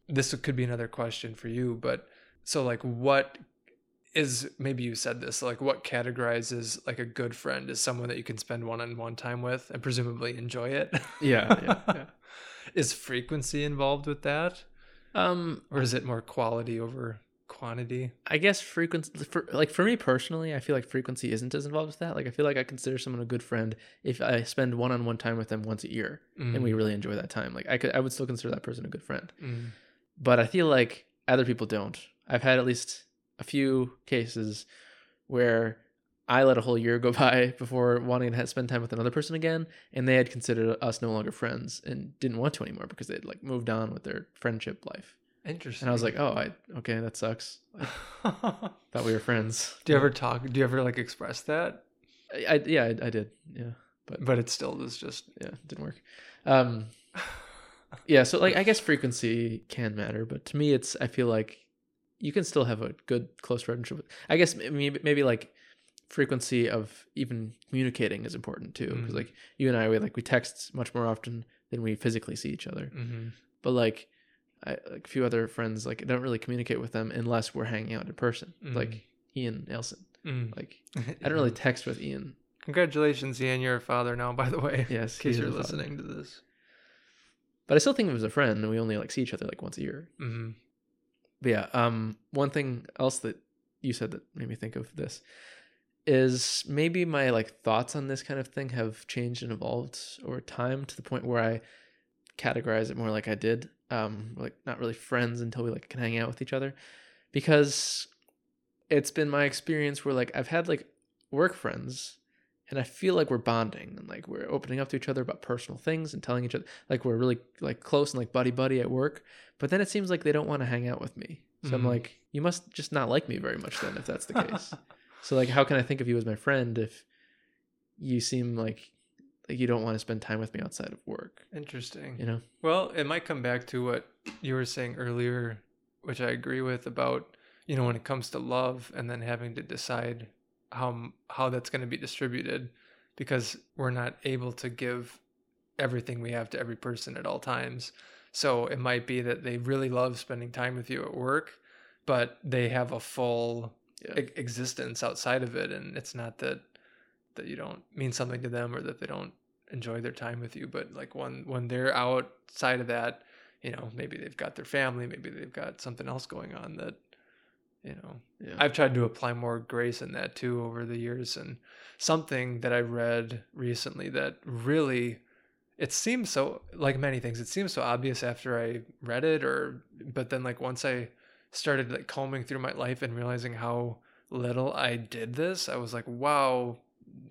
Speaker 2: this could be another question for you but so like what is maybe you said this like what categorizes like a good friend is someone that you can spend one-on-one time with and presumably enjoy it
Speaker 1: Yeah, yeah, yeah.
Speaker 2: is frequency involved with that
Speaker 1: Um,
Speaker 2: or is it more quality over quantity
Speaker 1: I guess frequency for like for me personally, I feel like frequency isn't as involved with that. Like I feel like I consider someone a good friend if I spend one-on-one time with them once a year and we really enjoy that time. Like I could I would still consider that person a good friend.
Speaker 2: Mm.
Speaker 1: But I feel like other people don't. I've had at least a few cases where I let a whole year go by before wanting to spend time with another person again, and they had considered us no longer friends and didn't want to anymore because they'd like moved on with their friendship life.
Speaker 2: Interesting
Speaker 1: And I was like, oh, I okay, that sucks. Thought we were friends.
Speaker 2: do you ever talk do you ever like express that
Speaker 1: I, I yeah, I, I did. Yeah,
Speaker 2: but but it still is just
Speaker 1: yeah, it didn't work. Um, yeah so like i guess frequency can matter but to me it's i feel like you can still have a good close relationship with i guess maybe, maybe like frequency of even communicating is important too because
Speaker 2: Mhm.
Speaker 1: like you and i we like we text much more often than we physically see each other
Speaker 2: mm-hmm.
Speaker 1: but like I, like a few other friends like I don't really communicate with them unless we're hanging out in person
Speaker 2: Mhm.
Speaker 1: like ian nelson
Speaker 2: mm.
Speaker 1: like i don't really text with ian
Speaker 2: Congratulations, Ian. You're a father now, by the way.
Speaker 1: yes
Speaker 2: In case you're
Speaker 1: is a father.
Speaker 2: listening to this.
Speaker 1: but i still think of him as a friend and we only like see each other like once a year
Speaker 2: Mm-hmm.
Speaker 1: But yeah, um, one thing else that you said that made me think of this is maybe my like thoughts on this kind of thing have changed and evolved over time to the point where I categorize it more like I did, um, like not really friends until we like can hang out with each other, because it's been my experience where like I've had like work friends and I feel like we're bonding and like we're opening up to each other about personal things and telling each other like we're really like close and like buddy buddy at work. But then it seems like they don't want to hang out with me. So I'm
Speaker 2: Mhm.
Speaker 1: like, you must just not like me very much then if that's the case. so like how can I think of you as my friend if you seem like like you don't want to spend time with me outside of work,
Speaker 2: Interesting.
Speaker 1: you know?
Speaker 2: Well, it might come back to what you were saying earlier, which I agree with about you know when it comes to love and then having to decide how how that's going to be distributed because we're not able to give everything we have to every person at all times. So it might be that they really love spending time with you at work, but they have a full
Speaker 1: Yeah.
Speaker 2: existence outside of it and it's not that that you don't mean something to them or that they don't enjoy their time with you but like when when they're outside of that you know maybe they've got their family maybe they've got something else going on that you know
Speaker 1: Yeah.
Speaker 2: i've tried to apply more grace in that too over the years and something that i read recently that really it seems so like many things it seems so obvious after i read it or but then like once i started like combing through my life and realizing how little i did this i was like wow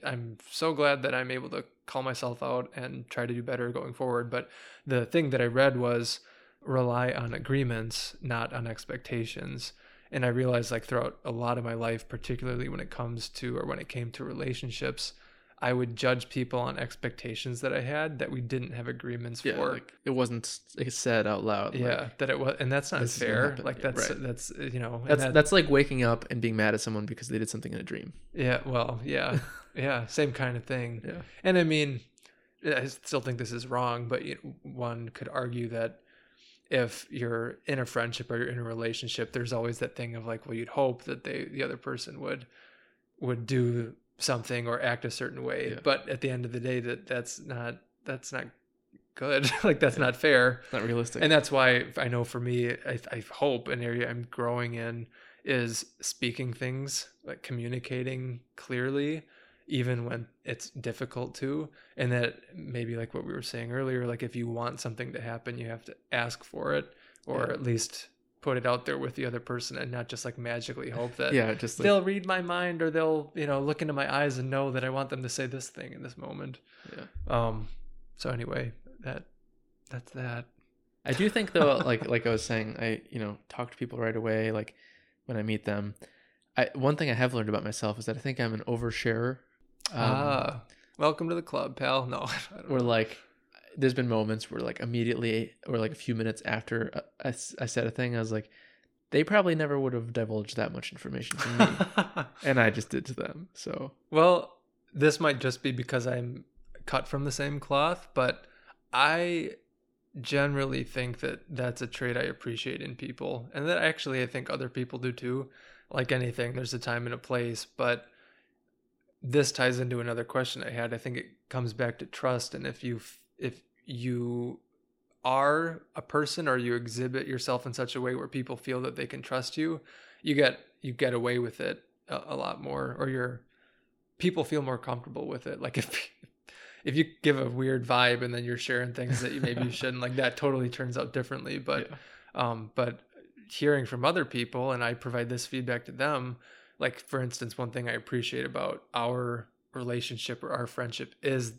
Speaker 2: i'm so glad that i'm able to call myself out and try to do better going forward but the thing that i read was rely on agreements not on expectations and i realized like throughout a lot of my life particularly when it comes to or when it came to relationships i would judge people on expectations that i had that we didn't have agreements
Speaker 1: Yeah,
Speaker 2: for
Speaker 1: like it wasn't like, said out loud.
Speaker 2: yeah
Speaker 1: like,
Speaker 2: that it was and that's not
Speaker 1: this is gonna
Speaker 2: fair like that's
Speaker 1: right.
Speaker 2: that's you know
Speaker 1: that's
Speaker 2: that-
Speaker 1: that's like waking up and being mad at someone because they did something in a dream.
Speaker 2: yeah well yeah yeah same kind of thing
Speaker 1: Yeah.
Speaker 2: and i mean i still think this is wrong but one could argue that if you're in a friendship or you're in a relationship there's always that thing of like well you'd hope that they the other person would would do something or act a certain way
Speaker 1: Yeah.
Speaker 2: but at the end of the day that that's not that's not good like that's
Speaker 1: Yeah.
Speaker 2: not fair
Speaker 1: It's not realistic.
Speaker 2: and that's why I know for me, I, I hope an area I'm growing in is speaking things, like communicating clearly, even when it's difficult to. And that maybe like what we were saying earlier, like if you want something to happen, you have to ask for it or
Speaker 1: Yeah.
Speaker 2: at least put it out there with the other person and not just like magically hope that
Speaker 1: yeah, just like
Speaker 2: they'll read my mind or they'll, you know, look into my eyes and know that I want them to say this thing in this moment.
Speaker 1: yeah.
Speaker 2: Um, so anyway, that that's that.
Speaker 1: I do think though, like like I was saying, I you know talk to people right away. Like when I meet them, I one thing I have learned about myself is that I think I'm an oversharer. Um,
Speaker 2: ah, welcome to the club, pal. No, know.
Speaker 1: like, there's been moments where like immediately or like a few minutes after I I, I said a thing, I was like, they probably never would have divulged that much information to me, and I just did to them. So
Speaker 2: well, this might just be because I'm cut from the same cloth, but I generally think that that's a trait I appreciate in people, and that actually I think other people do too. Like anything, there's a time and a place, but this ties into another question I had. I think it comes back to trust, and if you if you are a person or you exhibit yourself in such a way where people feel that they can trust you, you get you get away with it a, a lot more, or your people feel more comfortable with it. Like if if you give a weird vibe and then you're sharing things that you maybe you shouldn't, like that totally turns out differently. But
Speaker 1: yeah.
Speaker 2: um, but hearing from other people and I provide this feedback to them, like for instance, one thing I appreciate about our relationship or our friendship is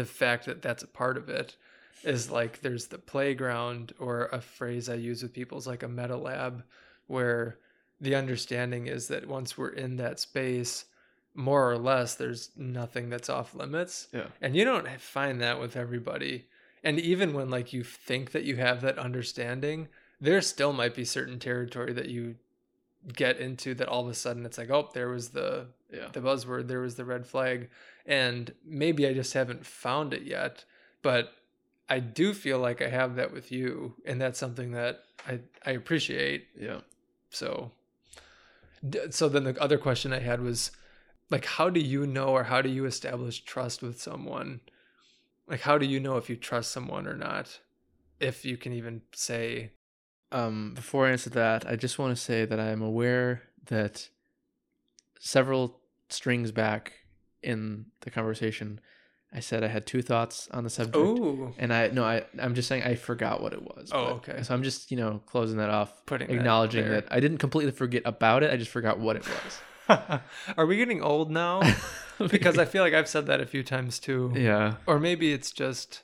Speaker 2: the fact that that's a part of it. Is like there's the playground or a phrase I use with people is like a meta lab where the understanding is that once we're in that space, more or less, there's nothing that's off limits
Speaker 1: yeah,
Speaker 2: and you don't find that with everybody And even when like you think that you have that understanding, there still might be certain territory that you get into that all of a sudden it's like, oh, there was the
Speaker 1: Yeah.
Speaker 2: the buzzword, there was the red flag, and maybe I just haven't found it yet, but I do feel like I have that with you, and that's something that I I appreciate.
Speaker 1: Yeah.
Speaker 2: So, so then the other question I had was, like, how do you know, or how do you establish trust with someone? Like, how do you know if you trust someone or not? If you can even say,
Speaker 1: Um, before I answer that, I just want to say that I am aware that several strings back in the conversation, I said I had two thoughts on the subject.
Speaker 2: oh,
Speaker 1: And I no, I I'm just saying I forgot what it was.
Speaker 2: Oh,
Speaker 1: but-
Speaker 2: okay.
Speaker 1: So I'm just you know closing that off,
Speaker 2: putting
Speaker 1: acknowledging
Speaker 2: there.
Speaker 1: that I didn't completely forget about it. I just forgot what it was.
Speaker 2: Are we getting old now? because I feel like I've said that a few times too.
Speaker 1: yeah,
Speaker 2: Or maybe it's just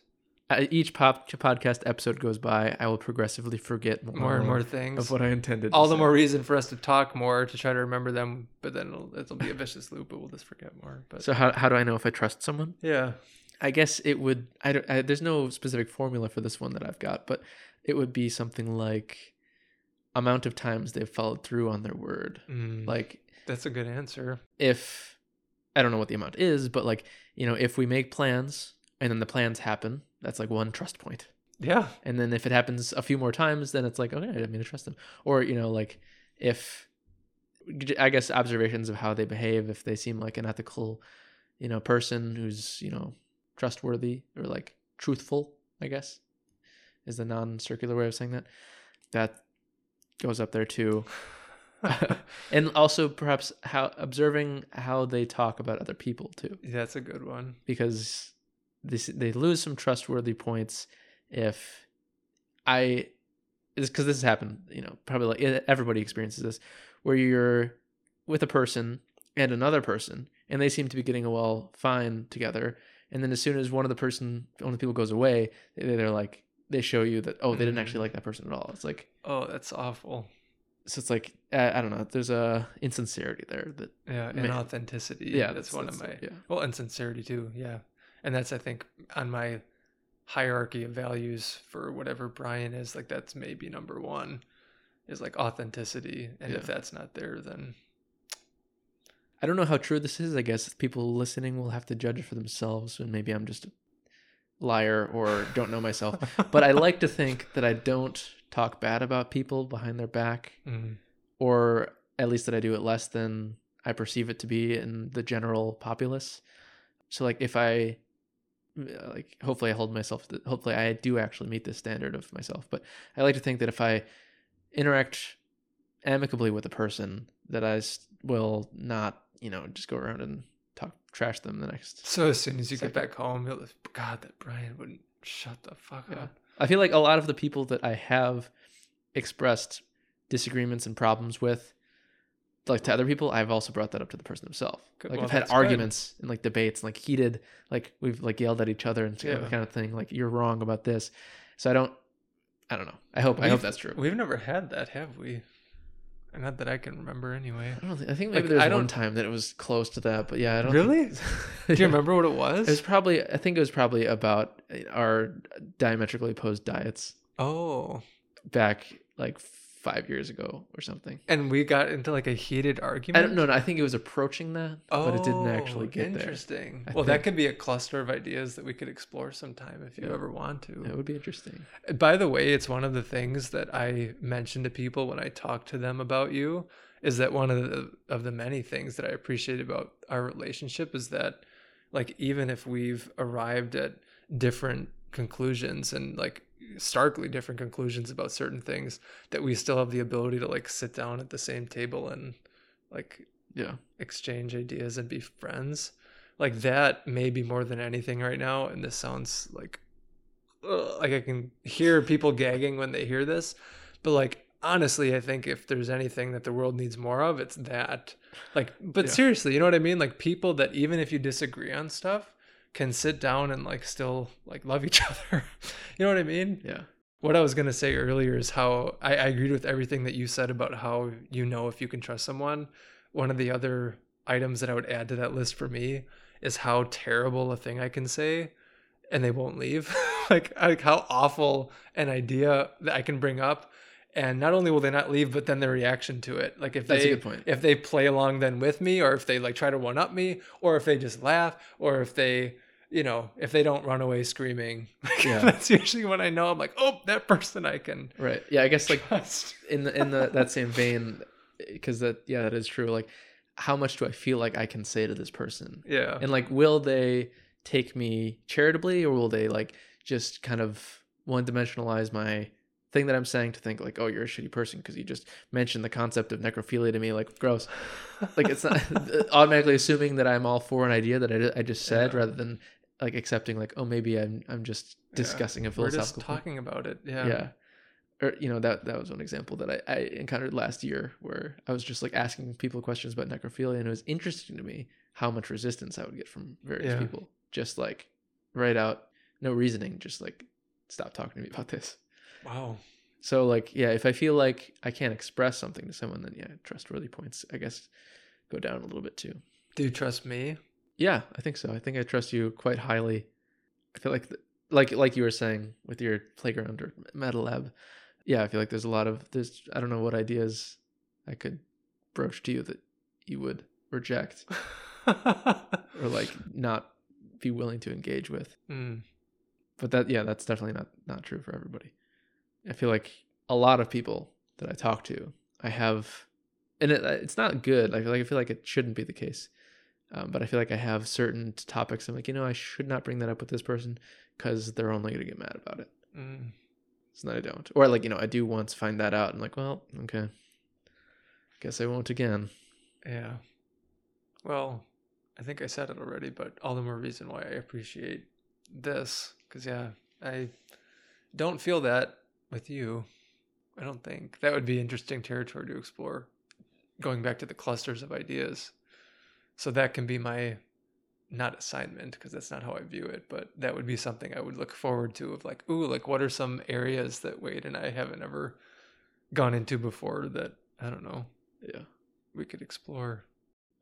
Speaker 1: each pop podcast episode goes by, I will progressively forget more,
Speaker 2: more and more things.
Speaker 1: of what I intended.
Speaker 2: All the
Speaker 1: say.
Speaker 2: more reason for us to talk more to try to remember them, but then it'll, it'll be a vicious loop, but we'll just forget more. But
Speaker 1: So how how do I know if I trust someone?
Speaker 2: yeah,
Speaker 1: I guess it would. I, don't, I there's no specific formula for this one that I've got, but it would be something like amount of times they've followed through on their word.
Speaker 2: Mm,
Speaker 1: Like
Speaker 2: that's a good answer.
Speaker 1: if I don't know what the amount is, but like you know, if we make plans and then the plans happen, that's like one trust point.
Speaker 2: Yeah,
Speaker 1: And then if it happens a few more times, then it's like okay, I mean to trust them. Or you know, like if I guess observations of how they behave, if they seem like an ethical, you know, person who's you know trustworthy or like truthful, I guess is the non-circular way of saying that. That goes up there too. and also perhaps how observing how they talk about other people too
Speaker 2: that's a good one.
Speaker 1: because this they lose some trustworthy points if i is because this has happened you know probably like e- everybody experiences this where you're with a person and another person and they seem to be getting along fine together and then as soon as one of the person one of the people goes away they- they're like they show you that oh they didn't
Speaker 2: Mhm.
Speaker 1: actually like that person at all it's like
Speaker 2: Oh, that's awful.
Speaker 1: so it's like uh, i don't know there's a insincerity there that
Speaker 2: Yeah, and
Speaker 1: Man.
Speaker 2: authenticity.
Speaker 1: yeah
Speaker 2: that's, one of my
Speaker 1: yeah
Speaker 2: well, insincerity too. Yeah, and that's I think on my hierarchy of values for whatever Brian is like that's maybe number one is like authenticity, and if that's not there, then
Speaker 1: I don't know how true this is. I guess people listening will have to judge for themselves, and maybe I'm just a liar or don't know myself. but I like to think that I don't talk bad about people behind their back,
Speaker 2: Mm,
Speaker 1: or at least that I do it less than I perceive it to be in the general populace. So, like, if I like, hopefully, I hold myself. To, hopefully, I do actually meet this standard of myself. But I like to think that if I interact amicably with a person, that I will not, you know, just go around and talk trash them the next.
Speaker 2: So as soon as you
Speaker 1: Second.
Speaker 2: get back home, you'll God that Brian wouldn't shut the fuck
Speaker 1: Yeah.
Speaker 2: up.
Speaker 1: I feel like a lot of the people that I have expressed disagreements and problems with, like to other people, I've also brought that up to the person himself. Like
Speaker 2: Well,
Speaker 1: I've had
Speaker 2: that's good.
Speaker 1: arguments and like debates, and, like heated, like we've like yelled at each other and
Speaker 2: Yeah.
Speaker 1: kind of thing. Like you're wrong about this. So I don't, I don't know. I hope I hope that's true.
Speaker 2: We've never had that, have we? Not that I can remember, anyway.
Speaker 1: I don't. Think, I think maybe
Speaker 2: Like,
Speaker 1: there's
Speaker 2: I
Speaker 1: one time that it was close to that, but yeah, I don't.
Speaker 2: Really?
Speaker 1: Think,
Speaker 2: Do you remember what it was?
Speaker 1: It was probably. I think it was probably about eh, our diametrically opposed diets
Speaker 2: oh,
Speaker 1: back like five years ago or something.
Speaker 2: and we got into like a heated argument.
Speaker 1: I don't know. I think it was approaching that, but it didn't actually
Speaker 2: Oh,
Speaker 1: get there.
Speaker 2: Oh, interesting.
Speaker 1: I
Speaker 2: well, that could be a cluster of ideas that we could explore sometime if you
Speaker 1: Yeah.
Speaker 2: ever want to.
Speaker 1: It would be interesting.
Speaker 2: Uh, by the way, it's one of the things that I mention to people when I talk to them about you is that one of the of the many things that I appreciate about our relationship is that like even if we've arrived at different conclusions and like starkly different conclusions about certain things that we still have the ability to like sit down at the same table and like
Speaker 1: Yeah.
Speaker 2: exchange ideas and be friends like that maybe more than anything right now and this sounds like ugh, like i can hear people gagging when they hear this but like honestly i think if there's anything that the world needs more of it's that like but
Speaker 1: Yeah.
Speaker 2: seriously you know what i mean like people that even if you disagree on stuff can sit down and like still like love each other you know what i mean
Speaker 1: Yeah.
Speaker 2: what I was gonna say earlier is how I, I agreed with everything that you said about how you know if you can trust someone. One of the other items that I would add to that list for me is how terrible a thing I can say and they won't leave like like how awful an idea that I can bring up. And not only will they not leave, but then their reaction to it. Like if
Speaker 1: That's a
Speaker 2: they
Speaker 1: good point.
Speaker 2: if they play along then with me, or if they like try to one up me, or if they just laugh, or if they you know if they don't run away screaming.
Speaker 1: Yeah.
Speaker 2: that's usually when I know I'm like, oh, that person I can
Speaker 1: Right. Yeah, I guess like
Speaker 2: trust.
Speaker 1: in the in the that same vein because that yeah, that is true. Like how much do I feel like I can say to this person?
Speaker 2: Yeah.
Speaker 1: And like will they take me charitably or will they like just kind of one dimensionalize my thing that I'm saying to think like, oh, you're a shitty person because you just mentioned the concept of necrophilia to me, like gross. Like it's not automatically assuming that I'm all for an idea that I, I just said
Speaker 2: Yeah.
Speaker 1: rather than like accepting like, oh, maybe I'm I'm just
Speaker 2: Yeah.
Speaker 1: discussing a
Speaker 2: We're just
Speaker 1: philosophical point.
Speaker 2: talking about it. Yeah.
Speaker 1: yeah. Or you know that that was one example that I, I encountered last year where I was just like asking people questions about necrophilia and it was interesting to me how much resistance I would get from various
Speaker 2: Yeah.
Speaker 1: people. Just like right out, no reasoning, just like stop talking to me about this.
Speaker 2: Wow.
Speaker 1: So like yeah, if I feel like I can't express something to someone, then yeah, trustworthy points I guess go down a little bit too.
Speaker 2: Do you trust me?
Speaker 1: Yeah, I think so. I think I trust you quite highly. I feel like, like, like you were saying with your playground or meta lab. Yeah, I feel like there's a lot of there's. I don't know what ideas I could broach to you that you would reject or like not be willing to engage with.
Speaker 2: Mm.
Speaker 1: But that, yeah, that's definitely not not true for everybody. I feel like a lot of people that I talk to, I have, and it, it's not good. Feel like I feel like it shouldn't be the case. Um, but I feel like I have certain topics. I'm like, you know, I should not bring that up with this person because they're only gonna get mad about it.
Speaker 2: Mm.
Speaker 1: So then I don't. Or like, you know, I do once find that out and like, well, okay. Guess I won't again.
Speaker 2: Yeah. Well, I think I said it already, but all the more reason why I appreciate this. Because, yeah, I don't feel that with you. I don't think. That would be interesting territory to explore. Going back to the clusters of ideas. So that can be my not assignment because that's not how I view it, but that would be something I would look forward to of like, ooh, like what are some areas that Wade and I haven't ever gone into before that I don't know
Speaker 1: Yeah.
Speaker 2: we could explore.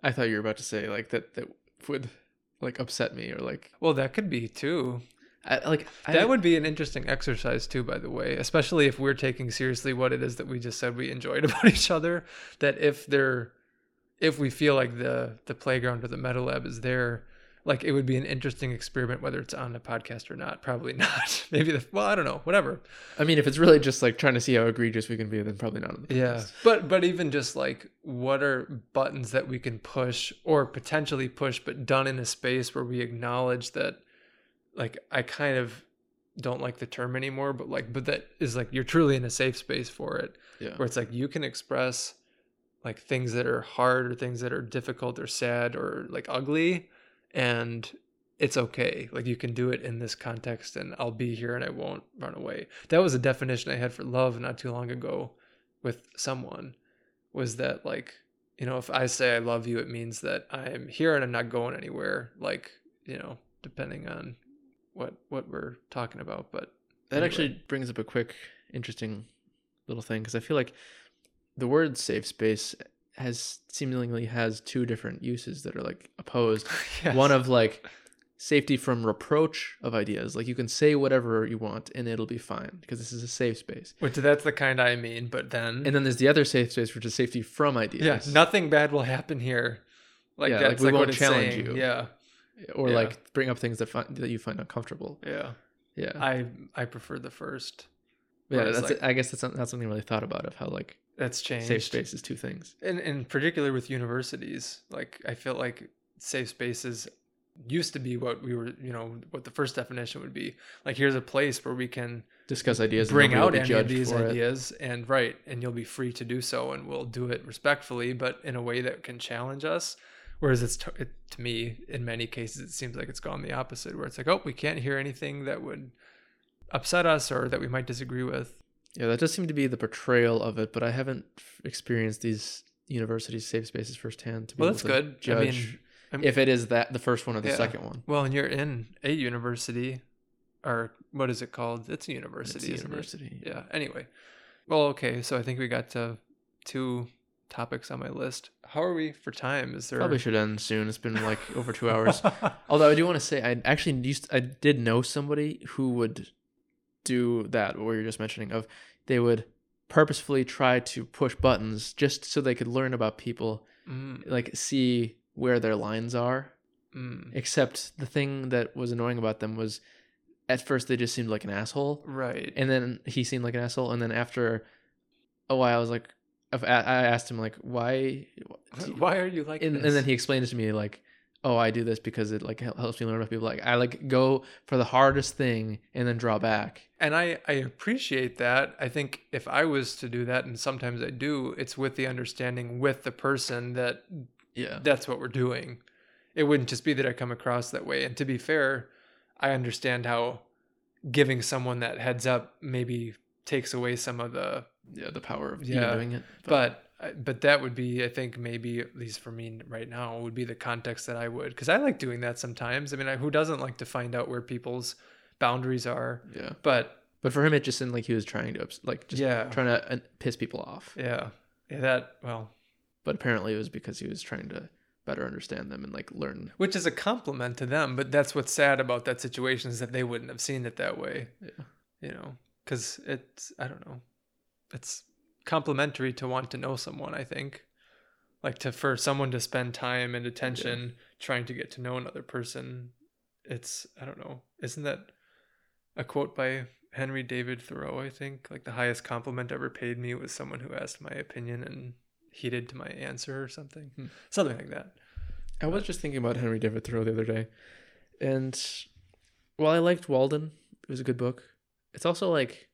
Speaker 1: I thought you were about to say like that that would like upset me or like
Speaker 2: Well, that could be too.
Speaker 1: I like I,
Speaker 2: That would be an interesting exercise too, by the way, especially if we're taking seriously what it is that we just said we enjoyed about each other. That if they're, if we feel like the the playground or the meta lab is there, like it would be an interesting experiment, whether it's on a podcast or not. Probably not. Maybe the well, I don't know. Whatever.
Speaker 1: I mean, if it's really just like trying to see how egregious we can be, then probably not. On the
Speaker 2: Yeah, but but even just like what are buttons that we can push or potentially push, but done in a space where we acknowledge that, like I kind of don't like the term anymore, but like but that is like you're truly in a safe space for it,
Speaker 1: yeah,
Speaker 2: where it's like you can express like things that are hard or things that are difficult or sad or like ugly, and it's okay. Like you can do it in this context, and I'll be here and I won't run away. That was a definition I had for love not too long ago with someone was that like you know if i say i love you it means that i'm here and i'm not going anywhere like you know depending on what what we're talking about but
Speaker 1: that
Speaker 2: anyway.
Speaker 1: actually brings up a quick, interesting little thing because I feel like the word safe space has seemingly has two different uses that are like opposed.
Speaker 2: yes.
Speaker 1: One of like safety from reproach of ideas, like you can say whatever you want and it'll be fine because this is a safe space.
Speaker 2: which that's the kind i mean but then
Speaker 1: And then there's the other safe space, which is safety from ideas.
Speaker 2: yeah nothing bad will happen here like
Speaker 1: Yeah, like,
Speaker 2: that's
Speaker 1: we
Speaker 2: like,
Speaker 1: won't
Speaker 2: what
Speaker 1: challenge
Speaker 2: saying.
Speaker 1: you.
Speaker 2: yeah
Speaker 1: or
Speaker 2: Yeah.
Speaker 1: like bring up things that find that you find uncomfortable.
Speaker 2: yeah
Speaker 1: Yeah,
Speaker 2: i i prefer the first
Speaker 1: yeah. That's
Speaker 2: like-
Speaker 1: I guess that's not, that's something I really thought about of how like
Speaker 2: that's changed
Speaker 1: safe space is two things.
Speaker 2: and in particular with universities like i feel like safe spaces used to be what we were you know what the first definition would be like here's a place where we can
Speaker 1: Discuss ideas. and
Speaker 2: bring out any of these
Speaker 1: for it.
Speaker 2: ideas and right and you'll be free to do so and we'll do it respectfully but in a way that can challenge us whereas it's to, it, to me in many cases it seems like it's gone the opposite where it's like oh we can't hear anything that would upset us or that we might disagree with
Speaker 1: Yeah, that does seem to be the portrayal of it, but I haven't experienced these university safe spaces firsthand. To be
Speaker 2: well that's good
Speaker 1: Judge
Speaker 2: I'm-
Speaker 1: if it is that the first one or the
Speaker 2: Yeah.
Speaker 1: second one.
Speaker 2: well and you're in a university or what is it called it's a university
Speaker 1: the
Speaker 2: isn't it?
Speaker 1: university.
Speaker 2: yeah anyway well okay so i think we got to two topics on my list. How are we for time? Is there
Speaker 1: Probably should end soon. It's been like over two hours. Although I do want to say, I actually used, I did know somebody who would do that. What you're just mentioning of they would purposefully try to push buttons just so they could learn about people,
Speaker 2: Mm,
Speaker 1: like see where their lines are.
Speaker 2: mm.
Speaker 1: Except the thing that was annoying about them was, at first they just seemed like an asshole,
Speaker 2: Right.
Speaker 1: and then he seemed like an asshole, and then after a while, I was like, I've- asked him like, why,
Speaker 2: Why are you like
Speaker 1: and,
Speaker 2: this?
Speaker 1: and then he explained it to me like oh i do this because it like helps me learn about people like i like go for the hardest thing and then draw back
Speaker 2: and I, I appreciate that. I think if I was to do that, and sometimes I do, it's with the understanding with the person that
Speaker 1: yeah
Speaker 2: that's what we're doing. It wouldn't just be that I come across that way. And to be fair, I understand how giving someone that heads up maybe takes away some of the
Speaker 1: yeah the power of
Speaker 2: Yeah,
Speaker 1: doing it
Speaker 2: but but that would be i think maybe at least for me right now would be the context that i would because i like doing that sometimes. I mean I, who doesn't like to find out where people's boundaries are?
Speaker 1: Yeah.
Speaker 2: But
Speaker 1: but for him it just seemed like he was trying to like just
Speaker 2: yeah.
Speaker 1: trying to uh, piss people off.
Speaker 2: Yeah. Yeah that well.
Speaker 1: But apparently it was because he was trying to better understand them and like learn.
Speaker 2: Which is a compliment to them but that's what's sad about that situation is that they wouldn't have seen it that way.
Speaker 1: Yeah.
Speaker 2: you know because it's i don't know. It's complimentary to want to know someone i think. Like to for someone to spend time and attention trying to get to know another person it's i don't know. Isn't that a quote by henry david thoreau i think? Like the highest compliment ever paid me was someone who asked my opinion and heeded to my answer or something.
Speaker 1: Hmm.
Speaker 2: something like that.
Speaker 1: I was just thinking about Henry David Thoreau the other day, and while I liked Walden, it was a good book. It's also like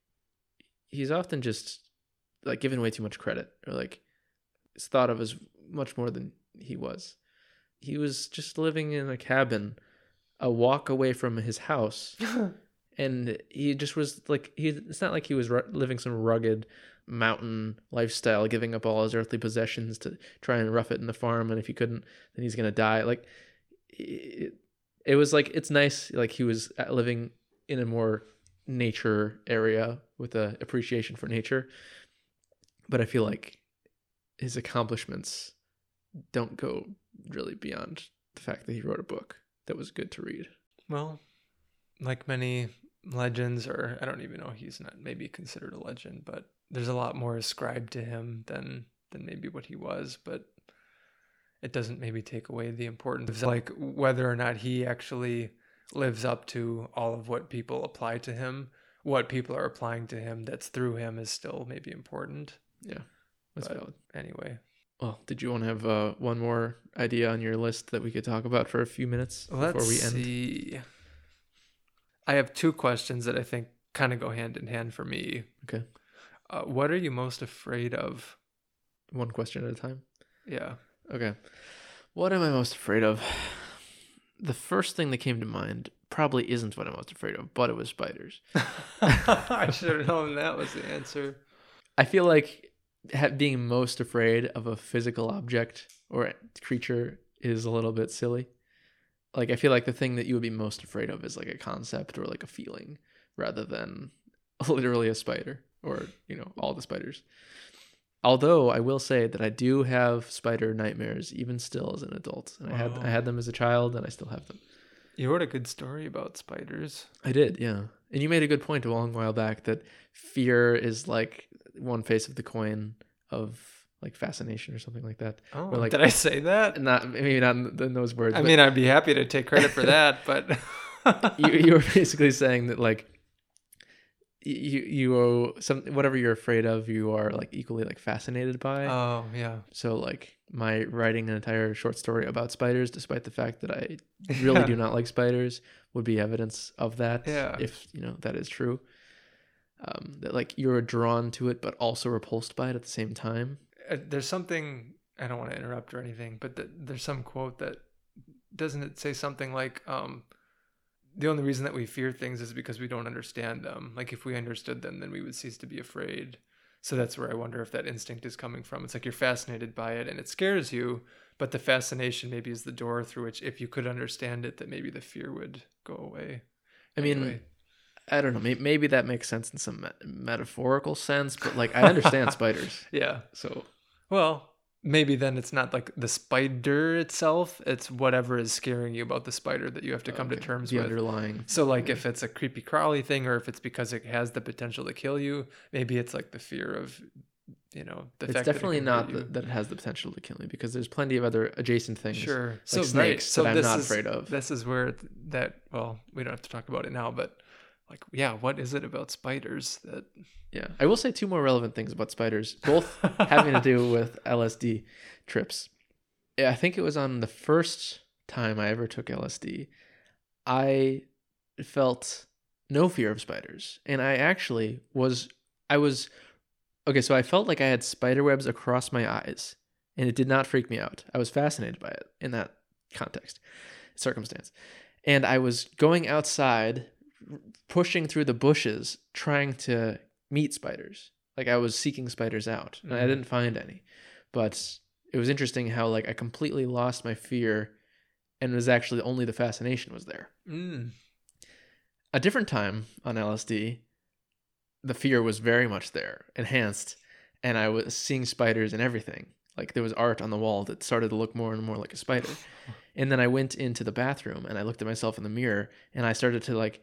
Speaker 1: he's often just like given way too much credit, or like is thought of as much more than he was. He was just living in a cabin, a walk away from his house, and he just was like he. It's not like he was ru- living some rugged mountain lifestyle, giving up all his earthly possessions to try and rough it in the farm, and if he couldn't, then he's gonna die. Like it, it was like it's nice. Like he was uh, living in a more nature area with a appreciation for nature, but I feel like his accomplishments don't go really beyond the fact that he wrote a book that was good to read.
Speaker 2: Well, like many legends, or I don't even know, he's not maybe considered a legend, but there's a lot more ascribed to him than than maybe what he was. But it doesn't maybe take away the importance of like whether or not he actually lives up to all of what people apply to him. What people are applying to him that's through him is still maybe important.
Speaker 1: Yeah, that's
Speaker 2: But-
Speaker 1: valid.
Speaker 2: Anyway,
Speaker 1: Well, did you want to have uh, one more idea on your list that we could talk about for a few minutes
Speaker 2: let's
Speaker 1: before we end?
Speaker 2: see. I have two questions that I think kind of go hand in hand for me.
Speaker 1: Okay,
Speaker 2: Uh, what are you most afraid of?
Speaker 1: one question at a time.
Speaker 2: Yeah.
Speaker 1: Okay, what am I most afraid of? The first thing that came to mind probably isn't what I'm most afraid of, but it was spiders.
Speaker 2: I should have known that was the answer.
Speaker 1: I feel like being most afraid of a physical object or creature is a little bit silly. Like I feel like the thing that you would be most afraid of is like a concept or like a feeling rather than literally a spider or, you know, all the spiders. Although I will say that I do have spider nightmares even still as an adult. And I had I had oh. them as a child and I still have them.
Speaker 2: You wrote a good story about spiders.
Speaker 1: I did, yeah. And you made a good point a long while back that fear is like one face of the coin of like fascination or something like that.
Speaker 2: Oh,
Speaker 1: like-
Speaker 2: did I say that?
Speaker 1: Not maybe not in, in those words.
Speaker 2: I mean, I'd be happy to take credit for that, but
Speaker 1: you you were basically saying that like you you owe some whatever you're afraid of, you are like equally like fascinated by.
Speaker 2: oh yeah,
Speaker 1: so like my writing an entire short story about spiders, despite the fact that I really
Speaker 2: Yeah.
Speaker 1: do not like spiders, would be evidence of that.
Speaker 2: Yeah.
Speaker 1: If you know that is true. Um, that like you're drawn to it, but also repulsed by it at the same time.
Speaker 2: Uh, there's something I don't want to interrupt or anything, but th- there's some quote that doesn't it say something like um the only reason that we fear things is because we don't understand them. Like if we understood them, then we would cease to be afraid. So that's where I wonder if that instinct is coming from. It's like you're fascinated by it and it scares you, but the fascination maybe is the door through which if you could understand it, that maybe the fear would go away.
Speaker 1: I mean,
Speaker 2: Anyway.
Speaker 1: I don't know. Maybe, maybe that makes sense in some me- metaphorical sense, but like I understand spiders,
Speaker 2: yeah.
Speaker 1: so
Speaker 2: Well, maybe then it's not like the spider itself, it's whatever is scaring you about the spider that you have to come to terms
Speaker 1: the
Speaker 2: with.
Speaker 1: underlying.
Speaker 2: So like
Speaker 1: Yeah.
Speaker 2: if it's a creepy crawly thing or if it's because it has the potential to kill you, maybe it's like the fear of you know, the
Speaker 1: It's
Speaker 2: fact that it
Speaker 1: definitely not that, that it has the potential to kill me because there's plenty of other adjacent things.
Speaker 2: Sure.
Speaker 1: Like
Speaker 2: so
Speaker 1: snakes
Speaker 2: right,
Speaker 1: that I'm not
Speaker 2: is-
Speaker 1: afraid of.
Speaker 2: This is where that well, we don't have to talk about it now, but like yeah, what is it about spiders that
Speaker 1: Yeah. I will say two more relevant things about spiders, both having to do with LSD trips. I think it was on the first time I ever took LSD. I felt no fear of spiders, and I actually was I was okay, so I felt like I had spider webs across my eyes, and it did not freak me out. I was fascinated by it in that context, circumstance. And I was going outside pushing through the bushes trying to meet spiders. Like I was seeking spiders out, and I
Speaker 2: Mhm.
Speaker 1: didn't find any. But it was interesting how like I completely lost my fear, and it was actually only the fascination was there.
Speaker 2: mm,
Speaker 1: A different time on LSD, the fear was very much there, enhanced, and I was seeing spiders and everything. Like there was art on the wall that started to look more and more like a spider. And then I went into the bathroom and I looked at myself in the mirror and I started to like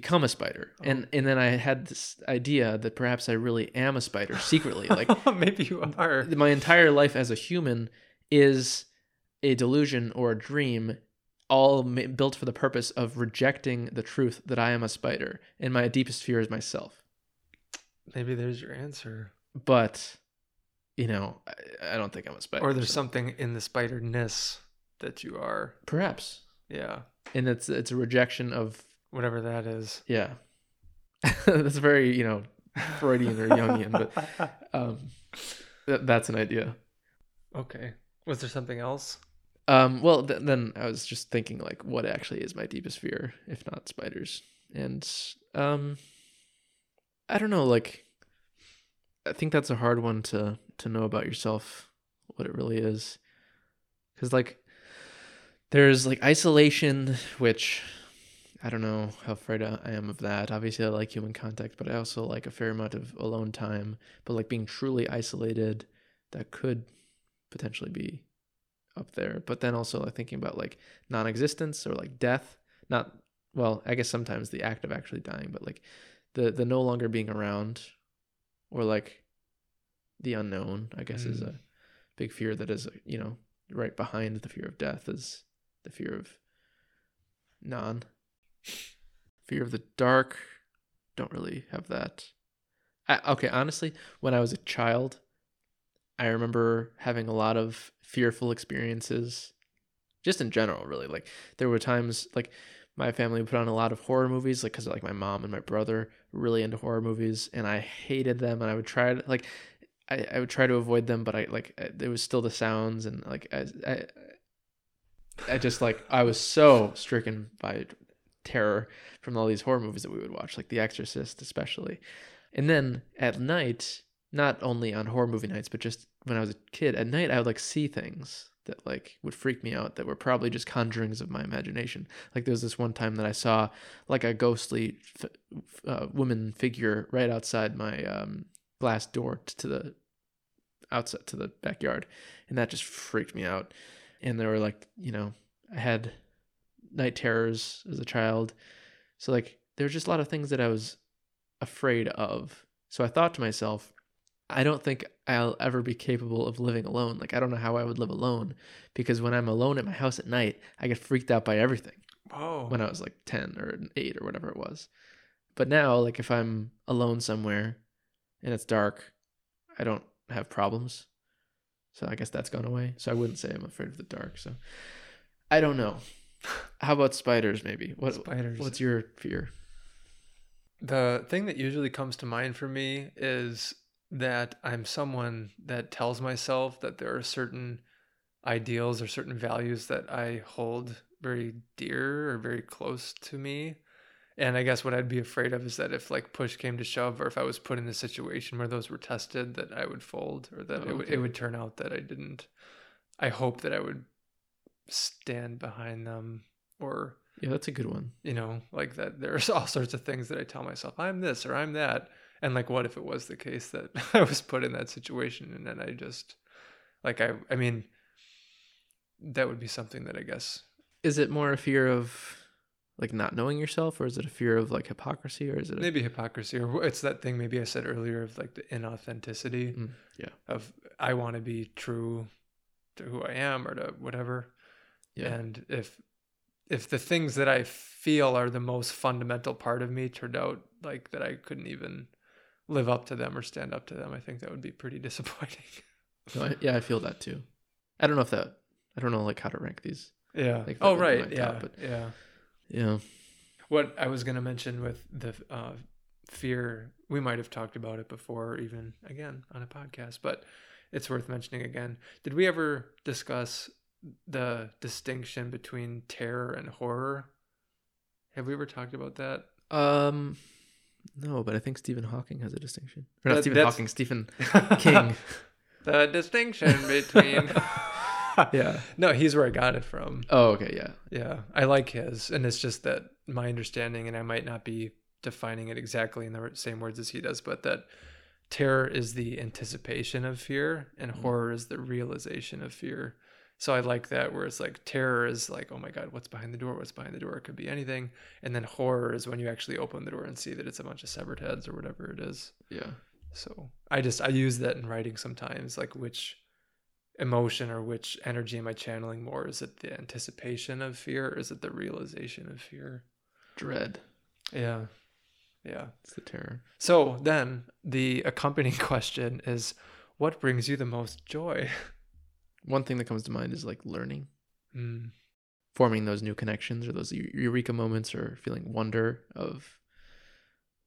Speaker 1: become a spider. Oh. And and then I had this idea that perhaps I really am a spider secretly. Like
Speaker 2: maybe you are.
Speaker 1: my entire life as a human is a delusion or a dream all ma- built for the purpose of rejecting the truth that I am a spider and my deepest fear is myself.
Speaker 2: Maybe there's your answer.
Speaker 1: But you know, I, I don't think I'm a spider.
Speaker 2: Or there's
Speaker 1: so-
Speaker 2: something in the spider-ness that you are.
Speaker 1: perhaps.
Speaker 2: Yeah.
Speaker 1: And it's it's a rejection of
Speaker 2: Whatever that is.
Speaker 1: Yeah. that's very, you know, Freudian or Jungian, but um, th- that's an idea.
Speaker 2: Okay. Was there something else?
Speaker 1: Um, well, th- then I was just thinking, like, what actually is my deepest fear, if not spiders? And um, I don't know. Like, I think that's a hard one to to know about yourself, what it really is, because like, there's like isolation, which I don't know how afraid I am of that. Obviously, I like human contact, but I also like a fair amount of alone time. But like being truly isolated, that could potentially be up there. But then also like thinking about like non-existence or like death. Not well, I guess sometimes the act of actually dying, but like the the no longer being around, or like the unknown. I guess is
Speaker 2: Mm.
Speaker 1: a big fear that is you know right behind the fear of death is the fear of non fear of the dark. Don't really have that. I, okay honestly when i was a child i remember having a lot of fearful experiences just in general really. Like there were times like my family put on a lot of horror movies like because like my mom and my brother were really into horror movies and i hated them and i would try to like I, I would try to avoid them but i like I- there was still the sounds and like I, I I just like I was so stricken by terror from all these horror movies that we would watch, like The Exorcist, especially. And then at night, not only on horror movie nights, but just when I was a kid, at night I would like see things that like would freak me out that were probably just conjurings of my imagination. Like there was this one time that I saw like a ghostly f- uh, woman figure right outside my um, glass door t- to the outside to the backyard, and that just freaked me out. And there were like you know I had night terrors as a child. So like there were just a lot of things that I was afraid of. So I thought to myself, I don't think I'll ever be capable of living alone. Like I don't know how I would live alone because when I'm alone at my house at night, I get freaked out by everything
Speaker 2: Whoa.
Speaker 1: when I was like 10 or 8 or whatever it was. But now like if I'm alone somewhere and it's dark, I don't have problems. So I guess that's gone away. So I wouldn't say I'm afraid of the dark. So I don't know. How about spiders maybe? What
Speaker 2: Spiders.
Speaker 1: what's your fear?
Speaker 2: The thing that usually comes to mind for me is that I'm someone that tells myself that there are certain ideals or certain values that I hold very dear or very close to me. And I guess what I'd be afraid of is that if like push came to shove or if I was put in a situation where those were tested that I would fold or that it, oh, would,
Speaker 1: Okay.
Speaker 2: it would turn out that I didn't I hope that I would stand behind them or
Speaker 1: Yeah, that's a good one.
Speaker 2: you know like that there's all sorts of things that i tell myself i'm this or i'm that and like what if it was the case that i was put in that situation and then i just Like I I mean that would be something that I guess
Speaker 1: Is it more a fear of like not knowing yourself, or is it a fear of like hypocrisy, or is it? A,
Speaker 2: maybe hypocrisy or it's that thing maybe I said earlier of like the inauthenticity
Speaker 1: Mm, yeah.
Speaker 2: of I want to be true to who I am or to whatever.
Speaker 1: Yeah.
Speaker 2: And if if the things that I feel are the most fundamental part of me turned out like that I couldn't even live up to them or stand up to them, I think that would be pretty disappointing.
Speaker 1: No, I, yeah, I feel that too. I don't know if that. I don't know like how to rank these.
Speaker 2: yeah.
Speaker 1: Like,
Speaker 2: oh
Speaker 1: that would be
Speaker 2: right. Yeah.
Speaker 1: but-
Speaker 2: yeah.
Speaker 1: Yeah.
Speaker 2: What I was gonna mention with the uh, fear, we might have talked about it before, or even again on a podcast, but it's worth mentioning again. Did we ever discuss the distinction between terror and horror? Have we ever talked about that?
Speaker 1: Um, no, but I think Stephen Hawking has a distinction. Or not
Speaker 2: That-
Speaker 1: Stephen Hawking, Stephen King.
Speaker 2: the distinction between.
Speaker 1: yeah.
Speaker 2: No, he's where I got it from.
Speaker 1: Oh, okay. Yeah.
Speaker 2: Yeah, I like his, and it's just that my understanding, and I might not be defining it exactly in the same words as he does, but that terror is the anticipation of fear, and
Speaker 1: Mhm.
Speaker 2: horror is the realization of fear. So I like that, where it's like terror is like, oh my god, what's behind the door? What's behind the door? It could be anything, and then horror is when you actually open the door and see that it's a bunch of severed heads or whatever it is.
Speaker 1: Yeah.
Speaker 2: So I just I use that in writing sometimes, like which emotion or which energy am I channeling more? Is it the anticipation of fear or is it the realization of fear?
Speaker 1: Dread.
Speaker 2: Yeah. Yeah.
Speaker 1: It's the terror.
Speaker 2: So then the accompanying question is what brings you the most joy?
Speaker 1: One thing that comes to mind is like learning,
Speaker 2: Mm,
Speaker 1: forming those new connections or those eureka moments or feeling wonder of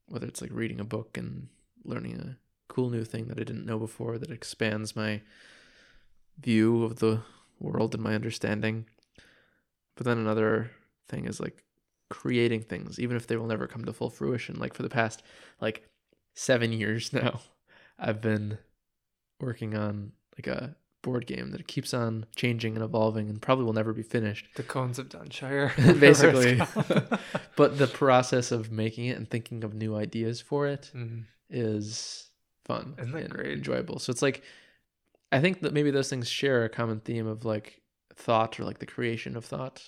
Speaker 1: whether it's like reading a book and learning a cool new thing that I didn't know before that expands my view of the world and my understanding. But then another thing is like creating things, even if they will never come to full fruition. Like for the past like seven years now, I've been working on like a board game that keeps on changing and evolving and probably will never be finished.
Speaker 2: the cones of Dunshire.
Speaker 1: Basically. But the process of making it and thinking of new ideas for it
Speaker 2: called. Mm,
Speaker 1: is fun
Speaker 2: Isn't that
Speaker 1: and
Speaker 2: great?
Speaker 1: enjoyable. So it's like I think that maybe those things share a common theme of like thought or like the creation of thought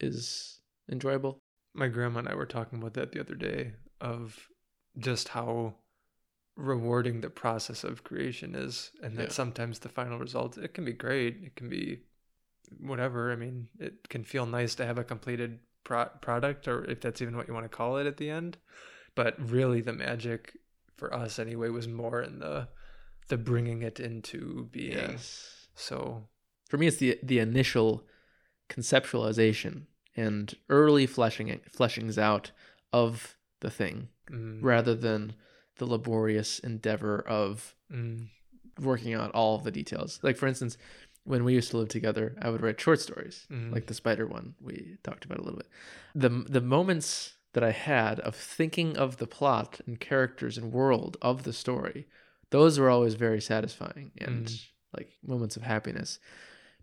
Speaker 1: is enjoyable.
Speaker 2: my grandma and I were talking about that the other day of just how rewarding the process of creation is and that
Speaker 1: Yeah.
Speaker 2: sometimes the final result it can be great it can be whatever i mean it can feel nice to have a completed pro- product or if that's even what you want to call it at the end but really the magic for us anyway was more in the the bringing it into being yes. so
Speaker 1: For me it's the the initial conceptualization and early fleshing fleshings out of the thing
Speaker 2: mm,
Speaker 1: rather than the laborious endeavor of
Speaker 2: mm,
Speaker 1: working out all of the details. Like for instance, when we used to live together, I would write short stories,
Speaker 2: Mhm.
Speaker 1: like the spider one we talked about a little bit. The the moments that I had of thinking of the plot and characters and world of the story, those were always very satisfying and
Speaker 2: Mhm.
Speaker 1: like moments of happiness.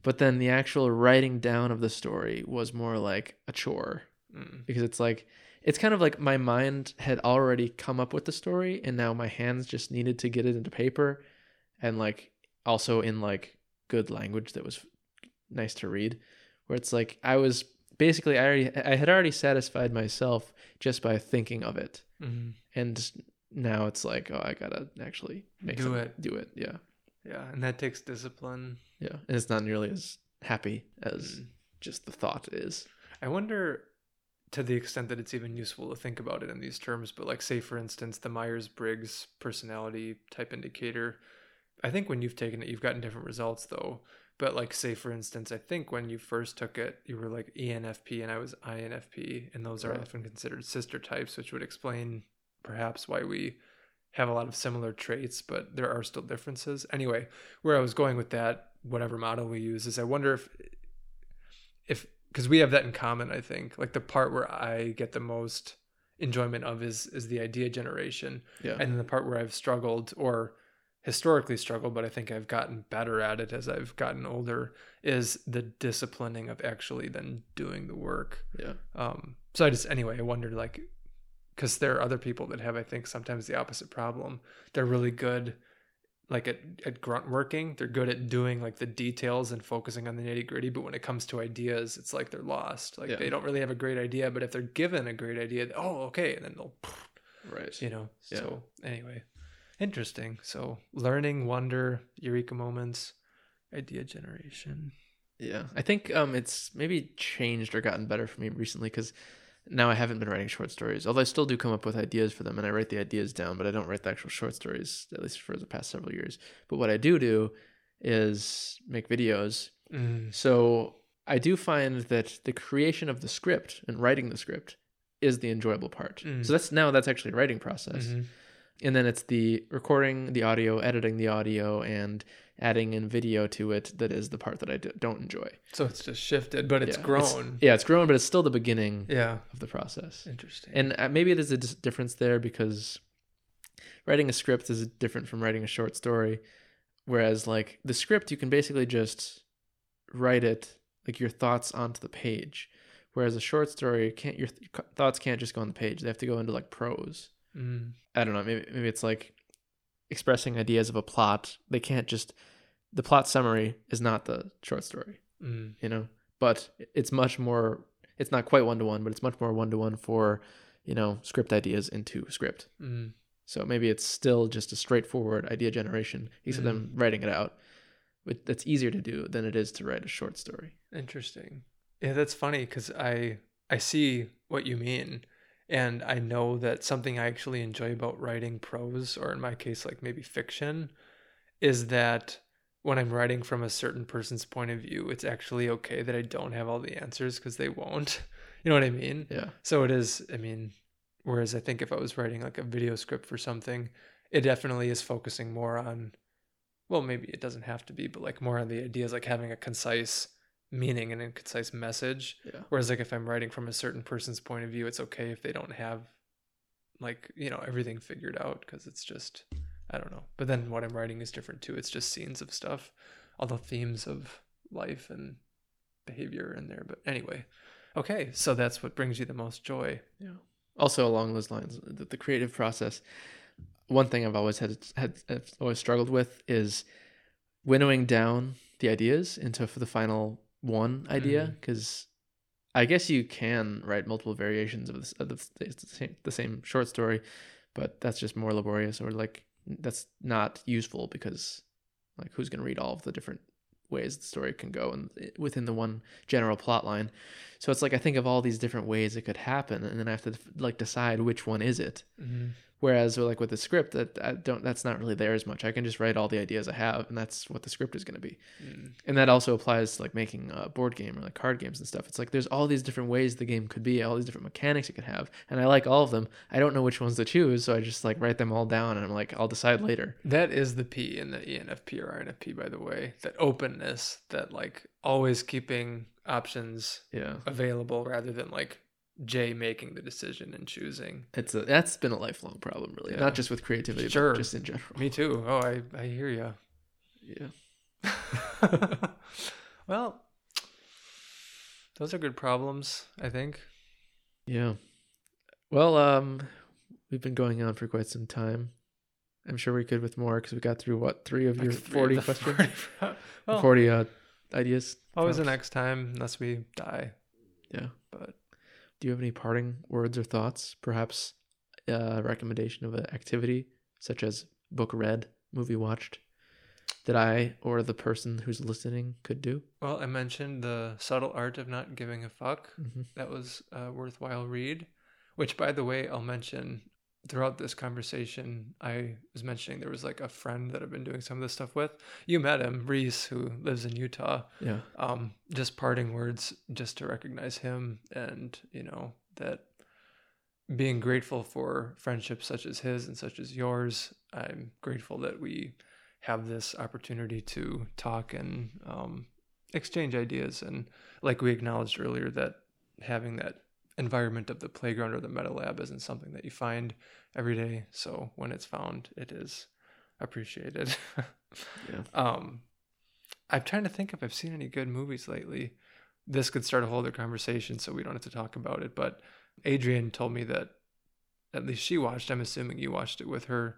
Speaker 1: But then the actual writing down of the story was more like a chore
Speaker 2: mm,
Speaker 1: because it's like it's kind of like my mind had already come up with the story and now my hands just needed to get it into paper and like also in like good language that was nice to read where it's like I was basically I already I had already satisfied myself just by thinking of it
Speaker 2: mm.
Speaker 1: and now it's like oh I got to actually make
Speaker 2: Do it.
Speaker 1: do it yeah
Speaker 2: yeah and that takes discipline
Speaker 1: yeah and it's not nearly as happy as
Speaker 2: Mm.
Speaker 1: just the thought is
Speaker 2: I wonder to the extent that it's even useful to think about it in these terms, but like say for instance the Myers-Briggs personality type indicator. I think when you've taken it you've gotten different results though. But like say for instance, I think when you first took it, you were like ENFP and I was INFP, and those are
Speaker 1: Right.
Speaker 2: often considered sister types, which would explain perhaps why we have a lot of similar traits, but there are still differences. Anyway, where I was going with that, whatever model we use, is I wonder if if because we have that in common i think. Like the part where i get the most enjoyment of is is the idea generation.
Speaker 1: Yeah.
Speaker 2: And then the part where i've struggled or historically struggled but i think i've gotten better at it as i've gotten older is the disciplining of actually then doing the work.
Speaker 1: Yeah.
Speaker 2: Um so i just anyway i wondered like because there are other people that have i think sometimes the opposite problem. They're really good like at, at grunt working they're good at doing like the details and focusing on the nitty gritty but when it comes to ideas it's like they're lost like
Speaker 1: Yeah.
Speaker 2: they don't really have a great idea but if they're given a great idea oh okay and then they'll
Speaker 1: Right.
Speaker 2: you know
Speaker 1: Yeah.
Speaker 2: so anyway interesting so learning wonder eureka moments idea generation
Speaker 1: Yeah, I think um, it's maybe changed or gotten better for me recently because now I haven't been writing short stories. Although I still do come up with ideas for them, and I write the ideas down, but I don't write the actual short stories at least for the past several years. But what I do do is make videos.
Speaker 2: Mm,
Speaker 1: So I do find that the creation of the script and writing the script is the enjoyable part.
Speaker 2: Mm.
Speaker 1: So that's now that's actually a writing process
Speaker 2: mhm.
Speaker 1: and then it's the recording the audio editing the audio and adding in video to it that is the part that i d- don't enjoy.
Speaker 2: So it's just shifted but it's
Speaker 1: Yeah,
Speaker 2: grown.
Speaker 1: Yeah it's grown but it's still the beginning
Speaker 2: yeah.
Speaker 1: of the process.
Speaker 2: Interesting.
Speaker 1: And uh, maybe there's a difference there because writing a script is different from writing a short story whereas like the script you can basically just write it like your thoughts onto the page whereas a short story can't your th- thoughts can't just go on the page. They have to go into like prose.
Speaker 2: Mm,
Speaker 1: I don't know. Maybe maybe it's like expressing ideas of a plot. They can't just the plot summary is not the short story,
Speaker 2: mm,
Speaker 1: you know. But it's much more. It's not quite one to one, but it's much more one to one for you know script ideas into script.
Speaker 2: mm.
Speaker 1: So maybe it's still just a straightforward idea generation, except I'm writing it out. But that's easier to do than it is to write a short story.
Speaker 2: Interesting. Yeah, that's funny because I I see what you mean, and I know that something I actually enjoy about writing prose, or in my case, like maybe fiction, is that when I'm writing from a certain person's point of view, it's actually okay that I don't have all the answers because they won't. You know what I mean?
Speaker 1: Yeah.
Speaker 2: So it is. I mean, whereas I think if I was writing like a video script for something, it definitely is focusing more on. Well, maybe it doesn't have to be, but like more on the ideas, like having a concise meaning and a concise message.
Speaker 1: Yeah.
Speaker 2: Whereas like if I'm writing from a certain person's point of view, it's okay if they don't have like, you know, everything figured out because it's just I don't know. But then what I'm writing is different too. It's just scenes of stuff, all the themes of life and behavior in there. But anyway, okay, so that's what brings you the most joy.
Speaker 1: Yeah. Also along those lines, the, the creative process. One thing I've always had, had I've always struggled with is winnowing down the ideas into the final one idea
Speaker 2: Mm.
Speaker 1: because I guess you can write multiple variations of, this, of the, the same the same short story, but that's just more laborious or like that's not useful because like who's going to read all of the different ways the story can go and within the one general plot line. So it's like I think of all these different ways it could happen, and then I have to like decide which one is it.
Speaker 2: Mm-hmm.
Speaker 1: Whereas like with the script, that I don't that's not really there as much. I can just write all the ideas I have, and that's what the script is going to be.
Speaker 2: Mm.
Speaker 1: And that also applies to like making a board game or like card games and stuff. It's like there's all these different ways the game could be, all these different mechanics it could have, and I like all of them. I don't know which ones to choose, so I just like write them all down, and I'm like, I'll decide later.
Speaker 2: That is the P in the ENFP or INFP, by the way. That openness, that like always keeping options
Speaker 1: Yeah,
Speaker 2: available rather than like J making the decision and choosing.
Speaker 1: it's a that's been a lifelong problem, really,
Speaker 2: Yeah.
Speaker 1: not just with creativity,
Speaker 2: Sure.
Speaker 1: but just in general.
Speaker 2: Me too. Oh, I I hear you.
Speaker 1: Yeah.
Speaker 2: well, those are good problems, I think.
Speaker 1: Yeah. Well, um, we've been going on for quite some time. I'm sure we could with more because we got through what three of your
Speaker 2: Like three
Speaker 1: forty
Speaker 2: of
Speaker 1: questions,
Speaker 2: 40 well,
Speaker 1: forty uh ideas.
Speaker 2: always the next time, unless we die.
Speaker 1: Yeah.
Speaker 2: But
Speaker 1: Do you have any parting words or thoughts? Perhaps a recommendation of an activity such as book read, movie watched, that I or the person who's listening could do.
Speaker 2: well, I mentioned the subtle art of not giving a fuck.
Speaker 1: hmm
Speaker 2: that was a worthwhile read. Which, by the way, I'll mention throughout this conversation. I was mentioning there was like a friend that I've been doing some of this stuff with. You met him, Reese, who lives in Utah.
Speaker 1: Yeah.
Speaker 2: Um, just parting words, just to recognize him, and you know that being grateful for friendships such as his and such as yours. I'm grateful that we have this opportunity to talk and um, exchange ideas. And like we acknowledged earlier, that having that environment of the playground or the meta lab isn't something that you find every day. So when it's found, it is appreciated.
Speaker 1: Yeah.
Speaker 2: Um, I'm trying to think if I've seen any good movies lately. This could start a whole other conversation, so we don't have to talk about it. But Adrian told me that at least she watched. I'm assuming you watched it with her.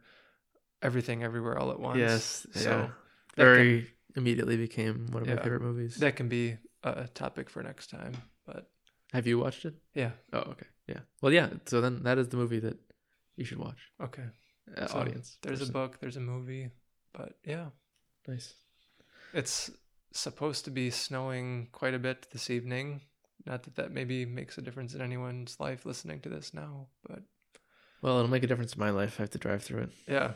Speaker 2: Everything Everywhere All at Once.
Speaker 1: Yes.
Speaker 2: So
Speaker 1: yeah. very immediately became one of my favorite movies.
Speaker 2: that can be a topic for next time.
Speaker 1: Have you watched it?
Speaker 2: yeah,
Speaker 1: Oh, okay. Yeah. Well, yeah. So then that is the movie that you should watch,
Speaker 2: okay.
Speaker 1: uh,
Speaker 2: So
Speaker 1: audience.
Speaker 2: There's
Speaker 1: person.
Speaker 2: a book. There's a movie. But yeah,
Speaker 1: Nice.
Speaker 2: it's supposed to be snowing quite a bit this evening. Not that that maybe makes a difference in anyone's life listening to this now, but
Speaker 1: Well, it'll make a difference in my life. I have to drive through it.
Speaker 2: yeah.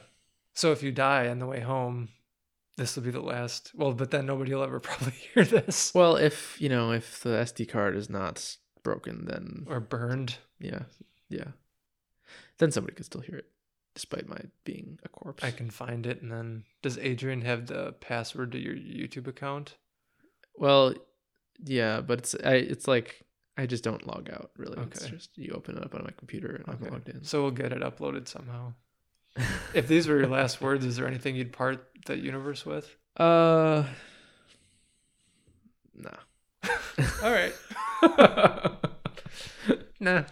Speaker 2: So if you die on the way home, this will be the last. Well, but then nobody will ever probably hear this
Speaker 1: Well, if you know, if the SD card is not broken, then
Speaker 2: or burned.
Speaker 1: yeah, yeah, then somebody could still hear it, despite my being a corpse.
Speaker 2: I can find it. And then does Adrian have the password to your YouTube account?
Speaker 1: Well, yeah, but it's I, it's like I just don't log out really. It's
Speaker 2: Okay.
Speaker 1: just you open it up on my computer and I'm logged in.
Speaker 2: So we'll get it uploaded somehow. if these were your last words, is there anything you'd part the universe with?
Speaker 1: Uh, nah.
Speaker 2: All right. nah.